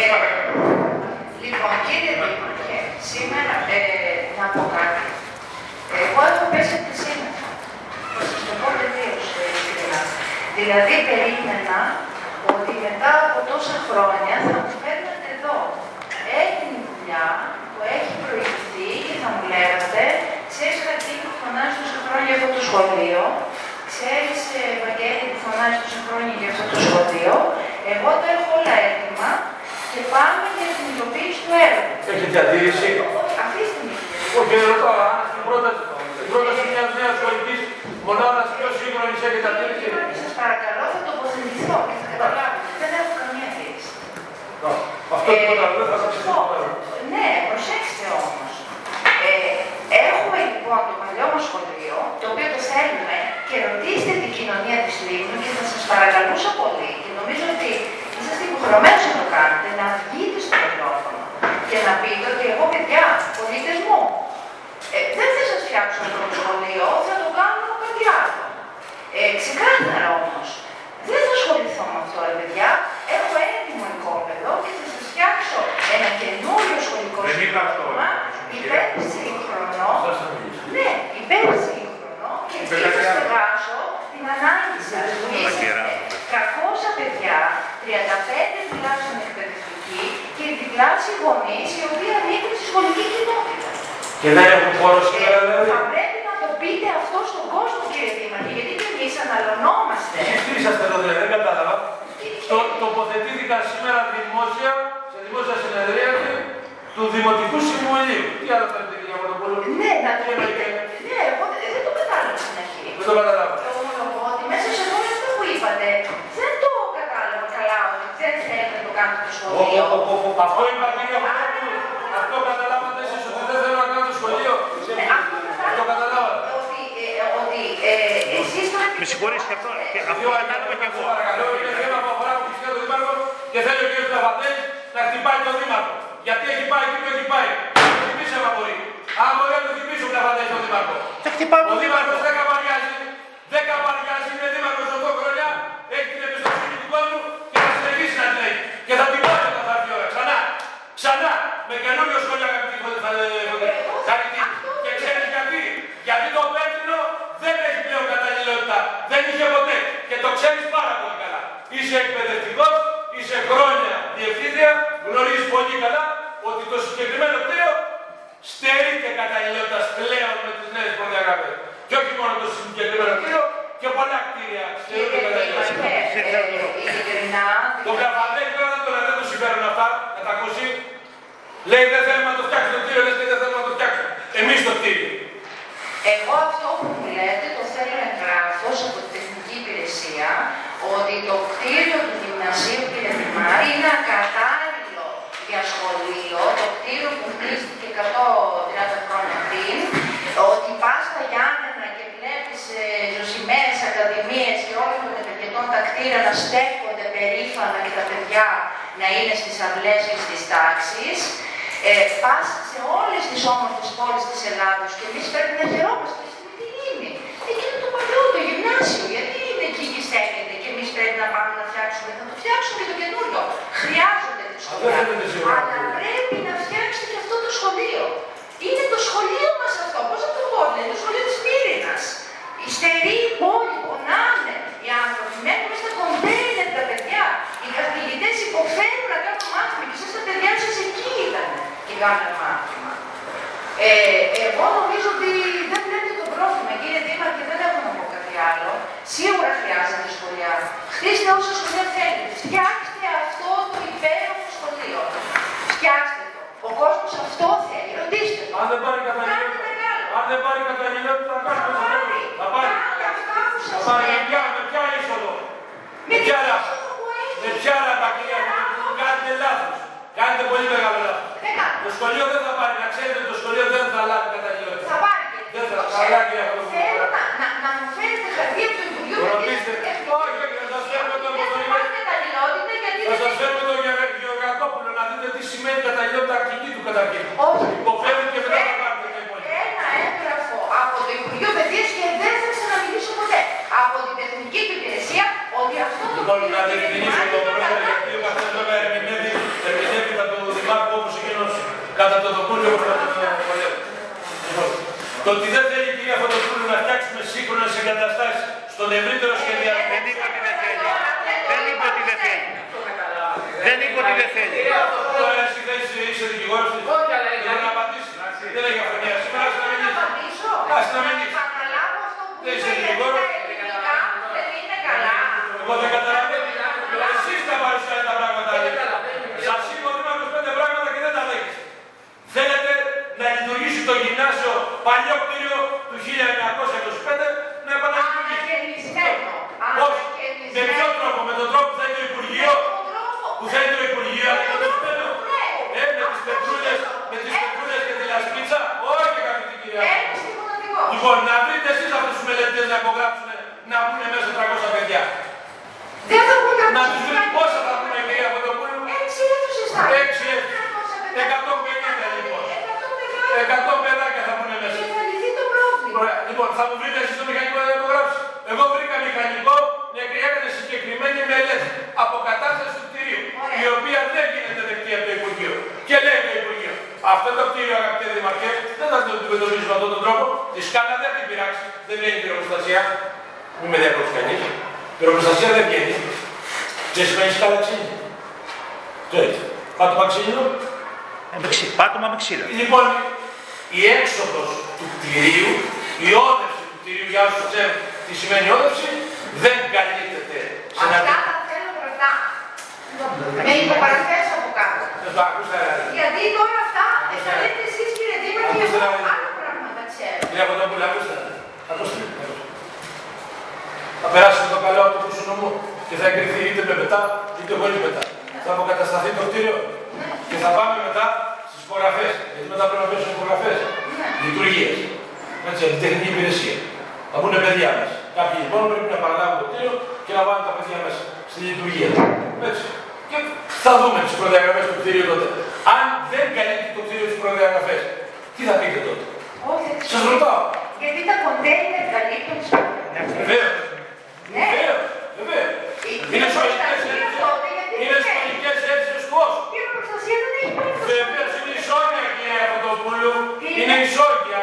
λοιπόν, κύριε Δήμαρχε, σήμερα ε, να πω κάτι. Εγώ έχω πέσει από τη σήμερα. Θα σας το πω τελείως ε, ειλικρινά. Δηλαδή, περίμενα ότι μετά από τόσα χρόνια θα μου φέρνατε εδώ έτοιμη δουλειά που έχει προηγηθεί και θα μου λέγατε ξέρεις κάτι που φωνάζει τόσα χρόνια για αυτό το σχολείο, ξέρεις ε, Βαγγέλη που φωνάζει τόσα χρόνια για αυτό το σχολείο, εγώ τα έχω όλα έτοιμα και πάμε για την υλοποίηση του έργου. Έχετε αντίρρηση; Όχι, Αφήστε με. Όχι, ρωτώ, αν στην πρόταση, στην πρόταση μιας νέας σχολικής μονάδας πιο σύγχρονης έχετε αντίρρηση. Σας παρακαλώ, θα τοποθετηθώ και θα καταλάβετε. Δεν έχω καμία αντίρρηση. Αυτό τίποτα άλλο δεν θα σας αυτό, Ναι, προσέξτε όμως. Ε, έχουμε λοιπόν το παλιό μας σχολείο, το οποίο το θέλουμε και ρωτήστε την κοινωνία της Λίμνου και θα σας παρακαλούσα πολύ και νομίζω ότι είσαστε υποχρεωμένοι να το κάνετε, να βγείτε στο μικρόφωνο και να πείτε ότι εγώ παιδιά, πολίτες μου, ε, δεν θα σας φτιάξω αυτό το σχολείο, θα το κάνω κάτι άλλο. Ε, ξεκάθαρα όμως. Δεν θα ασχοληθώ με αυτό, ρε παιδιά. Έχω έτοιμο οικόπεδο και θα σας φτιάξω ένα καινούριο σχολικό Δεν είπα αυτό, σύστημα, υπέρσυγχρονό. Ναι, υπέρσυγχρονο και εκεί θα στεγάσω την ανάγκη σας. Είσαστε 300 παιδιά, 35 τουλάχιστον εκπαιδευτικοί και διπλάσιοι γονείς οι οποίοι ανήκουν στη σχολική κοινότητα. Και δεν έχουν χώρο σήμερα Ε, δηλαδή. θα πρέπει να το πείτε αυτό στον κόσμο, κύριε Δήμαρχε, γιατί και εμείς αναλωνόμαστε. Εσείς τι είσαστε εδώ δηλαδή, δεν κατάλαβα. Το, τοποθετήθηκα σήμερα δημόσια, σε δημόσια συνεδρίαση του Δημοτικού Συμβουλίου. Τι άλλο θέλετε κυρία Μαροπούλου. Ναι, να το Τι πείτε. εννοείται. Ναι, εγώ δεν δεν το κατάλαβα στην αρχή. Δεν το καταλάβα. Το ομολογώ ότι μέσα σε όλο αυτό που είπατε, δεν το κατάλαβα καλά ότι δεν θέλετε να το κάνετε το σχολείο. Αυτό είπα κυρία Μαροπούλου. Αυτό καταλάβατε εσείς ότι δεν θέλω να κάνω το σχολείο. Ναι, αυτό Το καταλάβατε. Ότι, ε, ότι ε, εσείς το Με συγχωρείς και αυτό, και αυτό Δύο κατάλαβα και εγώ. Παρακαλώ, είναι θέμα που αφορά αποκλειστικά τον Δήμαρχο και θέλει ο κ. Παπαδέλης να χτυπάει τον Δήμαρχο. Γιατί έχει πάει εκεί που έχει πάει. Να το θυμίσει άμα μπορεί. Αν μπορεί να το θυμίσει ο Παπαδέλης τον Δήμαρχο. Θα χτυπάω Ο τον Δήμαρχος Δήμαρχο. δεν καμπαριάζει. Δεν καμπαριάζει, είναι Δήμαρχος 8 χρόνια. Έχει την εμπιστοσύνη του κόσμου και θα συνεχίσει να την έχει. Και θα την πάρει όταν θα έρθει η ώρα. Ξανά. Ξανά. Με καινούριο σχόλιο αγαπητοί Χαρητή. Και ξέρεις γιατί. Γιατί το πέτρινο δεν έχει πλέον καταλληλότητα. Δεν είχε ποτέ. Και το ξέρεις πάρα πολύ καλά. Είσαι εκπαιδευτικός, είσαι χρόνια διευθύντρια, γνωρίζεις πολύ καλά ότι το συγκεκριμένο κτίριο στερείται καταλληλότητας πλέον με τις νέες προδιαγραφές. Και όχι μόνο το συγκεκριμένο κτίριο, και πολλά κτίρια στερούνται Κύριε καταλληλότητας. Δήμαρχε, ε, ειλικρινά, Το Καφαντέλη τώρα δεν το λέει, δεν το συμφέρουν αυτά, να τα ακούσει. Λέει δεν θέλουμε να το φτιάξουμε το κτίριο, λες και δεν θέλουμε να το φτιάξουμε. Εμείς το κτίριο. Εγώ αυτό που μου λέτε το θέλω εγγράφος από την τεχνική υπηρεσία ότι το κτίριο του γυμνασίου κύριε Δημάρη είναι ακατάλληλο για σχολείο, το κτίριο που χτίστηκε 130 χρόνια πριν, ότι πας στα Γιάννενα και βλέπεις ε, ζωσημένες ακαδημίες και όλων των επαιτειωτών τα κτίρια να στέκονται περήφανα και τα παιδιά να είναι στις αυλές και στις τάξεις. Ε, πας σε όλες τις όμορφες πόλεις της Ελλάδος και εμείς πρέπει να χαιρόμαστε στη Μυτιλίνη. Εκεί είναι; Το παλιό, το γυμνάσιο. Γιατί είναι εκεί και στέκεται και εμείς πρέπει να πάμε να φτιάξουμε. Θα το φτιάξουμε και το καινούριο. Χρειάζονται τη σχολεία. θέλετε σίγουρα. Αλλά πρέπει να φτιάξετε και αυτό το σχολείο. Είναι το σχολείο μας αυτό. Πώς θα το πω, είναι το σχολείο της Πύρινα. Η στερή πόλη, πονάνε. Οι άνθρωποι μένουν στα κοντέινερ τα παιδιά. Οι καθηγητέ υποφέρουν να κάνουν μάθημα και εσείς τα παιδιά σας εκεί ήταν και κάνουν μάθημα. Ε, εγώ νομίζω ότι δεν βλέπετε το πρόβλημα, κύριε Δήμαρχε, δεν έχω να πω κάτι άλλο. Σίγουρα χρειάζεται σχολεία. Χτίστε όσα σχολεία θέλετε. Φτιάξτε αυτό το υπέροχο σχολείο. Φτιάξτε το. Ο κόσμος αυτό θέλει. Ρωτήστε το. Αν δεν πάρει Κάντε καταγγελία, μεγάλο. αν δεν πάρει καταγγελία, τι θα Θα κάνει. πάρει. Θα πάρει. Κάντε αυτά που Θα σας πάρει με λέω. ποια, με ποια είσοδο. Με Με την ποια είσοδο που έχει. Με ποια λαμπακία. Κάνετε λάθος. Κάνετε πολύ μεγάλο λάθος. Δεν κάνω. Το σχολείο δεν θα πάρει. Να ξέρετε το σχολείο δεν θα λάβει καταγγελία. Θα πάρει. Δεν θα Το καλά, ξέρω. κύριε Παπαδοπούλου. Θέλω να, να, να μου φέρετε χαρτί από το Υπουργείο Το γιατί ρωτήστε. δεν- Όχι, όχι, θα σας φέρουμε τον Δεν θα Παπαδοπούλου. πάρει καταλληλότητα γιατί Θα δεν σας φέρουμε τον Γεωργα- Γεωργακόπουλο να δείτε τι σημαίνει καταγγελότητα αρχική του καταρχήν. Όχι. Υποφέρει και μετά θα πάρετε και πολύ. Ένα έγγραφο από το Υπουργείο Παιδείας και δεν θα ξαναμιλήσω ποτέ. Από την τεχνική του υπηρεσία ότι αυτό το Λοιπόν, οποίο να κύριε διευκρινίσω Δημάρχη, το είναι πρόβλημα, κατά- γιατί ο καθένας βέβαια ερμηνεύει, ερμηνεύει κατά του Δημάρχου όπως εκείνος κατά το Δοκούλιο όπως κατά τον Πολέμο. Λοιπόν, το ότι δεν θέλει η κυρία Φωτοπούλου να φτιάξουμε σύγχρονες εγκαταστάσεις στον ευρύτερο σχεδιασμό. Δεν είπε ότι δεν θέλει. Δεν είπε ότι δεν θέλει. Δεν είπε ότι δεν θέλει. Τώρα εσύ δεν είσαι, είσαι δικηγόρος της. Όχι, αλλά Δεν μπορεί να απαντήσει. Δεν έχει αφωνία. Σήμερα άσαι να Να μιλήσει. απαντήσω. Άσε να Να μιλήσει. επαναλάβω αυτό που Δεν είπα είσαι γιατί δικηγόρος. τα ελληνικά δεν είναι καλά. Εγώ δεν καταλαβαίνω. Εσείς τα παρουσιάζετε τα πράγματα. Σας είπα ότι είμαι 25 πράγματα και δεν τα δέχεστε. Θέλετε να λειτουργήσει το γυμνάσιο παλιό κτίριο του 1925 να επαναλειτουργήσει. Ανακαινισμένο. Όχι. Με ποιο τρόπο, με τον τρόπο που θέλει το Υπουργείο, που θέλει το Υπουργείο ανακαινισμένο. Ε, με τις πετρούλες, με τις πετρούλες και τη λασπίτσα. Όχι, αγαπητή κυρία. Ένα στιγματικό. Λοιπόν, να βρείτε εσείς αυτούς τους μελετητές να υπογράψουν να μπουν μέσα 300 παιδιά. Δεν θα βγουν Να καμία τους βρείτε πόσα θα βγουν κυρία Φωτοπούλου. Έξι αίθουσες θα Έξι είναι. αίθουσες. 150 λοιπόν. Εκατό 100 παιδάκια θα μπουν μέσα. Και θα λυθεί το πρόβλημα. Ωραία. Λοιπόν, θα μου βρείτε εσείς το μηχανικό να υπογράψει. Εγώ βρήκα μηχανικό και έκανε συγκεκριμένη μελέτη αποκατάσταση του κτηρίου. Ωραία. Η οποία δεν γίνεται δεκτή από το Υπουργείο. Και λέει το Υπουργείο. Αυτό το κτίριο, αγαπητέ Δημαρχέ, δεν θα το αντιμετωπίζουμε με αυτόν τον τρόπο. Τη σκάλα δεν την πειράξει. Δεν βγαίνει πυροπροστασία. Μην με διακόψεις κανείς. Πυροπροστασία δεν βγαίνει. Και σημαίνει σκάλα ξύλινη. Το έτσι. Πάτωμα ξύλινο. Ε, με ξύ- Πάτωμα με ξύλα. Λοιπόν, η έξοδος του κτηρίου, η όδευση του κτηρίου, για όσους ξέρουν τι σημαίνει όδευση, δεν καλύπτεται σε ένα Αυτά τα θέλω μπροστά. Με υπογραφές από κάτω. Δεν το άκουσα, ρε. Γιατί τώρα αυτά θα λέτε εσείς κύριε Δήμαρχε, Ακούστε εγώ να δείτε. άλλα πράγματα ξέρω. Κυρία Κοντόπουλα, ακούστε. Ακούστε. Θα περάσει το καλό από το κούσουνο μου και θα εγκριθεί είτε με μετά είτε χωρίς μετά. Θα αποκατασταθεί το κτίριο και θα πάμε μετά στις υπογραφές. Γιατί μετά πρέπει να πέσουν υπογραφές. Λειτουργίες. Έτσι, η τεχνική υπηρεσία. Θα μπουν παιδιά μας. Κάποιοι λοιπόν πρέπει να παραλάβουν το κτίριο και να βάλουν τα παιδιά μέσα στη λειτουργία. Έτσι. Και θα δούμε τις προδιαγραφές του κτίριου τότε. Αν δεν καλύπτει το κτίριο τις προδιαγραφές, τι θα πείτε τότε; Όχι, δεν Σας ρωτάω. Γιατί τα κοντέινερ καλύπτουν τις προδιαγραφές. Βεβαίως. Ναι. Βεβαίως. Βεβαίως. Η- Είναι η σχολικές προστασία αίθουσες. τότε, γιατί Είναι δεν σχολικές αίθουσες του όσου. Η προστασία δεν έχει προστασία. Βεβαίως είναι ισόγεια κυρία Φωτοπούλου. Είναι ισόγεια.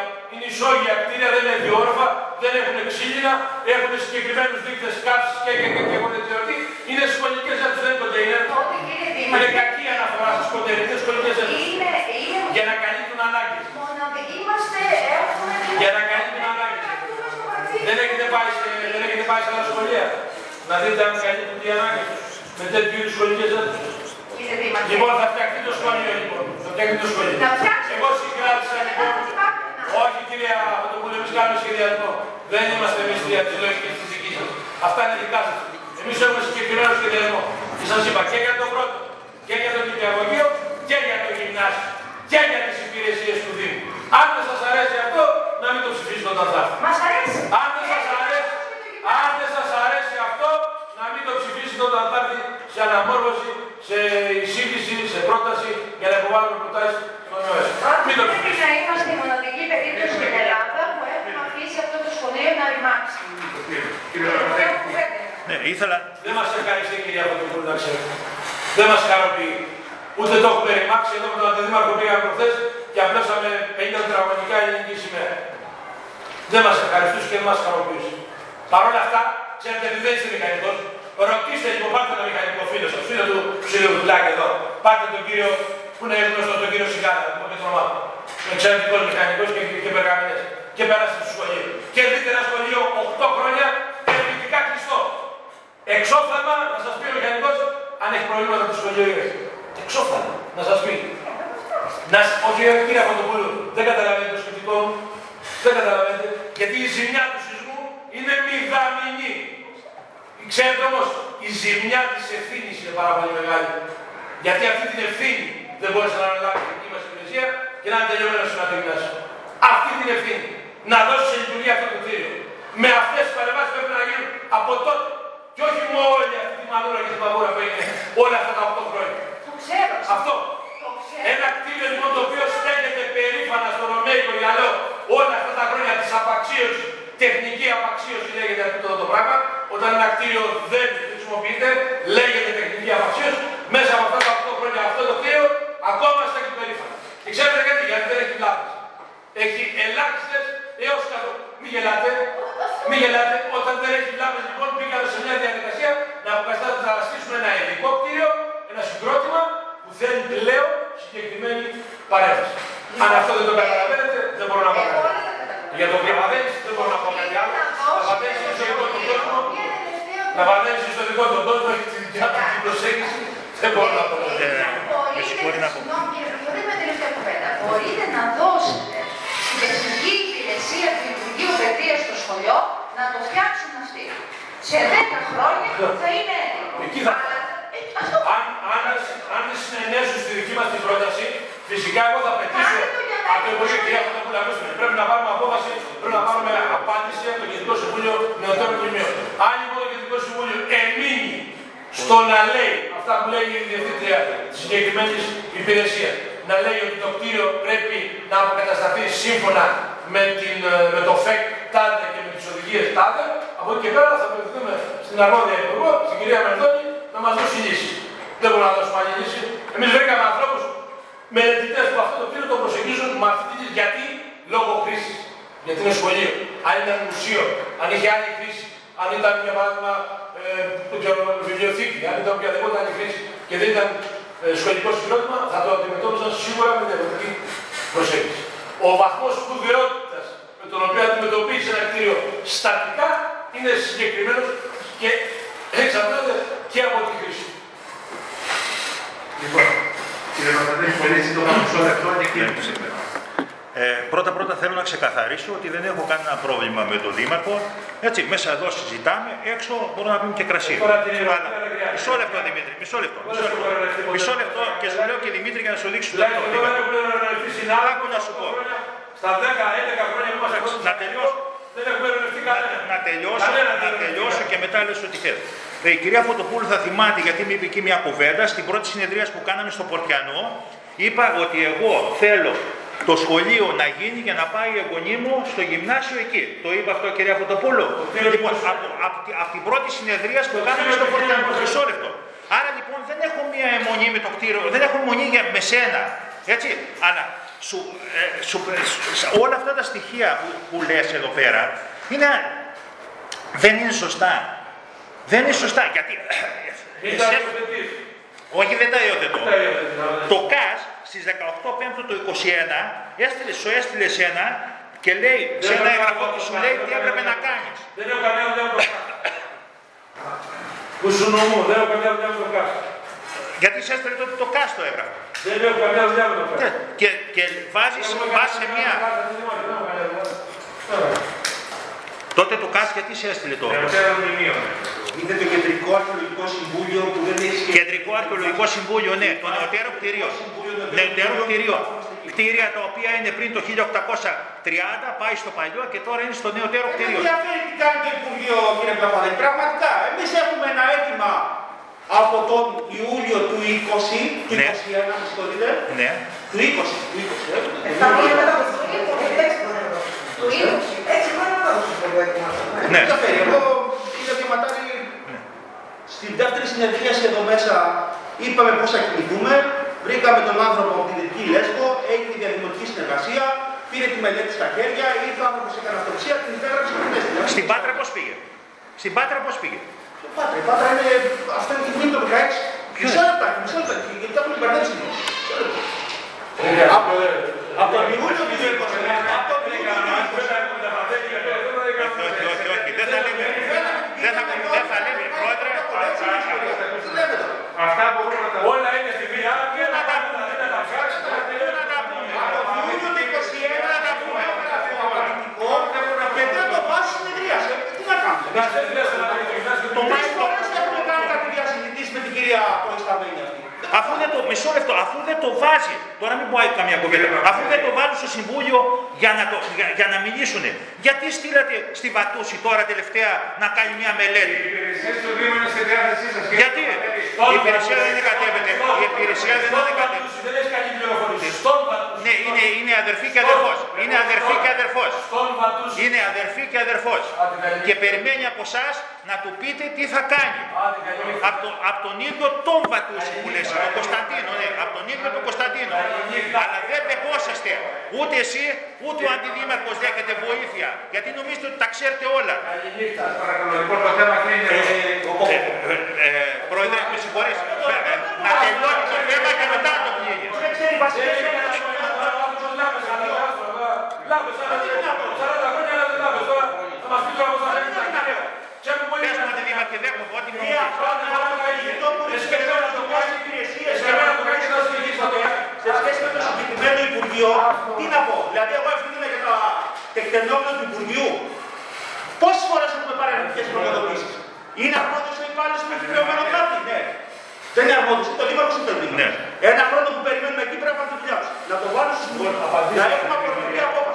Είναι ισόγεια κτίρια, δεν είναι διόρφα, δεν έχουν ξύλινα, έχουν συγκεκριμένους δείκτες κάψης και και και και έχουν θεωρητή. Είναι σχολικές αίθουσες, δεν είναι κοντέινερ. Τότε κύριε Είναι Δήμαρχε, κακή αναφορά στις κοντέινερ, είναι σχολικές αίθουσες. είναι, είναι Για να καλύπτουν ανάγκες. μοναδικοί είμαστε, έχουμε Για να καλύπτουν ανάγκες. Δεν έχετε πάει σε, δεν έχετε πάει σε άλλα σχολεία. Να δείτε αν καλύπτουν οι ανάγκες τους. Με τέτοιου είδους σχολικές αίθουσες. Κύριε Δήμαρχε, Λοιπόν, θα φτιαχτεί το σχολείο λοιπόν. Θα φτιαχτεί το σχολείο. Να φτιάξετε. Εγώ συγκράτησα λοιπόν. Όχι κυρία Φωτοπούλου, εμείς κάνουμε σχεδιασμό. Δεν είμαστε εμείς για τις λογικές της δικής σας. Αυτά είναι δικά σας. Εμείς έχουμε συγκεκριμένο σχεδιασμό. Και σας είπα και για το πρώτο, και για το νηπιαγωγείο, και για το γυμνάσιο, και για τις υπηρεσίες του Δήμου. Αν δεν σας αρέσει αυτό, να μην το ψηφίσετε όταν θα έρθει. μας αρέσει. Αν δεν σας αρέσει, αν δεν σας αρέσει αυτό, να μην το ψηφίσετε όταν θα έρθει σε αναμόρφωση, σε εισήγηση, σε πρόταση για να υποβάλουμε προτάσεις στον ΕΟΕΣ. Μην το Πρέπει ψηφίσετε. να είμαστε η μοναδική περίπτωση στην Ελλάδα που έχουμε αφήσει αυτό το σχολείο να ρημάξει. Κύριε Παπαδάκη, Ναι, ήθελα Δεν μας ευχαριστεί κυρία Παπαδοπούλου να ξέρετε. Δεν μας χαροποιεί. Ούτε το έχουμε ρημάξει εδώ με τον Αντιδήμαρχο πήγαμε προχθές και απλώσαμε 50 τετραγωνικά ελληνική σημαία. Δεν μας ευχαριστούσε και δεν μας χαροποιούσε. Παρ' όλα αυτά, ξέρετε ότι δεν είστε μηχανικός. Ρωτήστε λοιπόν, πάρτε τον μηχανικό φίλο σας, φίλο του Ψιλιοβουλάκη εδώ. Πάρτε τον κύριο που είναι γνωστό, τον κύριο Σιγάλα, που είναι το όνομά του. Ο εξαιρετικός μηχανικός και, και περγαμηνές. Και πέρασε στο σχολείο. Και δείτε ένα σχολείο 8 χρόνια ερευνητικά κλειστό. Εξόφθαλμα, να σας πει ο μηχανικός, αν έχει προβλήματα το σχολείο ή όχι. Εξόφθαλμα, να σας πει. Να, σ- όχι, ε, κύριε Παπαδοπούλου, δεν καταλαβαίνετε το σκεπτικό μου. Δεν καταλαβαίνετε. Γιατί η ζημιά του σεισμού είναι μηδαμινή. Ξέρετε όμως, η ζημιά της ευθύνης είναι πάρα πολύ μεγάλη. Γιατί αυτή την ευθύνη δεν μπόρεσε να αναλάβει η δική μας υπηρεσία και να είναι τελειωμένο σε ένα γυμνάσιο. Αυτή την ευθύνη. Να δώσεις σε λειτουργία αυτό το κτίριο. Με αυτές τις παρεμβάσεις πρέπει να γίνουν από τότε. Και όχι με όλη αυτή τη μαδούρα και τη μαδούρα που έγινε όλα αυτά τα 8 χρόνια. Το ξέρω. Αυτό. Το ξέρω. Ένα κτίριο λοιπόν το οποίο στέκεται περήφανα στο Ρωμαϊκό γυαλό όλα αυτά τα χρόνια της απαξίωσης, τεχνική απαξίωση λέγεται αυτό το πράγμα, όταν ένα κτίριο δεν χρησιμοποιείται, λέγεται τεχνική απαξίωση, μέσα από αυτά τα 8 χρόνια αυτό το κτίριο ακόμα στέκεται περήφανα. Και ξέρετε γιατί, γιατί δεν έχει βλάβες. Έχει ελάχιστες έως κάτω. Μην γελάτε, μην γελάτε. Όταν δεν έχει βλάβες λοιπόν πήγαμε σε μια διαδικασία να αποκαταστήσουμε να στήσουμε ένα ειδικό κτίριο, ένα συγκρότημα που θέλει πλέον συγκεκριμένη παρέμβαση. Αν αυτό δεν το καταλαβαίνετε, δεν μπορώ να πω κάτι. άλλο. Για το Παπαδέλης δεν μπορώ να πω κάτι άλλο. Παπαδέλης είναι στο δικό του κόσμο. Παπαδέλης είναι στο δικό του κόσμο, έχει τη δικιά του την προσέγγιση. Δεν μπορώ να πω κάτι. Ε, με συγχωρεί να πω. Συγγνώμη κύριε Προχωρή, με τελευταία κουβέντα. Μπορείτε να δώσετε στην τεχνική υπηρεσία του Υπουργείου Παιδείας στο σχολείο να το φτιάξουν αυτοί. Σε 10 χρόνια θα είναι έτοιμο. Εκεί θα Αλλά, ε, αυτό Αν, αν, αν δεν συνενέσουν στη δική μας την πρόταση, φυσικά εγώ θα πετήσω Κάντε το για να από το Υπουργείο Κυρία Φωτοπούλα Μίσουμε. Πρέπει να πάρουμε απόφαση, πρέπει να πάρουμε απάντηση από το Γενικό Συμβούλιο Νεωτέρων Πλημμύων. Αν λοιπόν το Γενικό Συμβούλιο εμείνει στο να λέει αυτά που λέει η Διευθύντρια της συγκεκριμένης υπηρεσίας, να λέει ότι το κτίριο πρέπει να αποκατασταθεί σύμφωνα με, την, ε, με το ΦΕΚ τάδε και με τις οδηγίες τάδε, από εκεί και πέρα θα απευθυνθούμε στην αρμόδια υπουργό, στην κυρία Μερδόνη, να μας δώσει λύση. Δεν μπορούμε να δώσουμε άλλη λύση. Εμείς βρήκαμε ανθρώπους μελετητές που αυτό το κτίριο το προσεγγίζουν με αυτή τη γιατί; Λόγω χρήσης. Γιατί είναι σχολείο. Αν ήταν μουσείο, αν είχε άλλη χρήση, αν ήταν για παράδειγμα ε, δεν ξέρω, βιβλιοθήκη, αν ήταν οποιαδήποτε άλλη χρήση και δεν ήταν ε, σχολικό συγκρότημα, θα το αντιμετώπιζαν σίγουρα με διαφορετική προσέγγιση. Ο βαθμός σπουδαιότητας με τον οποίο αντιμετωπίζει ένα κτίριο στατικά είναι συγκεκριμένος και εξαρτάται και από τη χρήση. Λοιπόν, κύριε Παπαδάκη, πολύ σύντομα μισό λεπτό και κύριε Ε, πρώτα πρώτα θέλω να ξεκαθαρίσω ότι δεν έχω κανένα πρόβλημα με τον Δήμαρχο. Έτσι, μέσα εδώ συζητάμε, έξω μπορούμε να πούμε και κρασί. Τώρα την ερώτηση Αλλά- δεν χρειάζεται. Μισό λεπτό Δημήτρη, μισό λεπτό. Δεν Μισό σου λεπτό, παρελθεί ποτέ μισό το λεπτό Δήμαρχο. και σου λέω και Δημήτρη για να σου δείξω το Δηλαδή, λεπτό. εδώ έχουμε ρολευτεί συνάδελφοι Άκου να σου πω. Στα 10-11 χρόνια που είμαστε Να τελειώσω. δεν έχουμε ρολευτεί κανένα. Να τελειώσω, Κανένα να δεν έχουμε τελειώσω ρολευτεί. και μετά λες ό,τι θέλω. Ε, Η κυρία Φωτοπούλου θα θυμάται γιατί με είπε εκεί μια κουβέντα στην πρώτη συνεδρία που κάναμε στο Πορτιανό. Είπα ότι εγώ θέλω το σχολείο να γίνει για να πάει η εγγονή μου στο γυμνάσιο εκεί. Το είπα αυτό κυρία Φωτοπούλου. κτίριο Λοιπόν, δημόσιο. από, από, τη- από την πρώτη συνεδρία που Το κάναμε κτίριο στο Πορτιανό. δημόσιο. Μισό λεπτό. Άρα λοιπόν δεν έχω μία αιμονή με το κτίριο, δεν έχω αιμονή για, με σένα. Έτσι, αλλά σου, ε, σου, ε, σου- όλα αυτά τα στοιχεία που, που λες εδώ πέρα είναι, δεν είναι σωστά. Δεν είναι σωστά γιατί Μην τα εσέ- υιοθετείς. όχι δεν τα υιοθετώ. Τα υιοθετείς. Το ΚΑΣ στις 18 Πέμπτου του 21 έστειλες, σου έστειλες σένα και λέει σε ένα εγγραφό και σου λέει τι έπρεπε να κάνεις. Δεν έχω καμία δουλειά με το ΚΑΣ. Που σου νομού, δεν έχω καμία δουλειά με το ΚΑΣ. Γιατί σε έστειλε τότε το ΚΑΣ το έγραφο. Δεν έχω καμία δουλειά με το ΚΑΣ. Ναι, Και, και βάζεις, βάζεις σε μια... Τότε το ΚΑΣ γιατί σε έστειλε το Νεωτέρων Μνημείων. Είναι το κεντρικό αρχαιολογικό συμβούλιο που δεν έχει σχέση. Κεντρικό Αρχαιολογικό Συμβούλιο, ναι, το νεωτέρω κτίριο. Νεωτέρω κτίριο. Κτίρια τα οποία είναι πριν το 1830, πάει στο παλιό και τώρα είναι στο νεωτέρω Δεν κτίριο. ενδιαφέρει τι κάνει το Υπουργείο, κύριε Παπαδάκη. Πραγματικά, εμείς έχουμε ένα αίτημα από τον Ιούλιο του 20, του Ναι. 21, με συγχωρείτε, Ναι. του 20, του 20, ε. Εφτά χρόνια μετά το σχολείο, έξι χρόνια μετά. Του 20. Έξι χρόνια μετά το σχολείο έτοιμα. Ναι. ενδιαφέρει. Εγώ είδα διαματάρι στην δεύτερη συνεδρίαση εδώ μέσα είπαμε πώς θα κινηθούμε, βρήκαμε τον άνθρωπο από την Δυτική Λέσβο, έγινε η διαδημοτική συνεργασία, πήρε τη μελέτη στα χέρια, ήρθε ο άνθρωπος έκανε αυτοψία, την υπέγραψε και την έστειλε. Στην Πάτρα πώς πήγε. Στην Πάτρα πώς πήγε. Το Πάτρα, η Πάτρα είναι, αυτό είναι το το 16. Μισό λεπτά, μισό λεπτά, γιατί τα έχουν μπερδέψει. Μισό λεπτό. Από από τον Ιούλιο του 20, από τον Ιούλιο του 20, Όχι, όχι, όχι. Δεν θα λέμε. Δεν θα, δεν θα λέμε. Πρόεδρε, Αυτά μπορούμε να τα Όλα είναι στη βία και να τα πούμε, δεν τα ψάξουμε. Από τον Ιούλιο του 21 να τα πούμε. Πολιτικό και δεν το βάζει συνεδρίαση. Τι να κάνουμε. Το τρεις φορές έχουμε κάνει κάτι διασυζητήσεις με την κυρία Προϊσταμένη αυτή. Αφού δεν το, μισό λεπτό, αφού δεν το βάζει, τώρα μην πω καμία κουβέντα, αφού δεν το βάλουν στο Συμβούλιο για να, το, για, για να μιλήσουν, γιατί στείλατε στη Βατούση τώρα τελευταία να κάνει μια μελέτη; Οι υπηρεσίες του Δήμου είναι στη διάθεσή σας. Γιατί; Η υπηρεσία δεν είναι κατέβεται. Η υπηρεσία δεν είναι κατέβεται. Δεν έχει καλή πληροφορία. Στον Βατούση. Ναι, είναι, είναι αδερφή και αδερφός. Είναι αδερφή και αδερφός. Στον Βατούση. Είναι αδερφή και αδερφός. Και περιμένει από εσάς να του πείτε τι θα κάνει. Από, το, από τον ίδιο τον Βατούση που λες, τον Κωνσταντίνο, ναι, από τον ίδιο τον Κωνσταντίνο. Αλλά δεν δεχόσαστε ούτε εσύ, ούτε ο αντιδήμαρχος δέχεται βοήθεια. Γιατί νομίζετε ότι τα ξέρετε όλα. Παρακαλώ, λοιπόν, το θέμα κλείνει. Ε, ε, ε, πρόεδρε, με συγχωρείς. Ε, ε, να τελειώνει το θέμα και μετά το κλείνει. Δεν ξέρει βασιλεία. Πες μου αντιδήμαρχε, δέχομαι ό,τι Τρία νομίζεις. χρόνια αυτό που εσκεμμένα το κάνεις υπηρεσίες σε σχέση με το συγκεκριμένο Υπουργείο, τι να πω, δηλαδή εγώ ευθύνομαι για τα τεκτενόμενα του Υπουργείου. Πόσες φορές έχουμε πάρει αρνητικές προμοδοτήσεις. Είναι αρμόδιος ο υπάλληλος με επιβεβαιωμένο κάτι, ναι. Δεν είναι αρμόδιος, είναι το δήμαρχος ή το Ναι. δήμαρχος. Ένα χρόνο που περιμένουμε εκεί πρέπει να κάνει τη δουλειά τους. Να το βάλουν στο Συμβούλιο. Να έχουμε απορροφητική απόφαση.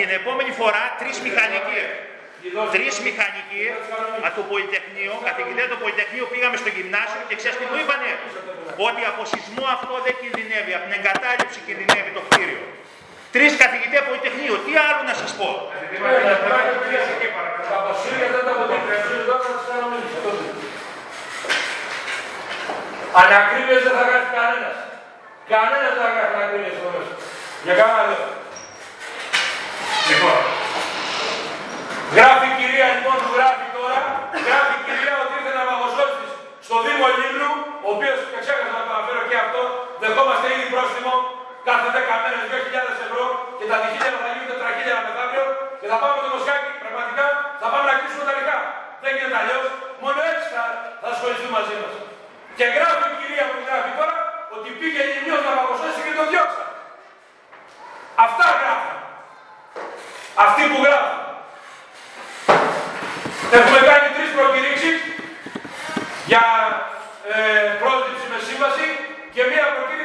Την επόμενη φορά τρεις μηχανικοί. Τρεις μηχανικοί από το Πολυτεχνείο, καθηγητές του Πολυτεχνείου πήγαμε στο γυμνάσιο και ξέρεις τι μου είπανε; Ότι από σεισμό αυτό δεν κινδυνεύει, από την εγκατάλειψη κινδυνεύει το κτίριο. Τρεις καθηγητές Πολυτεχνείου, τι άλλο να σας πω; Ανακρίβειες δεν θα κάνει κανένας. Κανένας δεν θα κάνει ανακρίβειες εδώ μέσα. Για κάνα λέω. Λοιπόν, Γράφει η κυρία λοιπόν που γράφει τώρα, γράφει η κυρία ότι ήρθε να μαγωσώσει στο Δήμο Λίμνου, ο οποίος και ξέχασα να το αναφέρω και αυτό, δεχόμαστε ήδη πρόστιμο κάθε 10 μέρες 2.000 ευρώ και τα διχίλια θα γίνουν 4.000 μεθαύριο και θα πάμε το Μοσχάκι, πραγματικά θα πάμε να κλείσουμε τα λικά. Δεν γίνεται αλλιώς, μόνο έτσι θα, θα ασχοληθούν μαζί μας. Και γράφει η κυρία που γράφει τώρα ότι πήγε Λιμνιός να μαγωσώσει και το διώξα. Αυτά γράφει. Αυτοί που γράφουν. Έχουμε κάνει τρεις προκηρύξεις για ε, πρόσληψη με σύμβαση και μία προκήρυξη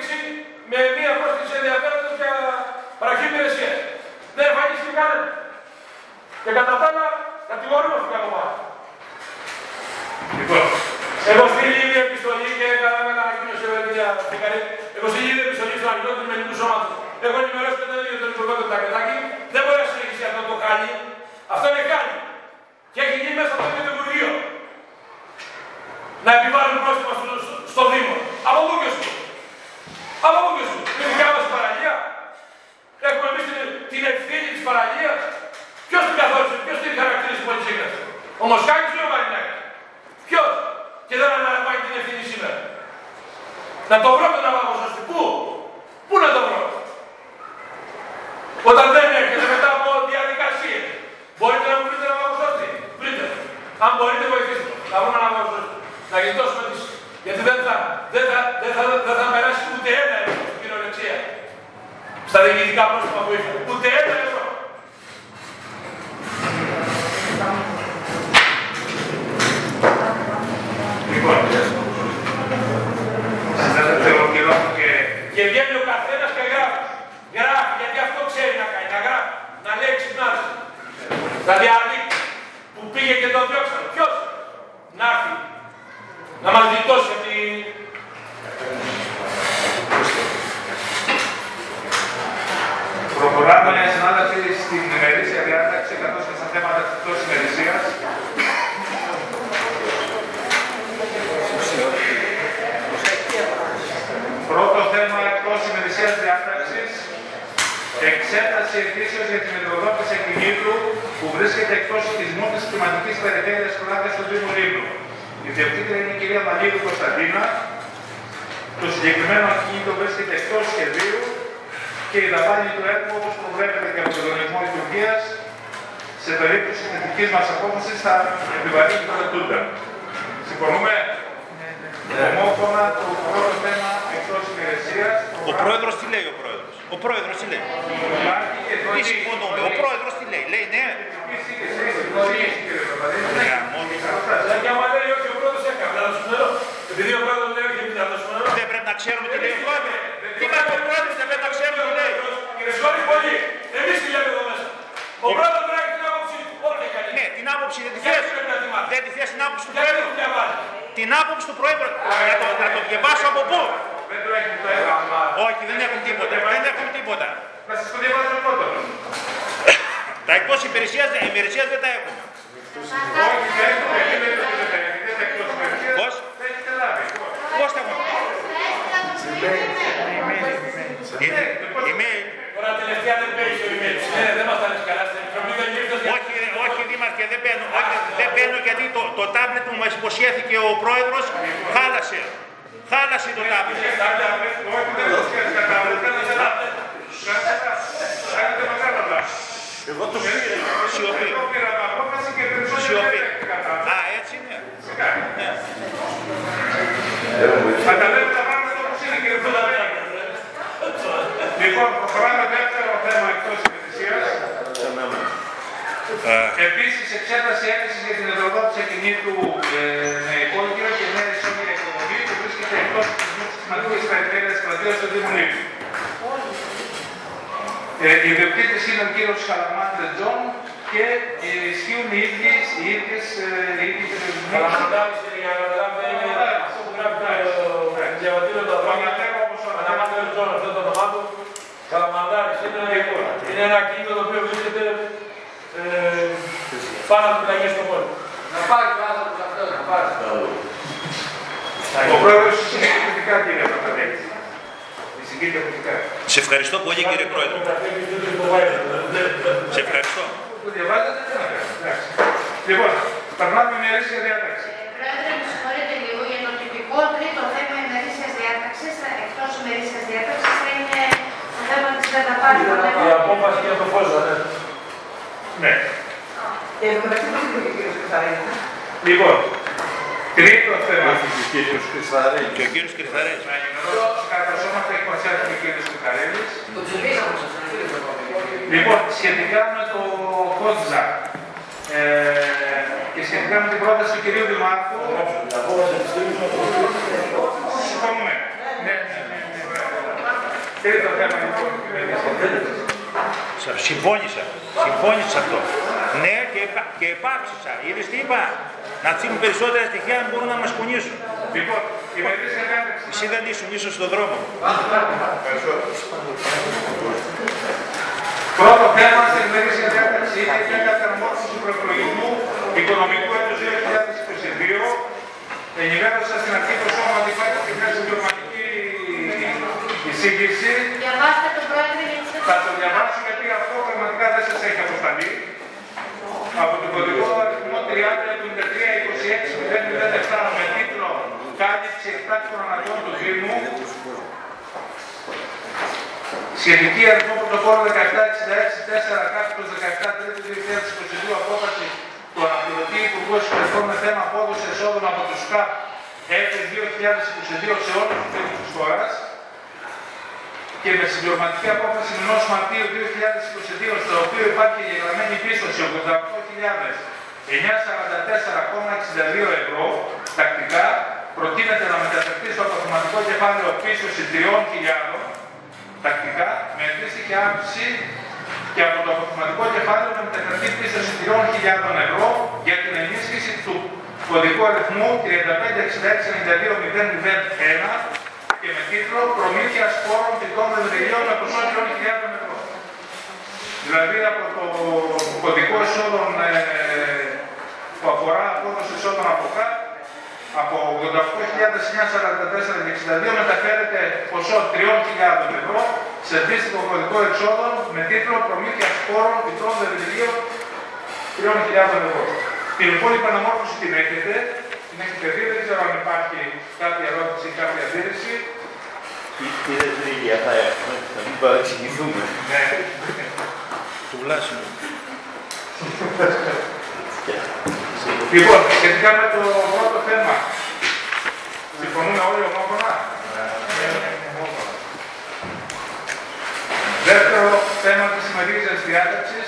με μία πρόσκληση ενδιαφέροντος για παραχή υπηρεσίας. Δεν εμφανίστηκε κανένα. Και κατά τα άλλα, κατηγορούμαστε από εμάς. λοιπόν, Έχω στείλει ήδη επιστολή και έκανα με ανακοίνωση εδώ για την καλή. Έχω στείλει ήδη επιστολή στον αρχηγό του Μενικού Σώματος. Έχω ενημερώσει και τον ίδιο τον Υπουργό του Τακετάκη. Δεν μπορεί να συνεχίσει αυτό το κάνει. Αυτό είναι κάνει. Και έχει γίνει μέσα από το ίδιο το Υπουργείο. Να επιβάλλουν πρόστιμα στο, στο Δήμο. Από πού και σου. Από πού και σου. Είναι δικιά μας η παραλία. Έχουμε εμείς την, την ευθύνη της παραλίας. Ποιος την καθόρισε, ποιος την χαρακτηρίζει πολύ σύγκραση. Ο Μοσχάκης ή ο Μαρινάκης. Ποιος; Και δεν αναλαμβάνει την ευθύνη σήμερα. Να το βρω τον Αβαγοσώστη. Πού; Πού να το βρω; Όταν δεν έρχεται μετά από διαδικασίες. Μπορείτε να μου βρείτε ένα Αβαγοσώστη. Βρείτε. Αν μπορείτε βοηθήστε. με. Να βρούμε ένα Αβαγοσώστη. Να γλιτώσουμε τις... Γιατί δεν θα, δεν θα, δεν θα, δεν θα περάσει ούτε ένα ευρώ στην κυριολεξία. Στα διοικητικά πρόσωπα που είχα. Ούτε ένα ευρώ. λοιπόν. Δεν ολοκληρώνω και Και βγαίνει ο καθένας και γράφει. Γράφει γιατί αυτό ξέρει να κάνει. Να γράφει. Να λέει ξυπνάς. Δηλαδή άλλοι που πήγε και τον διώξαν. Ποιος; Να έρθει. Να μας γλιτώσει από τη... προχωράμε συνάδελφοι στην ημερήσια διάταξη καθώς και στα θέματα εκτός ημερησίας. Πρώτο θέμα εκτός ημερησίας διάταξης. Εξέταση αιτήσεως για την μετροδότηση εκκινήτρου που βρίσκεται εκτός οικισμού της κλιματικής περιφέρειας Κολάδια του Δήμου Λίμνου. Η διοκτήτρια είναι η κυρία Μαλίδου Κωνσταντίνα. Το συγκεκριμένο ακίνητο βρίσκεται εκτός σχεδίου και η δαπάνη του έργου, όπως προβλέπεται και από τον Οργανισμό Λειτουργίας, σε περίπτωση θετικής μας απόφασης θα επιβαρύνει τον ετούντα. Συμφωνούμε; Ομόφωνα το πρώτο θέμα εκτός υπηρεσίας. Ο πρόεδρος τι λέει ο πρόεδρος; Ο πρόεδρος τι λέει; Τι συμφωνούμε. Ο πρόεδρος τι λέει; Λέει ναι. Και άμα λέει όχι ο πρόεδρος έκανε, να δώσουμε νερό. Επειδή ο πρόεδρος λέει όχι εμείς να δώσουμε νερό. Δεν πρέπει να ξέρουμε τι λέει ο πρόεδρος. Τι κάνει ο πρόεδρος, δεν πρέπει να ξέρουμε τι λέει. Κύριε Σχόλη, πολύ. Εμείς τι λέμε εδώ μέσα. Ο πρόεδρος πρέπει να έχει την άποψη του. Ό,τι έκανε. Ναι, την άποψη δεν τη Γιατί θες. πρέπει να τη μάθει. Δεν τη θες την άποψη του Γιατί πρόεδρου. δεν διαβάζει. Την άποψη του πρόεδρου. Να το, να το διαβάσω από πού. Δεν το έχει το έγγραφμα. Όχι, δεν έχουν τίποτα. Δεν έχουν τίποτα. Να σας το διαβάσω πρώτα. Τα εκτός υπηρεσίας, υπηρεσίας δεν τα έχουμε. Όχι, δεν έχουμε. Δεν λέτε ότι δεν τα έχετε. Δεν τα εκτός υπηρεσίας. Πώς; Δεν έχετε λάβει. Πώς τα έχουμε. Ε, Email. Τώρα τελευταία δεν παίρνει το email. Ναι, δεν μας τα λες καλά. Στην Επιτροπή δεν ήρθες για- Όχι, ρε, όχι Δήμαρχε, δεν παίρνω. Όχι, δεν παίρνω γιατί το, το τάμπλετ που μας υποσχέθηκε ο πρόεδρος χάλασε. Χάλασε το τάμπλετ. Όχι, δεν το σκέφτεσαι κατά. Δεν κάνετε λάθος. Κάνετε λάθος. Κάνετε μεγάλα λάθος. Εγώ το πήρα. Σιωπή. Εγώ πήρα την απόφαση και περισσότερο Σιωπή. δεν έχετε κατά. Α, έτσι είναι. Φυσικά. Ναι. Καταλαβαίνετε τα πράγματα όπως είναι κύριε Φωταβέλη. Λοιπόν, προχωράμε δεύτερο θέμα εκτός υπηρεσίας. Επίσης, εξέταση έκθεσης για την ευρωδότηση ακινήτου ε, με υπόγειο και νέα ισόγεια οικοδομή που βρίσκεται εκτός της σημαντικής περιφέρειας κρατήρας του Δήμου Λίμνου. Ε, οι ιδιοκτήτες είναι ο κύριος Χαλαμάντρε Τζον και ε, ισχύουν οι ίδιες, οι ίδιες, ε, οι ίδιες περιορισμοί. Καλαμαντάρης είναι για να γράφει, είναι αυτό που γράφει το διαβατήριο του Αδρόμια. Καλαμαντάρης Τζον, αυτό το όνομά του. Καλαμαντάρης είναι, είναι ένα κίνητο το οποίο βρίσκεται ε, πάνω από την Αγία στον πόλη. Να πάρει ο άνθρωπος αυτό, να πάρει. Ο πρόεδρος συγκίνησε θετικά κύριε Παπαδέκη. Συγκίνησε θετικά. Σε ευχαριστώ πολύ κύριε Πρόεδρε. Σε ευχαριστώ. Το διαβάζετε, δεν να κάνω. Εντάξει. Λοιπόν, περνάμε μια ρίσκα διάταξη. Πρόεδρε, με συγχωρείτε λίγο για το τυπικό τρίτο θέμα ημερήσιας διάταξης, θα- εκτός ημερήσιας διάταξης, θα είναι το θέμα της καταπάτης των Η απόφαση για το φως, ναι. Ναι. Και εν τω μεταξύ πώς είπε και ο κύριος Κωνσταντίνου. Λοιπόν, τρίτο θέμα. Και ο κύριος Κρυθαρές. Να ενημερώσω τους κατασώματα εκπροσώπηση του κ. Κουκαρέλης. Το ψηφίσαμε σας, κύριε Παπαδόπουλο. Λοιπόν, σχετικά με το κόντζα ε, και σχετικά με την πρόταση του κυρίου Δημάρχου, συμφωνούμε. Ναι, ναι, ναι, ναι, βέβαια. Τρίτο θέμα λοιπόν. Σα- Συμφώνησα. Συμφώνησα σε αυτό. Ναι και, επα- και επάψησα. Είδες τι είπα; Να στείλουν περισσότερα στοιχεία αν μπορούν να μας κουνήσουν. Λοιπόν, η μερίσια διάταξη. Εσύ δεν ήσουν, ήσουν στον δρόμο. Πρώτο θέμα στην ημερήσια διάταξη είναι η καταρμόρφωση του προεκλογικού οικονομικού έτους 2022. Ενημέρωσα στην αρχή το σώμα ότι υπάρχει και μια συμπληρωματική εισήγηση. Διαβάστε το πρόεδρε για τις Θα το διαβάσω γιατί αυτό πραγματικά δεν σας έχει αποσταλεί. Από τον κωδικό αριθμό 30-73-26-007 με τίτλο «Κάλυψη εκτάκτων αναγκών του Δήμου» Σχετική αριθμό πρωτοκόλλου 1766-4 κάθετος 17 Τρίτου 2022 απόφαση του αναπληρωτή Υπουργού Εξωτερικών με θέμα απόδοση εσόδων από τους ΣΚΑΠ έτος 2022 σε όλους τους τύπους της χώρας. Και με συμπληρωματική απόφαση μηνός Μαρτίου 2022 στο οποίο υπάρχει εγγεγραμμένη πίστοση 88.944,62 ευρώ τακτικά προτείνεται να μεταφερθεί στο αποθεματικό κεφάλαιο πίστοση 3.000 τακτικά με αντίστοιχη αύξηση και από το αποθεματικό κεφάλαιο να μεταφερθεί πίσω σε 3.000 ευρώ για την ενίσχυση του κωδικού αριθμού 35669201 και με τίτλο Προμήθειας σπόρων φυτών δεντριλίων με ποσό 3.000 ευρώ. Δηλαδή από το κωδικό εσόδων ε, αφορά απόδοση εισόδων από ΚΑΤ από 88.944 και 62 μεταφέρεται ποσό 3.000 ευρώ σε αντίστοιχο κωδικό εξόδων με τίτλο Προμήθεια σπόρων πιτρών δεδηλίων 3.000 ευρώ. Την υπόλοιπη αναμόρφωση την έχετε, την έχετε δει, δεν ξέρω αν υπάρχει κάποια ερώτηση ή κάποια αντίρρηση. Κύριε Ζήλια, θα έχουμε, θα μην παρεξηγηθούμε. Ναι. Του Βλάσιου. Λοιπόν, σχετικά με το πρώτο θέμα, συμφωνούμε όλοι ομόφωνα. Δεύτερο θέμα της σημερινής διάταξης,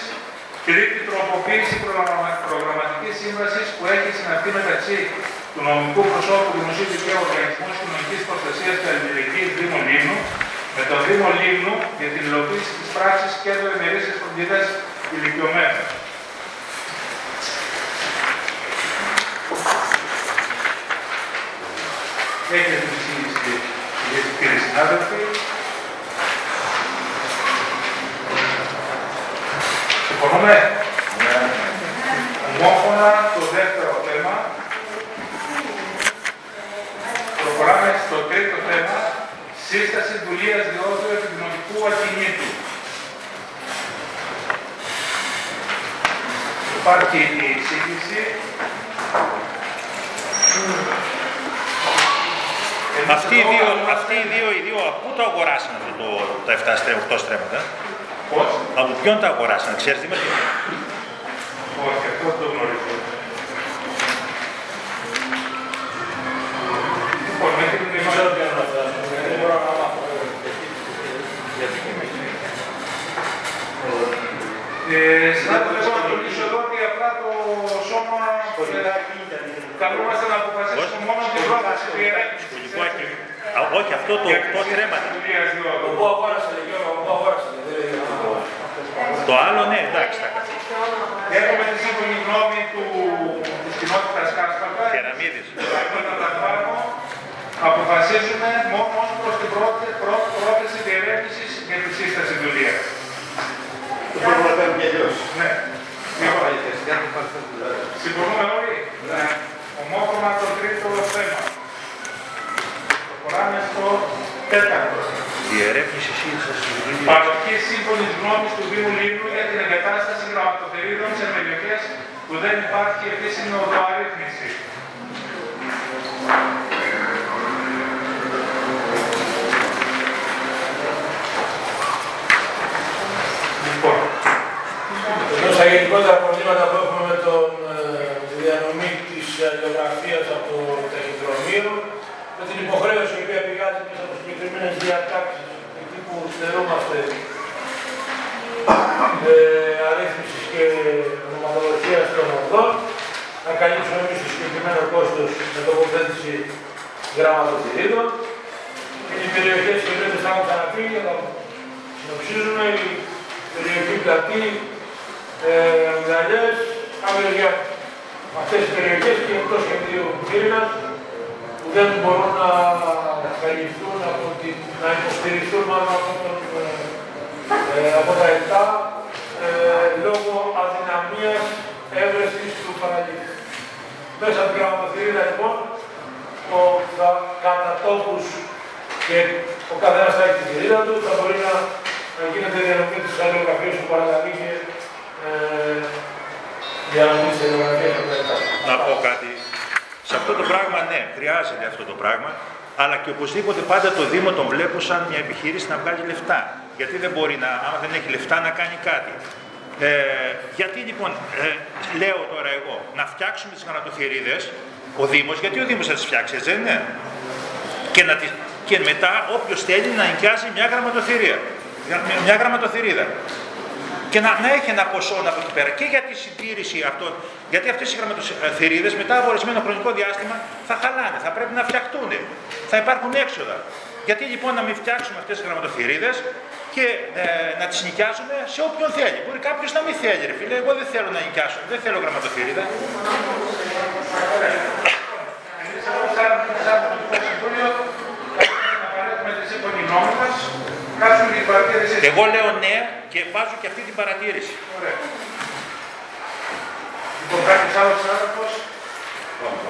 τρίτη τροποποίηση προγραμμα- προγραμματικής σύμβασης που έχει συναυτεί μεταξύ του νομικού προσώπου Δημοσίου Δικαίου Οργανισμού Κοινωνικής Προστασίας και Αλληλεγγύης Δήμου Λίμνου με τον Δήμο Λίμνου για την υλοποίηση της πράξης κέντρο ημερήσιας φροντίδας ηλικιωμένων. Έχετε την εισήγηση κύριοι συνάδελφοι. Συμφωνούμε; Ομόφωνα το δεύτερο θέμα. Προχωράμε στο τρίτο θέμα. Σύσταση δουλείας διόδου επιδημοτικού ακινήτου. Υπάρχει η εισήγηση. Αυτοί οι δύο, αυτοί οι δύο, οι δύο από πού το αγοράσαν αυτό το, τα 7 στρέμματα, 8 στρέμματα; Πώς; Από ποιον τα αγοράσαν, ξέρετε με τι. Όχι, αυτό δεν το γνωρίζω. Λοιπόν, με την Ε, Συνάδελφε, εγώ να τονίσω εδώ ότι απλά το σώμα ε, καλούμαστε να αποφασίσουμε μόνο την πρόταση του ιεράρχη. Α, όχι, αυτό το 8 στρέμματα. Πού αγόρασε, Γιώργο, πού αγόρασε. Το άλλο, ναι, εντάξει. τα Έχουμε τη σύμφωνη γνώμη του, της κοινότητας Κάσπατα. Κεραμίδης. Αποφασίζουμε μόνο ως προς την πρώτη, πρώτη πρόθεση διερεύνησης για τη σύσταση δουλείας. Το μπορούμε να κάνουμε και αλλιώς. Ναι. Λοιπόν, συμφωνούμε όλοι; Ναι. Ομόφωνα το τρίτο θέμα. Προχωράμε στο τέταρτο. Διερεύνηση σύσταση δουλείας. Παροχή σύμφωνης γνώμης του Δήμου Λίμνου για την εγκατάσταση γραμματοθερίδων σε περιοχέ που δεν υπάρχει επίσημη οδοαρρύθμιση. Λοιπόν, Ενώ στα γενικότερα προβλήματα που έχουμε με τον, ε, τη διανομή της γεωγραφίας από το ταχυδρομείο, με την υποχρέωση η οποία πηγάζει μέσα από συγκεκριμένες διατάξεις εκεί που στερούμαστε ε, αρρύθμισης και ονοματολογίας των οδών, να καλύψουμε εμείς το συγκεκριμένο κόστος με τοποθέτηση γραμματοθυρίδων. Είναι οι περιοχές οι οποίες θα έχουν ξαναπεί, για να συνοψίζουμε, η περιοχή πλατή, ε, Μιδαλιές, Αμεριά. Αυτές οι περιοχές και εκτός σχεδίου πύρινας που δεν μπορούν να καλυφθούν από την, να υποστηριχθούν μάλλον από, τον, ε, ε, από τα ΕΤΑ ε, λόγω αδυναμίας έβρεσης του παραλήπτη. Μέσα από την γραμματοθυρίδα λοιπόν, ο, θα, κατά τόπους και ο καθένας θα έχει τη θηρίδα του, θα μπορεί να, να γίνεται διανομή της αλληλογραφίας του παραλαβή και ε, διανομή της αλληλογραφίας του παραλαβή. Να πω κάτι. Σε αυτό το πράγμα, ναι, χρειάζεται αυτό το πράγμα, αλλά και οπωσδήποτε πάντα το Δήμο τον βλέπω σαν μια επιχείρηση να βγάζει λεφτά. Γιατί δεν μπορεί να, άμα δεν έχει λεφτά, να κάνει κάτι. Ε, γιατί λοιπόν, ε, λέω τώρα εγώ, να φτιάξουμε τις γραμματοθυρίδες, ο Δήμος, γιατί ο Δήμος θα τις φτιάξει, έτσι δεν είναι; Και, να τις, και μετά όποιος θέλει να νοικιάσει μια γραμματοθυρία, μια, μια γραμματοθυρίδα. Και να, να έχει ένα ποσό από εκεί πέρα και για τη συντήρηση αυτών. Γιατί αυτέ οι γραμματοθυρίδε μετά από ορισμένο χρονικό διάστημα θα χαλάνε, θα πρέπει να φτιαχτούν. Θα υπάρχουν έξοδα. Γιατί λοιπόν να μην φτιάξουμε αυτέ τι γραμματοθυρίδε και ε, να τι νοικιάζουμε σε όποιον θέλει. Μπορεί κάποιο να μην θέλει, ρε φίλε. Εγώ δεν θέλω να νοικιάσω, δεν θέλω γραμματοθυρίδα. εμείς εδώ σαν, σαν Πολιτικό Συμβούλιο θέλουμε να παρέχουμε τη σύμφωνη γνώμη μας, κάτσουμε την παρατήρηση. Εγώ λέω ναι και βάζω και αυτή την παρατήρηση. Ωραία. Λοιπόν, κάποιος άλλος συνάδελφος.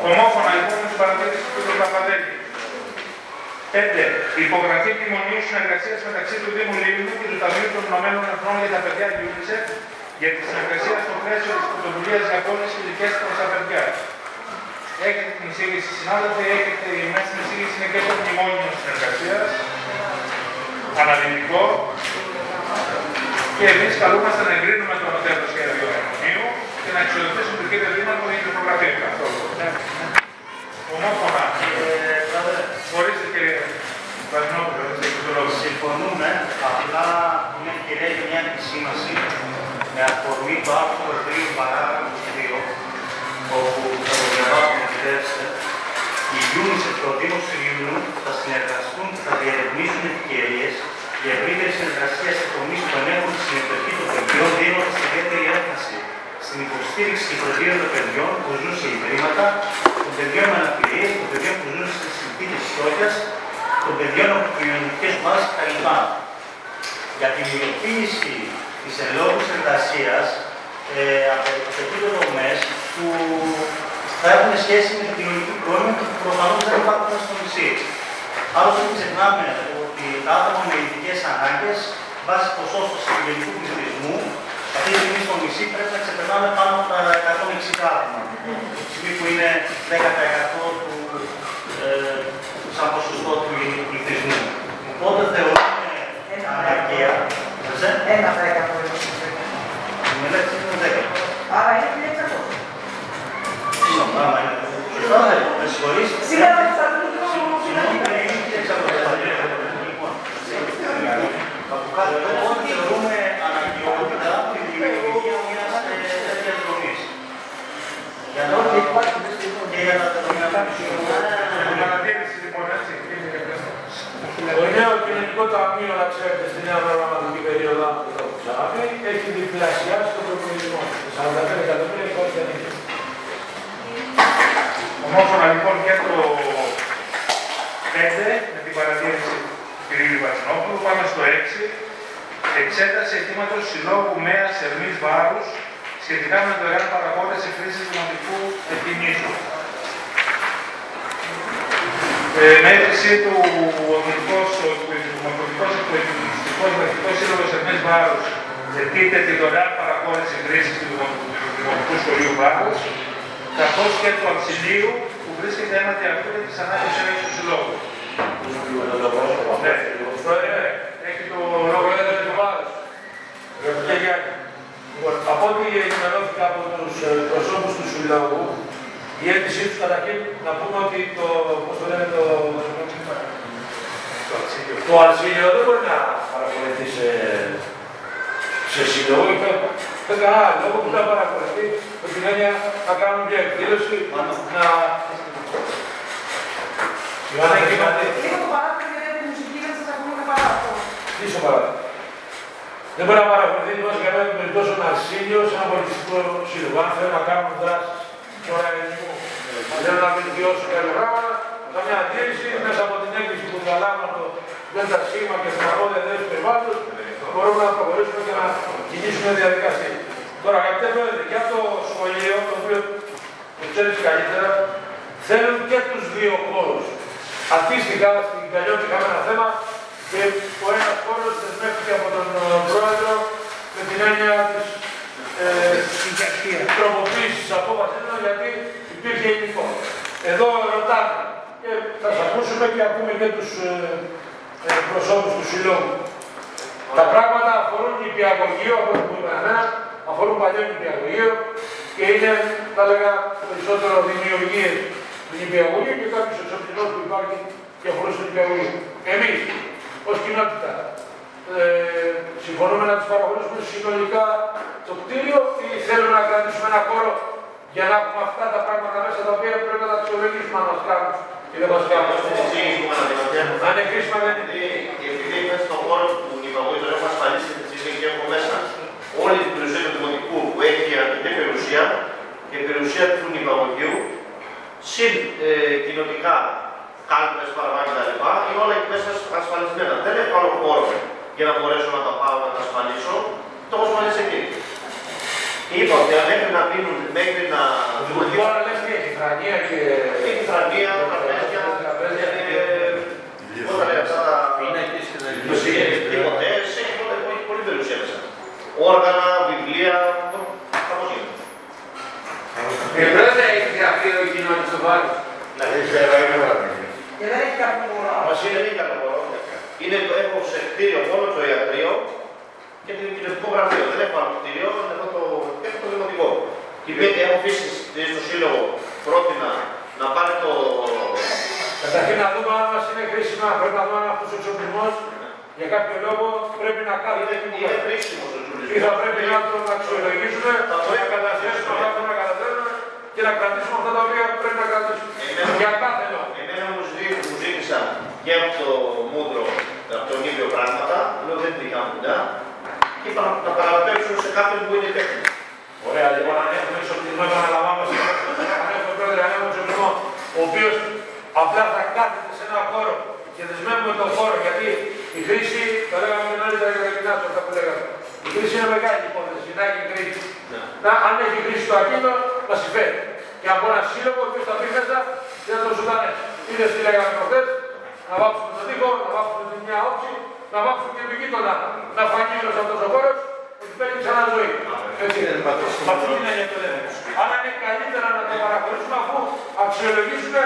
Ομόφωνα λοιπόν με την παρατήρηση του κ. Παπαδέλη. 5. Υπογραφή μνημονίου συνεργασίας μεταξύ του Δήμου Λίμνου και του Ταμείου των Ηνωμένων Εθνών για τα παιδιά UNICEF για τη συνεργασία στο πλαίσιο της πρωτοβουλίας για πόλει ηλικίες προς τα παιδιά. Έχετε την εισήγηση, συνάδελφοι, έχετε μέσα στην εισήγηση είναι και το μνημόνιο συνεργασίας, αναλυτικό, και εμείς καλούμαστε να εγκρίνουμε το νοτέλο σχέδιο μνημονίου και να εξοδοτήσουμε τον κύριο Δήμαρχο για την υπογραφή. Αυτό. Ομόφωνα. Μπορείτε κύριε Βασινόπουλο, έχετε το λόγο. Συμφωνούμε, απλά είναι ευκαιρία για μια επισήμαση με αφορμή το άρθρο 3 παράγραφος 2, όπου θα το διαβάσω να επιτρέψετε. Οι UNICEF και ο Δήμος του Ιουνίου θα συνεργαστούν και θα διερευνήσουν ευκαιρίες για ευρύτερη συνεργασία σε τομείς που ενέχουν τη συμμετοχή των παιδιών, δίνοντας ιδιαίτερη έμφαση στην υποστήριξη και φροντίδα των παιδιών που ζουν σε ιδρύματα, των παιδιών με αναπηρίες, των παιδιών που ζουν σε συνθήκες φτώχειας, των παιδιών από κοινωνικές ομάδε κτλ. Για την υλοποίηση της εν λόγω εργασίας ε, απαιτούνται δομές που θα έχουν σχέση με την κοινωνική πρόνοια και που προφανώς δεν υπάρχουν στο νησί. Άλλωστε, μην ξεχνάμε ότι τα άτομα με ειδικές ανάγκες, βάσει ποσόστοσης του γενικού πληθυσμού, αυτή τη στιγμή στο νησί πρέπει να ξεπερνάμε πάνω από τα 160 άτομα. Τη στιγμή που είναι 10% του, ε, σαν ποσοστό του γενικού πληθυσμού. Οπότε θεωρούμε αναγκαία. Ένα δέκατο. Η μελέτη είναι 10. Άρα είναι με συγχωρείς. Σήμερα θα σας πούμε Συγγνώμη, είναι 1600. Λοιπόν, από κάτω λοιπόν θεωρούμε αναγκαιότητα τη δημιουργία μιας ε, τέτοιας δομής. Για να και για να δεδομινοποιήσουμε. Παρατήρηση λοιπόν, έτσι. Το νέο κοινωνικό ταμείο, να ξέρετε, στην νέα προγραμματική περίοδο, που το έχω ξαναπεί, έχει διπλασιάσει τον προπολογισμό. 45 εκατομμύρια έχει πάρει κανείς. Ομόφωνα λοιπόν και το 5 με την παρατήρηση του κ. Βασινόπουλου. Πάμε στο 6. Εξέταση αιτήματος συλλόγου ΜΕΑ Ερμή Βάρους σχετικά με το ΕΡΑΝ παραγόντες χρήσης δημοτικού εκκινήσου. Ε, μέτρησή του ο Δημοτικός Εκπαιδευτικός Βρετικός Σύλλογος Ερμής Βάρους ζητείται τη δωρεάν παραχώρηση χρήσης του Δημοτικού Σχολείου Βάρους καθώς και του Αψιλίου που βρίσκεται έναντι αυτού και της ανάγκης έλεγχης του Συλλόγου. Ναι, Πρόεδρε, έχει το λόγο Πρόεδρε του Βάρους. Κύριε Γιάννη. Λοιπόν, από ό,τι ενημερώθηκα από τους ε, προσώπους του Συλλόγου, η αίτησή τους καταρχήν να πούμε ότι το, πώς το λένε, το, το Αλσίλιο δεν μπορεί να παρακολουθεί σε, σε σύλλογο. Δεν κανένα λόγο που θα παρακολουθεί με την έννοια να κάνουν μια εκδήλωση, να... Ιωάννα, κοιμάται. Λίγο το παράδειγμα γιατί από τη μουσική δεν σας ακούμε καλά αυτό. Τι στο παράδειγμα. Δεν μπορεί να παρακολουθεί λοιπόν σε κανένα περιπτώσει ένα Αρσίλιο, σε ένα πολιτιστικό σύλλογο. Αν θέλουν να κάνουν δράσεις τώρα ελληνικού, θέλουν να βελτιώσουν κάποια πράγματα, καμιά αντίρρηση μέσα από την έκκληση που διαλάβουν από το ΔΣ και στην αγώδια εντό του περιβάλλοντος, μπορούμε να προχωρήσουμε και να κινήσουμε μια διαδικασία. Τώρα, αγαπητέ Πρόεδρε, για το σχολείο, το οποίο το ξέρεις καλύτερα, θέλουν και τους δύο χώρους. Αντίστοιχα, στην Καλλιότη είχαμε ένα θέμα και ο ένας χώρος δεσμεύτηκε από τον ε, πρόεδρο με την έννοια της ε, τροποποίησης τη απόφαση γιατί υπήρχε υλικό. Εδώ ρωτάμε και θα σας ακούσουμε και ακούμε και τους ε, ε, προσώπους του συλλόγου. Τα πράγματα αφορούν νηπιαγωγείο, από ό,τι μου είπαν εμένα, αφορούν παλιό νηπιαγωγείο και είναι, θα έλεγα, περισσότερο δημιουργίες του νηπιαγωγείου και κάποιο εξοπλισμό που υπάρχει και αφορούσε το νηπιαγωγείο. Εμείς, ως κοινότητα, ε, συμφωνούμε να τους παραχωρήσουμε συνολικά το κτίριο ή θέλουμε να κρατήσουμε ένα χώρο για να έχουμε αυτά τα πράγματα μέσα τα οποία πρέπει να τα αξιολογήσουμε αν μας κάνουν ή δεν μα κάνουν. Αν είναι χρήσιμα δεν είναι. Επειδή μέσα στον χώρο του νηπαγωγείου τον έχουμε ασφαλίσει τη στιγμή και έχουμε μέσα όλη την περιουσία του δημοτικού που έχει αρκετή περιουσία και περιουσία του νηπαγωγείου, συν ε, κοινοτικά κάλπες, παραβάνια κτλ. Είναι όλα εκεί μέσα ασφαλισμένα. Δεν έχω άλλο χώρο για να μπορέσω να τα πάω να τα ασφαλίσω. Το έχω ασφαλίσει εκεί. Και είπα ότι αν μέχρι να μείνουν, μέχρι να. Το δημοτικός αλλά λες τι έχει, Θρανία και... Η Θρανία, τα Τραπέζια, όλα λέει αυτά τα... Δημοτές, έχει πολύ- πολύ- πολύ περιουσία μέσα. Όργανα, βιβλία, κάπως γίνεται. Ε, πρόεδρε, έχεις γραφείο η κοινότητα στο βάρος. Ναι. Και δεν έχει κάποιο χώρο. Μας είναι λίγα το χώρο. Είναι το έχω σε κτίριο μόνο το ιατρείο και το κοινωνικό γραφείο. Δεν έχω άλλο κτίριο, έχω το, έχω το δημοτικό. Και επειδή έχω αφήσει στο σύλλογο πρότεινα να πάρει το. Καταρχήν να δούμε αν μας είναι χρήσιμα, πρέπει να δούμε αν αυτός ο εξοπλισμός για κάποιο λόγο πρέπει να κάθεται εκεί που Είναι κάθεται. χρήσιμο ο Ή θα πρέπει να τον αξιολογήσουμε, να καταθέσουμε αυτά που να καταθέσουμε και να κρατήσουμε αυτά τα οποία πρέπει να κρατήσουμε. Για κάθε λόγο. Εμένα μου, ζητή- μου ζήτησαν και από το μούτρο, από τον ίδιο πράγματα, λέω δεν την είχα δουλειά, και είπα να τα παραπέμψω σε κάποιον που είναι υπεύθυνο. Ωραία, λοιπόν, αν έχουμε εξοπλισμό, επαναλαμβάνω αν έχουμε πρόεδρε, αν έχουμε εξοπλισμό, ο οποίο απλά θα κάθεται σε ένα χώρο και δεσμεύουμε τον χώρο, γιατί η χρήση, το λέγαμε και νωρίτερα για τα γυμνάσια, αυτά που λέγαμε. Η χρήση είναι μεγάλη υπόθεση, να έχει χρήση. Να, αν έχει χρήση το ακίνητο, μα συμφέρει. Και από ένα σύλλογο, ο οποίος θα μπει μέσα και θα τον ζωντανέ. Είδε τι λέγαμε προχθές, να βάψουμε τον τοίχο, να βάψουμε την μια όψη, να βάψουμε και τον γείτονα. Να φανεί όλο αυτό ο χώρος ότι παίρνει ξανά ζωή. Έτσι είναι. Με αυτή την έννοια το λέμε. Άρα είναι καλύτερα να το παραχωρήσουμε αφού αξιολογήσουμε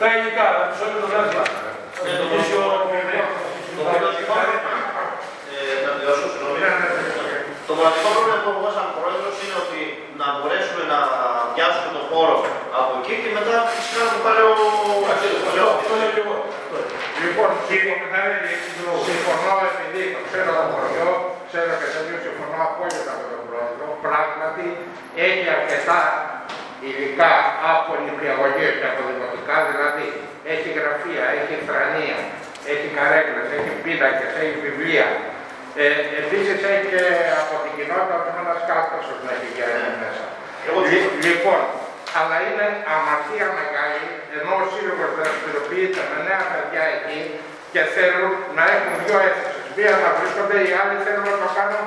τα υλικά. Να τους όλου τον άδεια. Ναι, το δημοτικό το μοναδικό ε, να τελειώσω, συγγνώμη. Το μοναδικό πρόβλημα που έχω σαν πρόεδρος είναι ότι να μπορέσουμε να πιάσουμε τον χώρο από εκεί και μετά φυσικά να το πάρει ο Λοιπόν, κύριε Μιχαήλ, συμφωνώ επειδή το ξέρω το χωριό, ξέρω και το οποίο συμφωνώ απόλυτα με τον πρόεδρο. Πράγματι, έχει αρκετά υλικά από νηπιαγωγείο και από δημοτικά, δηλαδή έχει γραφεία, έχει θρανία, έχει καρέκλες, έχει πίνακες, έχει βιβλία. Ε, επίσης έχει και από την κοινότητα του ένας κάτωσος να έχει για μέσα. Λι- λοιπόν, αλλά είναι αμαρτία μεγάλη, ενώ ο σύλλογος δραστηριοποιείται με νέα παιδιά εκεί και θέλουν να έχουν δύο αίθουσες. Μία να βρίσκονται, οι άλλοι θέλουν να το κάνουν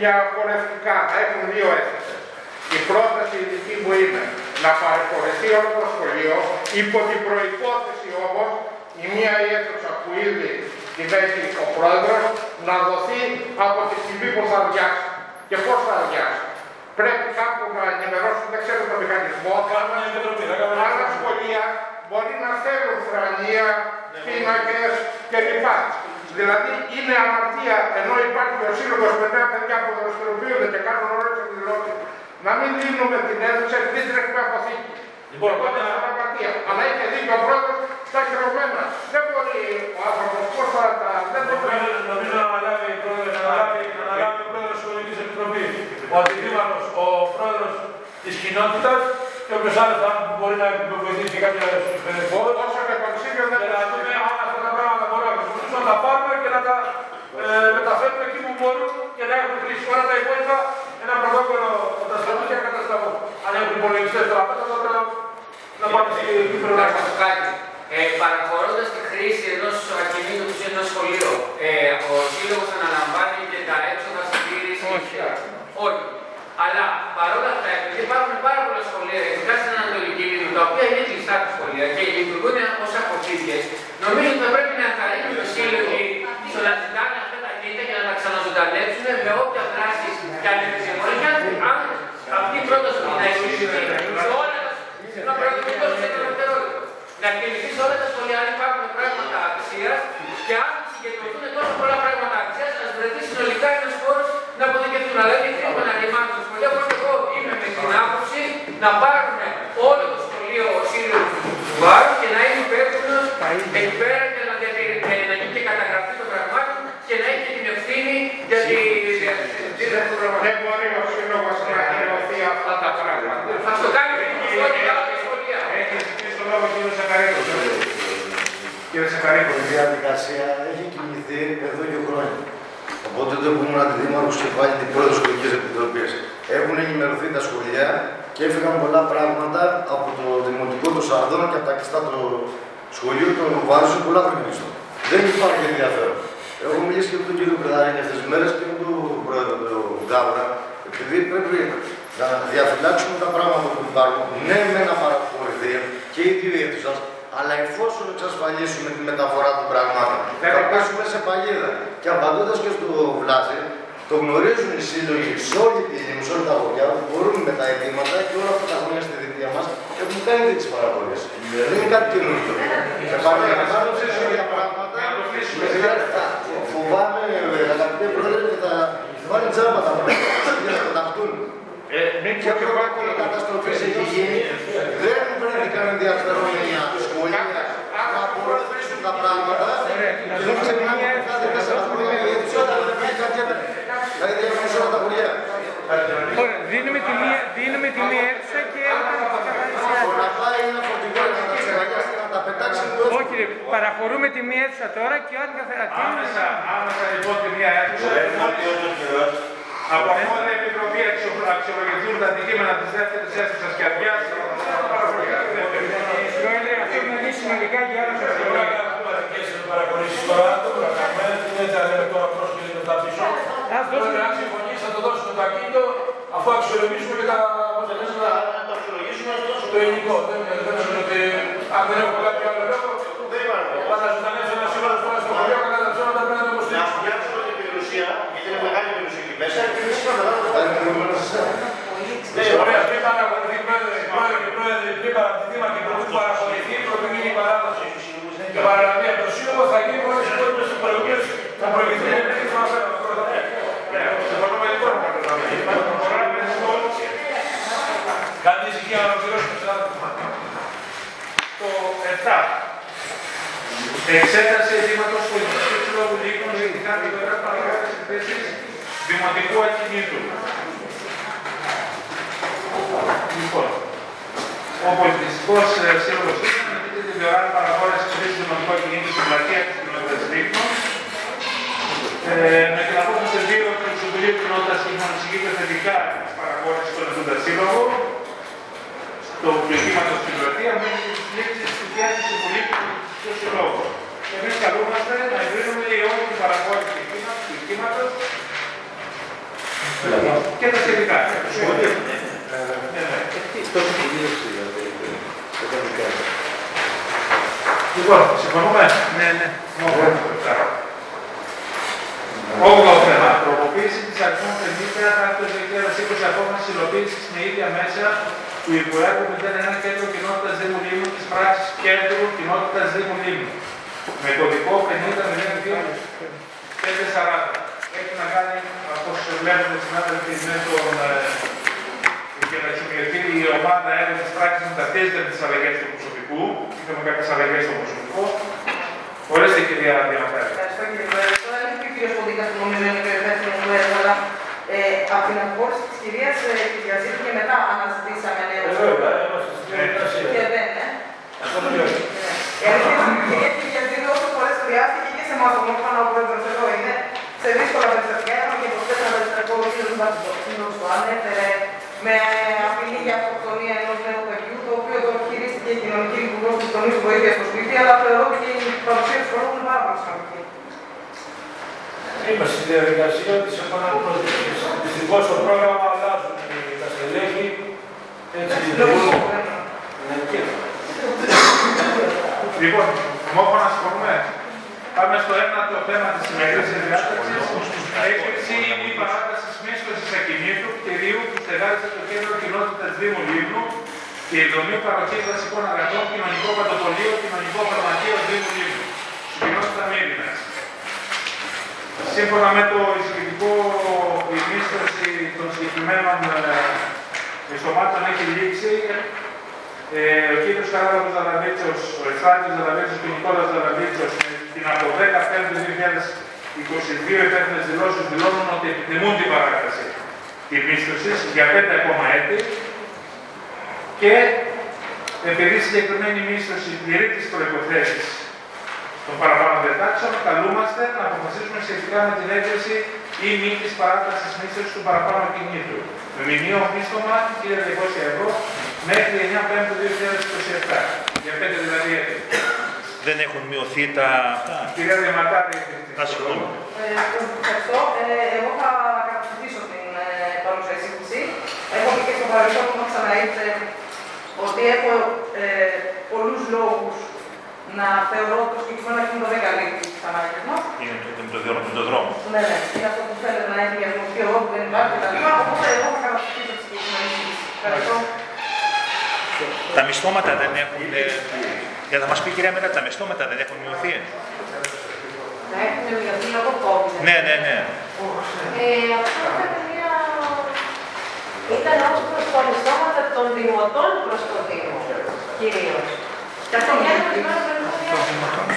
για χορευτικά, να έχουν δύο αίθουσες. Η πρόταση η δική μου είναι να παρεχωρηθεί όλο το σχολείο, υπό την προϋπόθεση όμως η μία η αίθουσα που ήδη την έχει ο πρόεδρος να δοθεί από τη στιγμή που θα αδειάσει. Και πώς θα αδειάσει. Πρέπει κάπου να ενημερώσουν, δεν ξέρω το μηχανισμό. Άλλα σχολεία μπορεί να θέλουν θρανία, πίνακες κλπ. Δηλαδή είναι αμαρτία ενώ υπάρχει ο σύλλογος με νέα παιδιά που δραστηριοποιούνται και κάνουν όλες τις εκδηλώσεις. Να μην δίνουμε την αίθουσα επειδή τρέχουμε αποθήκη. Λοιπόν, εγώ δεν είναι αμαρτία. Αλλά έχει δίκιο ο πρόεδρος στα χειρωμένα. Δεν μπορεί ο άνθρωπος πώς θα τα... Δεν το Νομίζω να αναλάβει ο πρόεδρος, να αναλάβει, να αναλάβει ο πρόεδρος της Σχολικής Επιτροπής, ο αντιδήμαρχος, ο πρόεδρος της κοινότητας και όποιος άλλος αν μπορεί να βοηθήσει κάποια περιφόρο. Όσο και κονσίλιο δεν Και να δούμε αν αυτά τα πράγματα μπορούμε να χρησιμοποιήσουμε, να τα πάρουμε και να τα ε, μεταφέρουμε εκεί που μπορούν και να έχουν χρήση. Όλα τα υπόλοιπα ένα πρωτόκολλο καταστροφή και καταστραφού. Αν έχουν υπολογιστές τώρα μέσα, τότε να, να πάνε στη Κύπρο να Να πω κάτι. Ε, Παραχωρώντας τη χρήση ενός ακινήτου που είναι ένα σχολείο, ε, ο σύλλογος αναλαμβάνει και τα έξοδα συντήρηση. Όχι. Όχι. Αλλά παρόλα αυτά, επειδή υπάρχουν πάρα πολλά σχολεία, ειδικά στην Ανατολική Λίμνη, τα οποία είναι κλειστά τα σχολεία και λειτουργούν ως αποθήκες, νομίζω ότι θα πρέπει να ενθαρρύνουν οι σύλλογοι στο να ζητάνε αυτά τα κίνητα και να τα ξαναζωντανέψουν με όποια δράση και αν είναι συμφωνία. Και αν αυτή η πρόταση να εξηγηθεί σε όλα τα να προεκριθώ σε ένα δευτερόλεπτο. Να εκτιμηθεί σε όλα τα σχολεία αν υπάρχουν πράγματα αξία και αν συγκεντρωθούν τόσο πολλά πράγματα αξία, να βρεθεί συνολικά ένας χώρος να αποθηκευτούν. Αλλά είναι κρίμα να γεμάτουν τα σχολεία. Οπότε εγώ είμαι με την άποψη να πάρουν όλο το σχολείο ο σύλλογο του Βάρου και να είναι υπεύθυνο εκεί πέρα και να, διατηρεί- ε, να γίνει και καταγραφή των πραγμάτων και να έχει και την ευθύνη για τη διαχείριση των πραγμάτων. Δεν μπορεί ο σύλλογος να ακυρωθεί αυτά τα πράγματα. Θα στο κάνει πριν το σχολείο, τα σχολεία. Έχει ζητήσει το λόγο κύριο Σακαρίκος. Κύριε Σακαρίκο, Η διαδικασία έχει κινηθεί εδώ και χρόνια. Οπότε δεν ήμουν αντιδήμαρχος και πάλι την πρόεδρο τη Σχολικής Επιτροπής. Έχουν ενημερωθεί τα σχολεία και έφυγαν πολλά πράγματα από το δημοτικό του Σαρδόνα και από τα κλειστά του σχολείου του Βάρου σε πολλά χρόνια. Δεν υπάρχει ενδιαφέρον. Έχω μιλήσει και με τον κύριο Πρεδαρίνη αυτές τις μέρες και με τον πρόεδρο του Γκάβρα, επειδή πρέπει να διαφυλάξουμε τα πράγματα που υπάρχουν. Ναι, με να παραχωρηθεί κατευθείαν και οι δύο αίθουσα. Αλλά εφόσον εξασφαλίσουμε τη μεταφορά των πραγμάτων, θα πέσουμε σε παγίδα. Και απαντώντα και στο Βλάζι, το γνωρίζουν οι σύλλογοι σε όλη τη Λίμνη, σε όλα τα χωριά, μπορούν με τα αιτήματα και όλα αυτά τα χρόνια στη θητεία μα έχουν κάνει τι παραφορέ. Δεν είναι κάτι καινούργιο. Επαναλαμβάνω σε για πράγματα. Φοβάμαι, αγαπητέ πρόεδρε, ότι θα βάλει τζάμπα τα πράγματα και θα ταυτούν. Και πιο εύκολη καταστροφή έχει γίνει. Δεν βρέθηκαν ενδιαφερόμενοι σχολεία να απορροφήσουν τα πράγματα. Και δεν ξεχνάμε ότι κάθε τέσσερα χρόνια η αίθουσα θα βγει κάποια Δηλαδή διαφωνήσω όλα τα χωριά. Ωραία, δίνουμε τη μία, δίνουμε τη μία αίθουσα και Να πάει ένα φορτηγό να τα ξεγαλιάσει να τα πετάξει Όχι, ρε, παραχωρούμε τη μία αίθουσα τώρα και ο άλλος θα Άμεσα, άμεσα λοιπόν τη μία αίθουσα. Από μόνη επιτροπή αξιολογηθούν τα αντικείμενα της δεύτερης αίθουσας και αδειάσει. Πρόεδρε, αυτό είναι πολύ σημαντικά για άλλους παραχωρήσεις τώρα, το κάνουμε, δεν θα λέμε τώρα προς και τα πίσω. Πρόεδρε, αν συμφωνείς θα το δώσουμε το ακίνητο, αφού αξιολογήσουμε και τα αποτελέσματα, το αξιολογήσουμε, το ελληνικό. Δεν νομίζω ότι αν δεν έχω κάποιο άλλο λόγο, πάντα ζωντανεύει ένα σύλλογο τώρα στο χωριό, κατά τα ψέματα πρέπει να το Να υποστηρίξουμε. φτιάξουμε την περιουσία, γιατί είναι μεγάλη περιουσία εκεί μέσα, και φυσικά μετά θα το Ναι, ωραία, πριν παραχωρηθεί πρόεδρε, πρόεδρε και πρόεδρε, πριν παρατηθήμα και πρωτού παραχωρηθεί, πρωτού γίνει η παράδοση και παραλαβεί από το σύλλογο, θα γίνει όλες οι υπόλοιπες προηγούμενες, θα προηγηθεί η επίθεση μας από το πρώτο. Κάντε ησυχία να ολοκληρώσουμε, συνάδελφοι. Το 7. Εξέταση αιτήματος πολιτικού συλλόγου Λύκων σχετικά με το έργο παραγωγής εκθέσεις δημοτικού ακινήτου. Λοιπόν, ο πολιτιστικός ε, σύλλογος Λύκων ανήκει την διοράνη παραγωγής εκθέσεις δημοτικού ακινήτου στην πλατεία της κοινότητας Λύκων. Ε, με την απόφαση 2 του Συμβουλίου Κοινότητας Λύκων εισηγείται θετικά της παραγωγής στον Εθνικό Σύλλογο το πληγήματο στην πλατεία μέχρι τη λήξη της διάθεσης του Συμβουλίου του Συλλόγου. Εμείς καλούμαστε να εγκρίνουμε η όλη την παραγωγή του πληγήματο και τα σχετικά. Ναι, ναι. Λοιπόν, συμφωνούμε; Ναι, ναι. Όγδοο θέμα. Τροποποίηση της αριθμών 50 του 2020 απόφαση υλοποίησης με ίδια μέσα του Υπουργού 01 Κέντρο Κοινότητας Δήμου Λίμνου της πράξης Κέντρου Κοινότητας Δήμου Λίμνου. Με κωδικό 50-02-540. Έχει να κάνει, όπω βλέπετε, συνάδελφοι, με τον. ε, και να εξομοιωθεί η ομάδα έργων της πράξης μετατίζεται με τις αλλαγές του προσωπικού. Είχαμε κάποιες αλλαγές στο προσωπικό. Ορίστε, κυρία Διαμαρτάρη. Ευχαριστώ κύριε Πρόεδρε. Κύριος Κοντίκας που νομίζω είναι και ο υπεύθυνος του έργου, αλλά ε, από την αποχώρηση της κυρίας ε, Κυριαζήτη και μετά αναζητήσαμε νέο Ε, βέβαια, είμαστε στην διαδικασία. Και δεν, ε. Αυτό το λέω. Η αλήθεια είναι ότι η κυρία Κυριαζήτη όσες φορές χρειάστηκε και σε εμάς ο μόνο ο πρόεδρος εδώ είναι, σε δύσκολα περιστατικά, είχαμε και 24 περιστατικό ο κύριος Βασιλόπουλος το ανέφερε με απειλή για αυτοκτονία ενός νέου παιδιού, το οποίο το χειρίστηκε η κοινωνική υπουργός της τονής βοήθεια στο σπίτι, αλλά θεωρώ ότι και η παρουσία του χρόνου είναι πάρα πολύ σημαντική. Είμαστε στη διαδικασία της επαναπροσδοκής. Δυστυχώς το πρόγραμμα αλλάζουν τα στελέχη. Έτσι Λοιπόν, ομόφωνα συμφωνούμε. Πάμε στο ένατο θέμα της σημερινής διάταξης. Έγκριση ή μη παράταση μίσθωσης ακινήτου κτηρίου που στεγάζεται το κέντρο κοινότητας Δήμου Λίμνου και η δομή παροχής δασικών αγαθών κοινωνικό παντοπολείο κοινωνικό φαρμακείο Δήμου Λίμνου. Στην κοινότητα Μύρινας. Σύμφωνα με το εισηγητικό, η μίσθωση των συγκεκριμένων ε, σωμάτων έχει λήξει. Ε, ο κύριος Χαράδαβος Δαλαβίτσος, ο Εφάντης Δαλαβίτσος και ο Νικόλας Δαλαβίτσος με την από 10 Πέμπτη 2022 υπεύθυνες δηλώσεις δηλώνουν ότι επιθυμούν την παράταση της μίσθωσης για 5 ακόμα έτη και επειδή η συγκεκριμένη μίσθωση πληρεί τις προϋποθέσεις των παραπάνω διατάξεων, καλούμαστε να αποφασίσουμε σχετικά με την έγκριση ή μη της παράταση μίσθωσης του παραπάνω κινήτου. Με μηνύο μίσθωμα 1.200 ευρώ μέχρι 9 Πέμπτου 2027. Για 5 δηλαδή έτη. Δεν έχουν μειωθεί τα αυτά. Κυρία Διαματάρη, Α, συγγνώμη. Ε, Ευχαριστώ. Ε, εγώ θα καταψηφίσω την ε, παρούσα εισήγηση. Έχω πει και στο παρελθόν που μου ξαναήρθε ότι έχω ε, να θεωρώ το συγκεκριμένο εκείνο δεν καλύπτει τις ανάγκες μας. Είναι το, με το, δρόμο- με το δρόμο. Ναι, ναι, είναι αυτό που θέλετε να έχει διαγνωστεί εγώ που δεν υπάρχει κτλ. Οπότε εγώ θα καταστήσω τη συγκεκριμένη λύση. Ευχαριστώ. Τα μισθώματα δεν έχουν. ε, Για να μας πει η κυρία μετά, τα μισθώματα δεν έχουν μειωθεί; Να έχουν μειωθεί λόγω COVID. Ναι, ναι, ναι. Ε, αυτό ήταν μια... Ήταν ως προς τα μισθώματα των δημοτών προς το Δήμο, κυρίως. Και αυτό Για είναι να το μας πάρουμε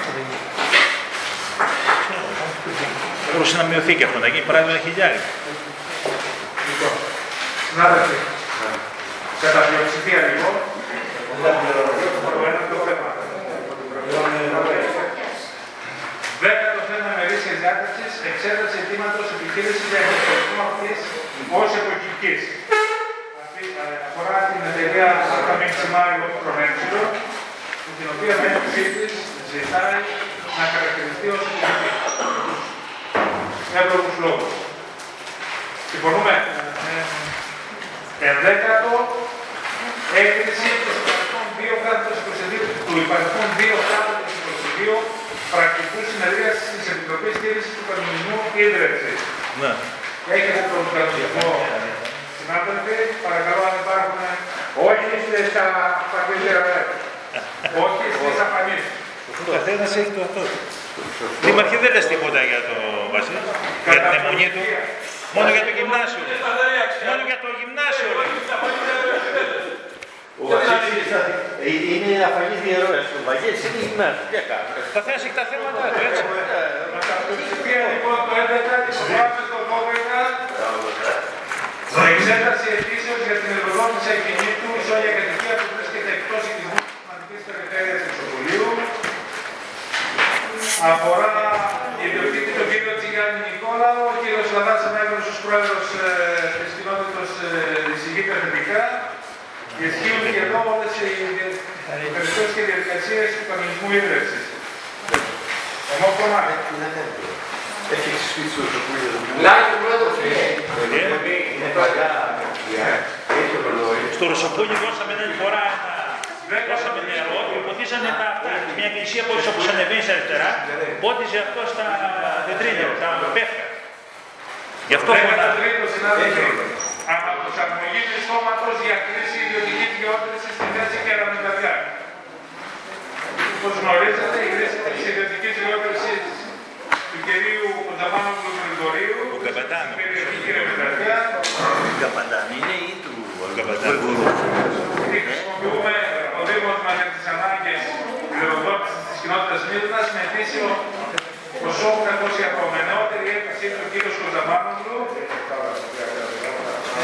Μπορούσε να μειωθεί και αυτό, να γίνει παράδειγμα ένα χιλιάρι. Λοιπόν, συνάδελφοι, κατά πλειοψηφία λοιπόν, το ένα το θέμα. Δέκατο θέμα μερίσιας διάταξη εξέταση αιτήματος επιχείρηση διαχειριστικού αυτής ως εποχικής. Αυτή ε, αφορά την εταιρεία Αταμίξη Μάριο Προνέξιλο, την οποία με έκθεσή τη ζητάει να χαρακτηριστεί ως εποχική. Εύλογου λόγους. Συμφωνούμε; Ενδέκατο, έγκριση της υπαριθμών 2 κράτος 22 του υπαριθμών 2 κράτος 22 πρακτικού συνεδρίας της Επιτροπής Στήριξης του Κανονισμού Ίδρυξης. Ναι. Έχετε τον κανονισμό, συνάδελφοι, παρακαλώ αν υπάρχουν όχι στα παγκόσμια όχι στις απανείς. Ο καθένας έχει το αυτό. Δήμαρχε δεν λες τίποτα για το Βασίλη, για την αιμονή του. Μόνο για το γυμνάσιο. Μόνο για το γυμνάσιο. Ο Βασίλης ε, είναι αφανής διαιρώνας. Ο Βαγγέλης είναι γυμνάσιος. Τι έκανε. Ο καθένα έχει τα θέματα του, έτσι. Πλειοψηφία λοιπόν το 11, υπογράφει το 12, στην εξέταση αιτήσεως για την εργοδότηση ακινήτου ισόγεια κατοικία που βρίσκεται εκτός οικισμού της σημαντικής περιφέρειας του Ισοπολίου. Αφορά ιδιοκτήτη τον κύριο Τσιγιάννη Νικόλαο, ο κύριος Λαδάς Ανέβρος ως πρόεδρος ε, της κοινότητας ε, εισηγείται θετικά. Ισχύουν και εδώ όλες οι δια- οι περιπτώσεις και διαδικασίες του κανονισμού ίδρυυσης. Ομόφωνα. Έχει εξισφύσει ο Σοκούλιος. Λάγει πρώτο φίλε. Είναι παλιά. Έχει ρολόι. Στο Ρωσοπούλι δώσαμε μια φορά ένα δώσαμε νερό και ποτίζανε τα αυτά. Μια εκκλησία που όπως ανεβαίνεις στα αριστερά, πότιζε αυτό στα βετρίνια, τα πέφκα. Γι' αυτό Δέκατο φωνάζει. τρίτο συνάδελφοι. Αναπροσαρμογή μισθώματος για χρήση ιδιωτικής γεώτρησης στη θέση Κεραμεταδιά. Όπως γνωρίζετε, η χρήση της ιδιωτικής γεώτρησης του κυρίου Κονταμάνου Γρηγορίου Ο Καπετάνο. στην περιοχή Κεραμεταδιά Η Καπαντάνη είναι ή του Καπετάνο. Τι χρησιμοποιούμε ο Δήμος μας για τις ανάγκες πληροδότησης της κοινότητας Μύρνας με ετήσιο ποσό 800 ευρώ. Με νεότερη έκθεση του κ. Κονταμάνογλου.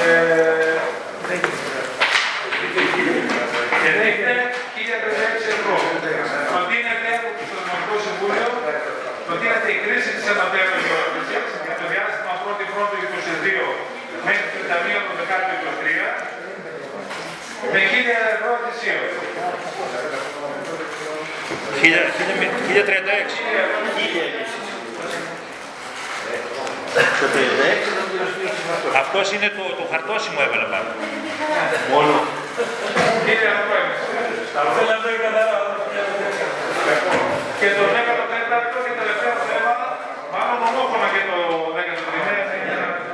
Ε, και δέχεται 1036 ευρώ. Προτείνεται από το Δημοτικό Συμβούλιο, προτείνεται η κρίση της ανωτέρου γεωργίας για το διάστημα 1η 1η 22 μέχρι 31 του 23 με 1000 ευρώ ετησίως. 1036. Χίλια επίσης. Το 36 θα πληρώσει αυτός. Αυτός είναι το, το χαρτόσημο έβαλε πάνω. Μόνο. Κύριε Αντώνης, και το 14ο και τελευταίο θέμα, μάλλον ομόφωνα και το 13ο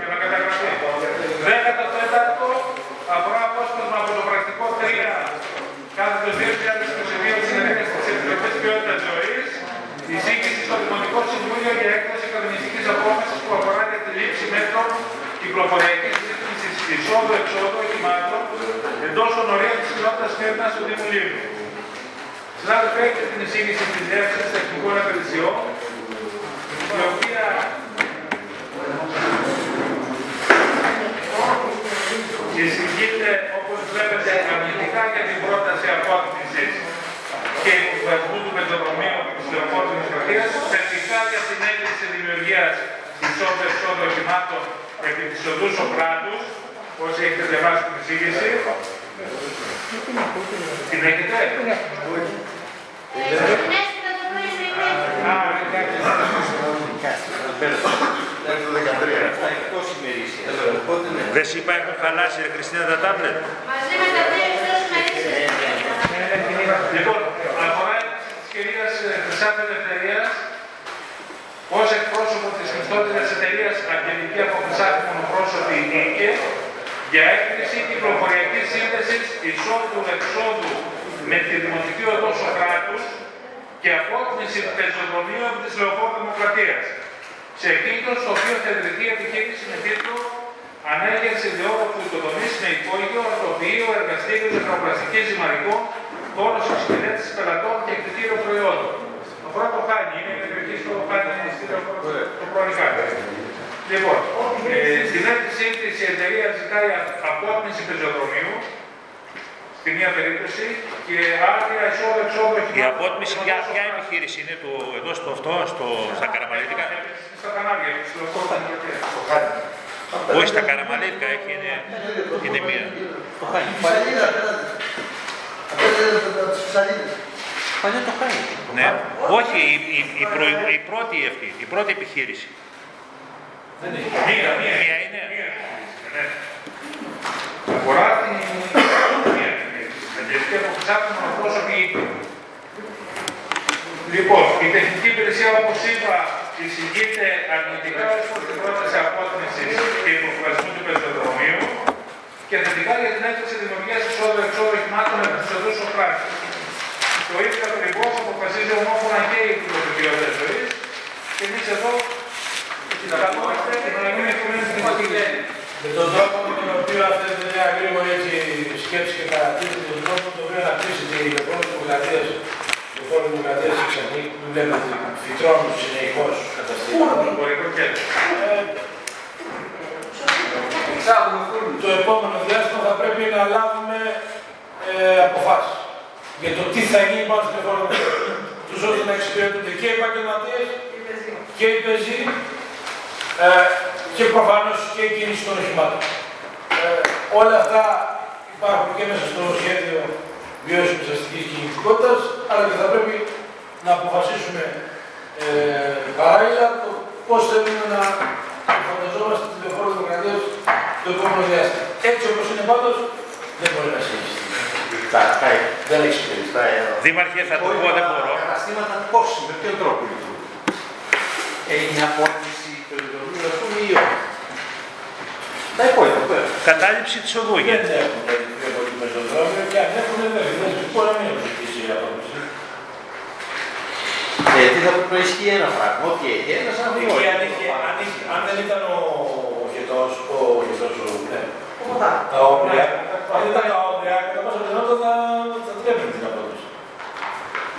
για να καταγραφεί. 14ο αφορά απόσπασμα από το πρακτικό 3 κάθετο 2022 της συνεδρίας της Επιτροπής Ποιότητας Ζωής, εισήγηση στο Δημοτικό Συμβούλιο για έκδοση κανονιστικής απόφασης που αφορά για τη λήψη μέτρων κυκλοφοριακής ρύθμισης εισόδου-εξόδου οχημάτων εντός των ορίων της κοινότητας Φέρνας του Δήμου Λίμνου. Συνάδελφοι, έχετε την εισήγηση της Διεύθυνσης Τεχνικών Υπηρεσιών, η οποία εισηγείται, όπως βλέπετε, αρνητικά για την πρόταση απόκτησης και υποβασμού του πεζοδρομίου της Λεωφόρτης Κρατίας, θετικά για την έγκριση δημιουργίας εισόδου εξόδου οχημάτων επί της οδού Σοκράτους, όσοι έχετε διαβάσει την εισήγηση. Την έχετε; Α, εντάξει. Μέχρι το 13. Αυτά εκτός ημερήσιας. Οπότε ναι. Δεν σου είπα έχουν χαλάσει ρε Χριστίνα τα τάμπλετ. Μαζί με τα τρία εκτός μερίσια. Λοιπόν, αφορά της κυρίας μισθότερες εταιρείας Αγγελική από Χρυσάφη Μονοπρόσωπη ΙΚΕ για έκρηση κυκλοφοριακής σύνδεσης εισόδου-εξόδου με τη Δημοτική Οδό Σοκράτους και απόκνηση πεζοδρομίου από της Λεωφόρου Δημοκρατίας. Σε εκείνο στο οποίο θα ιδρυθεί επιχείρηση με τίτλο Ανέγερση διόρροπου οικοδομή με υπόγειο, ορθοποιείο, εργαστήριο ζευγαπλαστική ζυμαρικών, χώρος εξυπηρέτηση πελατών και κτητήριο προϊόντων. Το πρώτο χάνι είναι η περιοχή στο χάνι το πρώην χάνι. Λοιπόν, ε, στην αίτησή τη η εταιρεία ζητάει απόκνηση πεζοδρομίου, στη μία περίπτωση, και άδεια εισόδου-εξόδου Η απότμηση, ποια, ποια επιχείρηση είναι το, εδώ στο αυτό, στο, στα Καραμαλίτικα. Στα κανάλια, στο Λεωφόρο Δημοκρατίας. Όχι, στα Καραμαλίτικα έχει, είναι, είναι μία. Το χάνει. Φυσαλίδα, Παλιά το χάνει. Ναι. Όχι, η, η, η, προηγου- η πρώτη αυτή, η πρώτη επιχείρηση. Δεν είναι. Μία, μία. Μία είναι. Ναι. Αφορά την μία Αγγελική από Χρυσάφη Μονοπρόσωπη ΙΚΕ. Λοιπόν, η τεχνική υπηρεσία, όπως είπα, εισηγείται αρνητικά ως προς την πρόταση απότμησης και υποβασμού του πεζοδρομίου και θετικά για την έκθεση δημιουργίας εισόδου-εξόδου οχημάτων με τους οδούς Σοκράτη. Το ίδιο ακριβώς αποφασίζει ομόφωνα και η Υπουργική Οδές Ζωής και εμείς εδώ καλούμαστε να μην έχουμε δημοτική. Με τον τρόπο με τον οποίο αυτή είναι μια γρήγορη έτσι σκέψη και παρατήρηση, με τον τρόπο με τον οποίο αναπτύσσεται η λεωφόρο δημοκρατίας, η λεωφόρο δημοκρατίας στη Ξενή, που βλέπετε φυτρώνουν συνεχώς καταστήματα. Ε, Το επόμενο διάστημα θα πρέπει να λάβουμε ε, αποφάσεις για το τι θα γίνει πάνω στην λεωφόρο δημοκρατία. Τους ώστε να εξυπηρετούνται και οι επαγγελματίες και οι πεζοί ε, και προφανώς και η κίνηση των οχημάτων. Ε, όλα αυτά υπάρχουν και μέσα στο σχέδιο βιώσιμης αστικής κινητικότητας, αλλά και θα πρέπει να αποφασίσουμε ε, παράλληλα το πώς θέλουμε να φανταζόμαστε τη λεωφόρο δημοκρατίας το επόμενο διάστημα. Έτσι όπως είναι πάντως, δεν μπορεί να συνεχιστεί. Δεν έχει συμπεριστά. Δήμαρχε, θα το πω, δεν μπορώ. Καταστήματα πώς, με ποιον τρόπο λειτουργούν. Έγινε απόρριψη του λειτουργίου, α πούμε, ή όχι. Τα υπόλοιπα, πέρα. Κατάληψη της οδού Δεν γίνεται. έχουν δηλαδή πιο πολύ πεζοδρόμιο και αν έχουν δεν δεν μπορεί να μην έχουν ζητήσει η απόφαση. Γιατί θα πρέπει να ισχύει ένα πράγμα. Ό,τι έχει ένας, σαν να μην Εκεί έχει. αν, είχε, αν, είχε, αν δεν ήταν ο χετός, ο χετός, ο, ναι, Οπότε, τα όμοια, αν δεν ήταν τα όμοια, κατά πάσα πιθανότητα θα, θα τρέπαινε την απόδοση.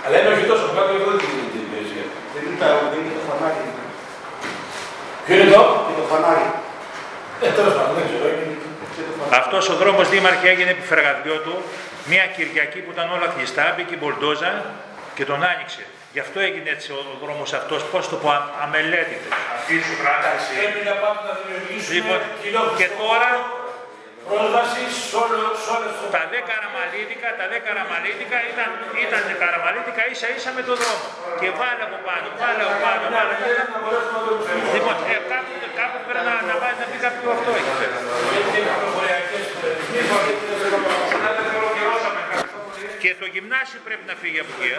Αλλά είναι ο χετός, ο κάτω εγώ δεν την την υπηρεσία. Δεν είναι τα- δεν είναι το φανάρι. Ποιο είναι το; Είναι το φανάρι. Ε, τέλος πάντων, δεν ξέρω. είναι- Αυτός ο δρόμος δήμαρχε έγινε επιφεργαδιό του μια Κυριακή που ήταν όλα κλειστά, μπήκε η Μπολντόζα και τον άνοιξε. Γι' αυτό έγινε έτσι ο δρόμος αυτός, πώς το πω, α- αμελέτητος. Αυτή σου πράταση. Πρέπει να πάμε να δημιουργήσουμε Λοιπόν, κοινό και τώρα πρόσβαση σε όλο- σε όλες τις τα δε καραμαλίτικα, τα δε καραμαλίτικα ήταν, ήταν καραμαλίτικα ίσα ίσα με τον δρόμο. Και βάλε από πάνω, βάλε από πάνω, βάλε από πάνω. να μπορέσουμε να το προσφέρουμε. Λοιπόν, ε, κάπου, κάπου πρέπει να, να, βάλει- να πει κάποιο αυτό εκεί πέρα. Γιατί είναι προφοριακές ρυθμίσεις, Συνάδελφε, ολοκληρώσαμε. Και το γυμνάσιο πρέπει να φύγει από εκεί. ε.